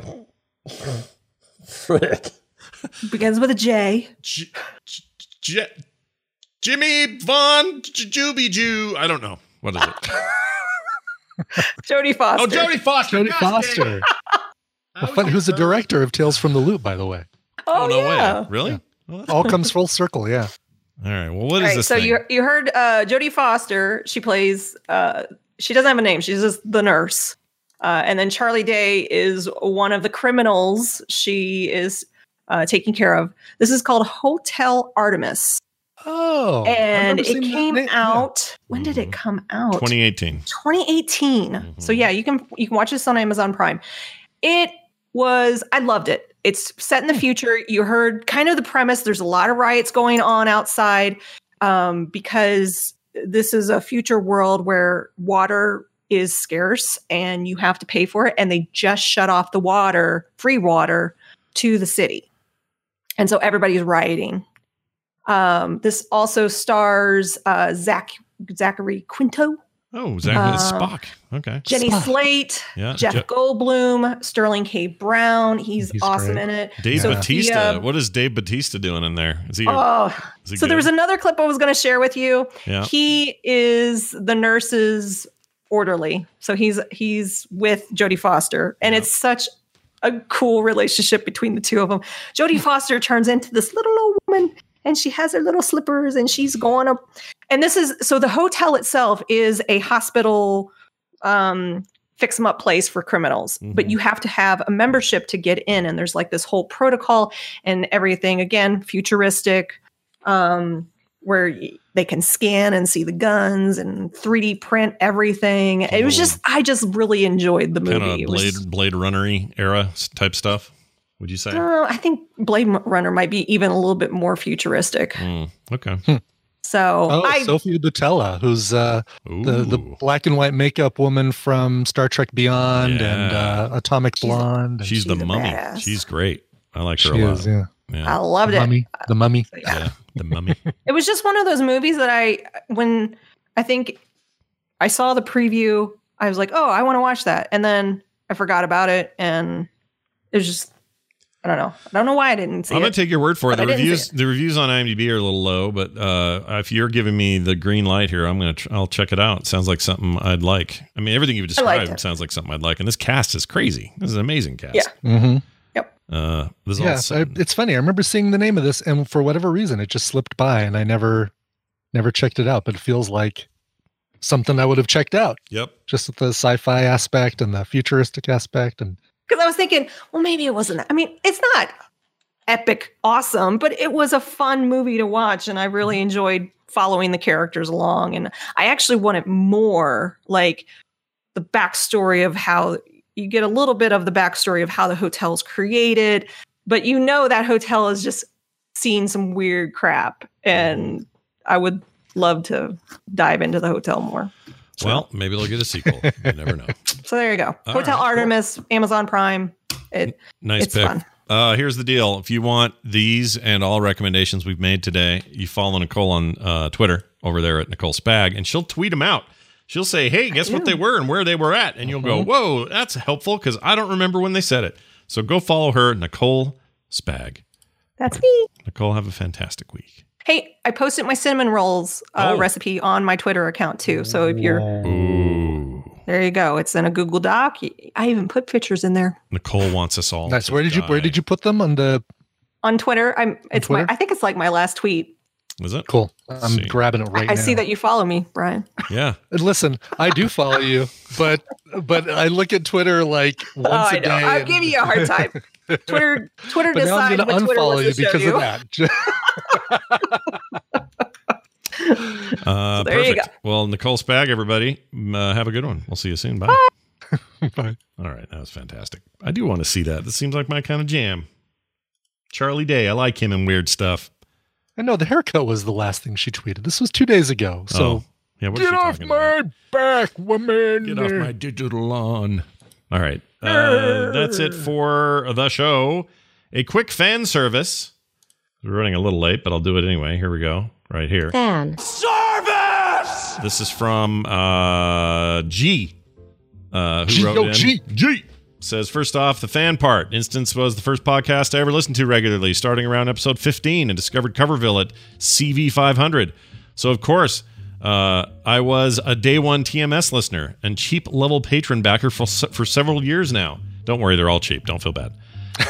A: frick.
L: Begins with a J.
A: J- Jimmy Von J- Juby Jew. I don't know. What is it?
L: Jodie Foster.
A: Oh, Jodie Foster.
B: Jodie Foster.
A: it.
B: Fun, who's the director of Tales from the Loop, by the way?
L: Oh,
A: no
L: yeah.
A: way. Really? Well,
B: All comes full circle. Yeah.
A: All right. Well, what is
L: right,
A: this
L: so
A: thing?
L: you you heard uh, Jodie Foster. She plays. Uh, she doesn't have a name. She's just the nurse. Uh, and then Charlie Day is one of the criminals she is uh, taking care of. This is called Hotel Artemis,
B: Oh.
L: And it came
B: name, yeah.
L: out. When did it come out?
A: 2018.
L: 2018.
A: Mm-hmm.
L: So yeah, you can you can watch this on Amazon Prime. It was I loved it. It's set in
A: Hmm.
L: the future. You heard kind of the premise. There's a lot of riots going on outside um, because this is a future world where water is scarce and you have to pay for it. And they just shut off the water, free water, to the city, and so everybody's rioting. Um, this also stars uh, Zach Zachary Quinto.
A: Oh, Zach
L: Uh,
A: Spock. Okay.
L: Jenny Slate,
A: Yeah,
L: Jeff
A: Je-
L: Goldblum, Sterling K. Brown. He's,
B: He's
L: awesome
B: great.
L: in it.
A: Dave
L: Sophia-
A: Bautista. What is Dave Bautista doing in there? Is he?
L: Oh,
A: is he
L: so there was another clip I was going to share with you.
A: Yeah.
L: He is the nurse's orderly. So he's he's with Jodie Foster, and it's such a cool relationship between the two of them. Jodie Foster turns into this little old woman and she has her little slippers and she's going up. And this is so the hotel itself is a hospital um fix them up place for criminals, but you have to have a membership to get in. And there's like this whole protocol and everything again, futuristic, um, where they can scan and see the guns and 3D print everything. It was just, I just really enjoyed the movie.
A: Kind of
L: It was-
A: Blade Blade Runnery era type stuff. Would you say?
L: Uh, I think Blade Runner might be even a little bit more futuristic.
A: Mm, okay.
L: So
B: Oh,
L: I
B: Sofia Boutella, who's uh, the the black and white makeup woman from Star Trek Beyond and uh, Atomic Blonde. and-
A: She's, the mummy. She's great. I like her
B: She
A: a lot.
B: is, yeah.
L: I loved
B: the
L: it.
B: Mummy, the mummy.
A: Yeah, the mummy.
L: it was just one of those movies that I, when I think I saw the preview, I was like, oh, I want to watch that. And then I forgot about it. And it was just, I don't know. I don't know why I didn't see
A: I'm
L: it.
A: gonna take your word for it. The
L: I didn't
A: reviews, the reviews on IMDb are a little low, but uh, if you're giving me the green light here, I'm gonna, tr- I'll check it out. Sounds like something I'd like. I mean, everything you've described sounds like something I'd like, and this cast is crazy. This is an amazing cast.
L: Yeah.
B: Mm-hmm. Yep.
A: Uh, this is
B: Yeah,
A: set-
B: I, it's funny. I remember seeing the name of this, and for whatever reason, it just slipped by, and I never, never checked it out. But it feels like something I would have checked out.
A: Yep.
B: Just the sci-fi aspect and the futuristic aspect, and
L: Because I was thinking, well, maybe it wasn't. I mean, it's not epic, awesome, but it was a fun movie to watch, and I really enjoyed following the characters along. And I actually wanted more, like the backstory of how you get a little bit of the backstory of how the hotel's created, but you know that hotel is just seeing some weird crap, and I would love to dive into the hotel more.
A: Well, maybe they'll get a sequel. You never know.
L: So there you go.
A: All
L: Hotel
A: right,
L: Artemis, Amazon Prime. It,
A: Nice
L: it's
A: pick.
L: fun.
A: Uh, here's the deal. If you want these and all recommendations we've made today, you follow Nicole on uh, Twitter over there at Nicole Spag, and she'll tweet them out. She'll say, "Hey, guess what they were and where they were at," and you'll go, "Whoa, that's helpful because I don't remember when they said it." So go follow her, Nicole Spag.
L: That's me.
A: Nicole, have a fantastic week.
L: Hey, I posted my cinnamon rolls uh,
A: Oh.
L: recipe on my Twitter account too. So if you're
A: Ooh,
L: there, you go. It's in a Google Doc. I even put pictures in there
A: Nicole wants us all.
B: nice. Where did you where did you put them on the?
L: on Twitter. I'm. It's my. I think it's like my last tweet.
A: Was it
B: Cool. I'm
A: see.
B: grabbing it right now.
L: I see that you follow me, Brian.
A: Yeah.
B: Listen, I do follow you, but but I look at Twitter like once
L: oh, I
B: a day.
L: know. I'm
B: and-
L: giving you a hard time. Twitter. Twitter
B: but now I'm
L: decides
B: going to
L: what Twitter
B: unfollow you because
L: you.
B: of that.
A: Uh,
L: there you
A: perfect. Well, Nicole Spag, everybody, uh, have a good one. We'll see you soon. Bye.
B: Bye.
A: All right, that was fantastic. I do want to see that. That seems like my kind of jam. Charlie Day, I like him and weird stuff.
B: I know the haircut was the last thing she tweeted. This was two days ago. So
A: Oh, yeah, what is
B: get off
A: talking
B: my back, woman.
A: Get off my digital lawn. All right. Uh, that's it for the show. A quick fan service. We're running a little late, but I'll do it anyway. Here we go. Right here.
C: Fan.
F: Service!
A: This is from uh, G. Uh, who
B: G-
A: wrote
B: yo,
A: in.
B: G.
A: G. Says, first off, the fan part. Instance was the first podcast I ever listened to regularly, starting around episode 15 and discovered Coverville at CV500. So, of course, uh, I was a day one TMS listener and cheap level patron backer for, for several years now. Don't worry, they're all cheap. Don't feel bad.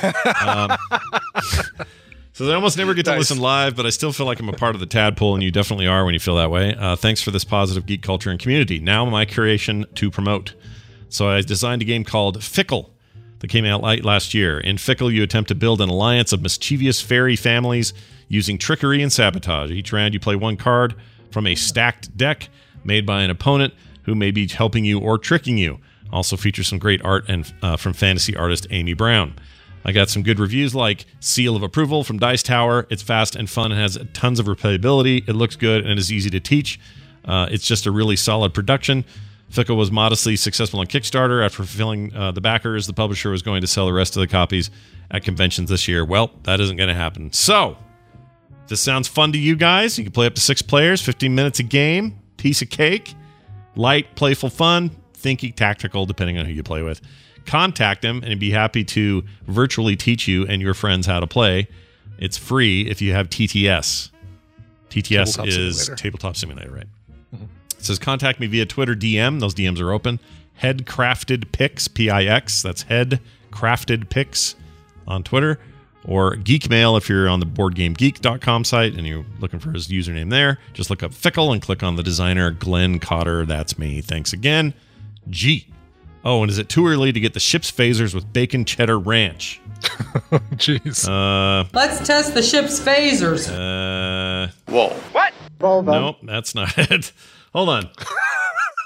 A: um, so I almost never get to listen live, but I still feel like I'm a part of the tadpole, and you definitely are when you feel that way. Uh, thanks for this positive geek culture and community. Now my creation to promote. So I designed a game called Fickle that came out late last year. In Fickle, you attempt to build an alliance of mischievous fairy families using trickery and sabotage. Each round, you play one card from a stacked deck made by an opponent who may be helping you or tricking you. Also features some great art and uh, from fantasy artist Amy Brown. I got some good reviews like Seal of Approval from Dice Tower. It's fast and fun and has tons of replayability. It looks good and is easy to teach. Uh, it's just a really solid production. Fickle was modestly successful on Kickstarter. After fulfilling uh, the backers, the publisher was going to sell the rest of the copies at conventions this year. Well, that isn't going to happen. So, if this sounds fun to you guys. You can play up to six players, 15 minutes a game, piece of cake, light, playful fun, thinky, tactical, depending on who you play with. Contact him and he'd be happy to virtually teach you and your friends how to play. It's free if you have TTS. TTS
B: Tabletop
A: is
B: Simulator.
A: Tabletop Simulator, right? It says contact me via Twitter DM. Those DMs are open. Headcrafted Pix, P I X. That's Head Crafted Picks on Twitter, or Geekmail if you're on the BoardGameGeek.com site and you're looking for his username there. Just look up Fickle and click on the designer Glenn Cotter. That's me. Thanks again. G. Oh, and is it too early to get the ship's phasers with bacon cheddar ranch?
B: Jeez.
A: Uh,
T: Let's test the ship's phasers.
A: uh,
T: Whoa. What?
A: nope, that's not it. Hold on.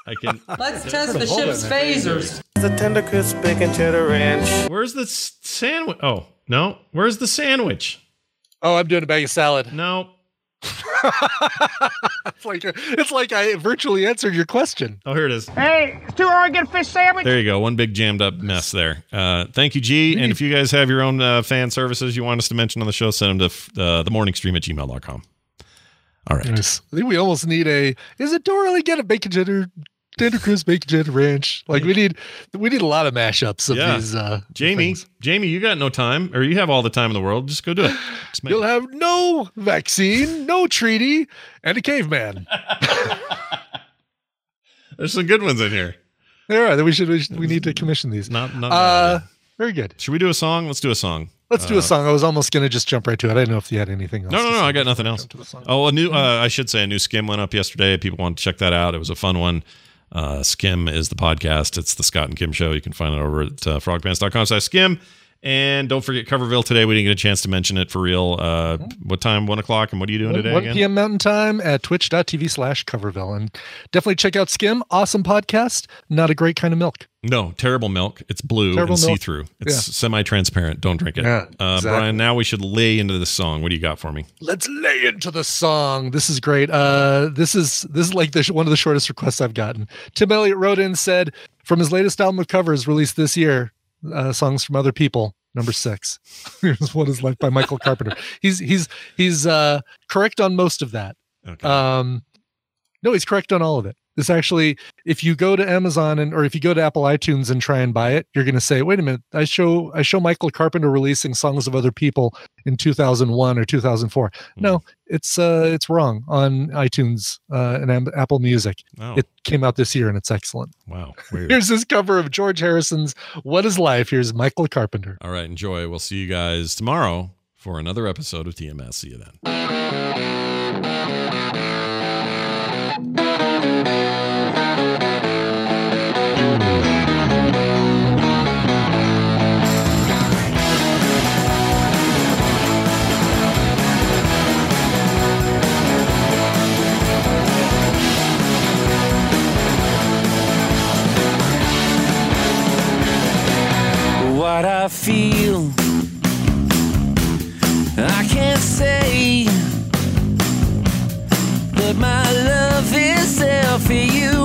A: I can.
T: Let's test the ship's phasers.
U: The tender crisp bacon cheddar ranch.
A: Where's the sandwich? Oh no, where's the sandwich?
B: Oh, I'm doing a bag of salad.
A: No.
B: it's like it's like I virtually answered your question.
A: Oh, here it is.
U: Hey, it's too hard to get a fish sandwich.
A: There you go. One big jammed up mess there. Uh, thank you, G. And if you guys have your own uh, fan services you want us to mention on the show, send them to uh, the morning stream at gmail.com. All right.
B: Yes. I think we almost need a. Is it too early to get a bacon cheddar, tender crisp bacon cheddar ranch? Like we need, we need a lot of mashups of
A: Yeah.
B: these. Uh,
A: Jamie, Jamie, you got no time, or you have all the time in the world. Just go do it.
B: You'll have no vaccine, no treaty, and a caveman.
A: There's some good ones in here.
B: There are. We should. We, should, we need to commission these.
A: Not. Not
B: Uh, very good.
A: Should we do a song? Let's do a song.
B: Let's do
A: Uh,
B: a song. I was almost going to just jump right to it. I didn't know if you had anything else.
A: No, no, no. I got nothing else. Oh, a new. Uh, I should say a new skim went up yesterday. People want to check that out. It was a fun one. Uh, skim is the podcast. It's the Scott and Kim show. You can find it over at uh, frogpants.com slash skim. And don't forget Coverville today. We didn't get a chance to mention it for real. Uh, what time? One o'clock. And what are you doing today
B: 1
A: again?
B: p.m. Mountain Time at twitch.tv slash coverville. And definitely check out Skim. Awesome podcast. Not a great kind of milk.
A: No, terrible milk. It's blue
B: Terrible
A: and see through. It's
B: Yeah.
A: semi-transparent. Don't drink it.
B: Yeah,
A: uh,
B: exactly.
A: Brian, now we should lay into the song. What do you got for me?
B: Let's lay into the song. This is great. Uh, this is this is like the, one of the shortest requests I've gotten. Tim Elliott wrote in said from his latest album of covers released this year, uh, songs from other people. Number six. Here's what is left by Michael Carpenter. He's he's he's uh, correct on most of that. Um, no, he's correct on all of it. This actually, if you go to Amazon and or if you go to Apple iTunes and try and buy it, you're going to say, "Wait a minute! I show I show Michael Carpenter releasing songs of other people in 2001 or 2004." No, it's uh it's wrong on iTunes uh, and Am- Apple Music.
A: Oh.
B: It came out this year and it's excellent.
A: Wow. Weird.
B: Here's this cover of George Harrison's "What Is Life." Here's Michael Carpenter.
A: All right. Enjoy. We'll see you guys tomorrow for another episode of TMS. See you then.
H: what I feel. I can't say, but my love is there for you.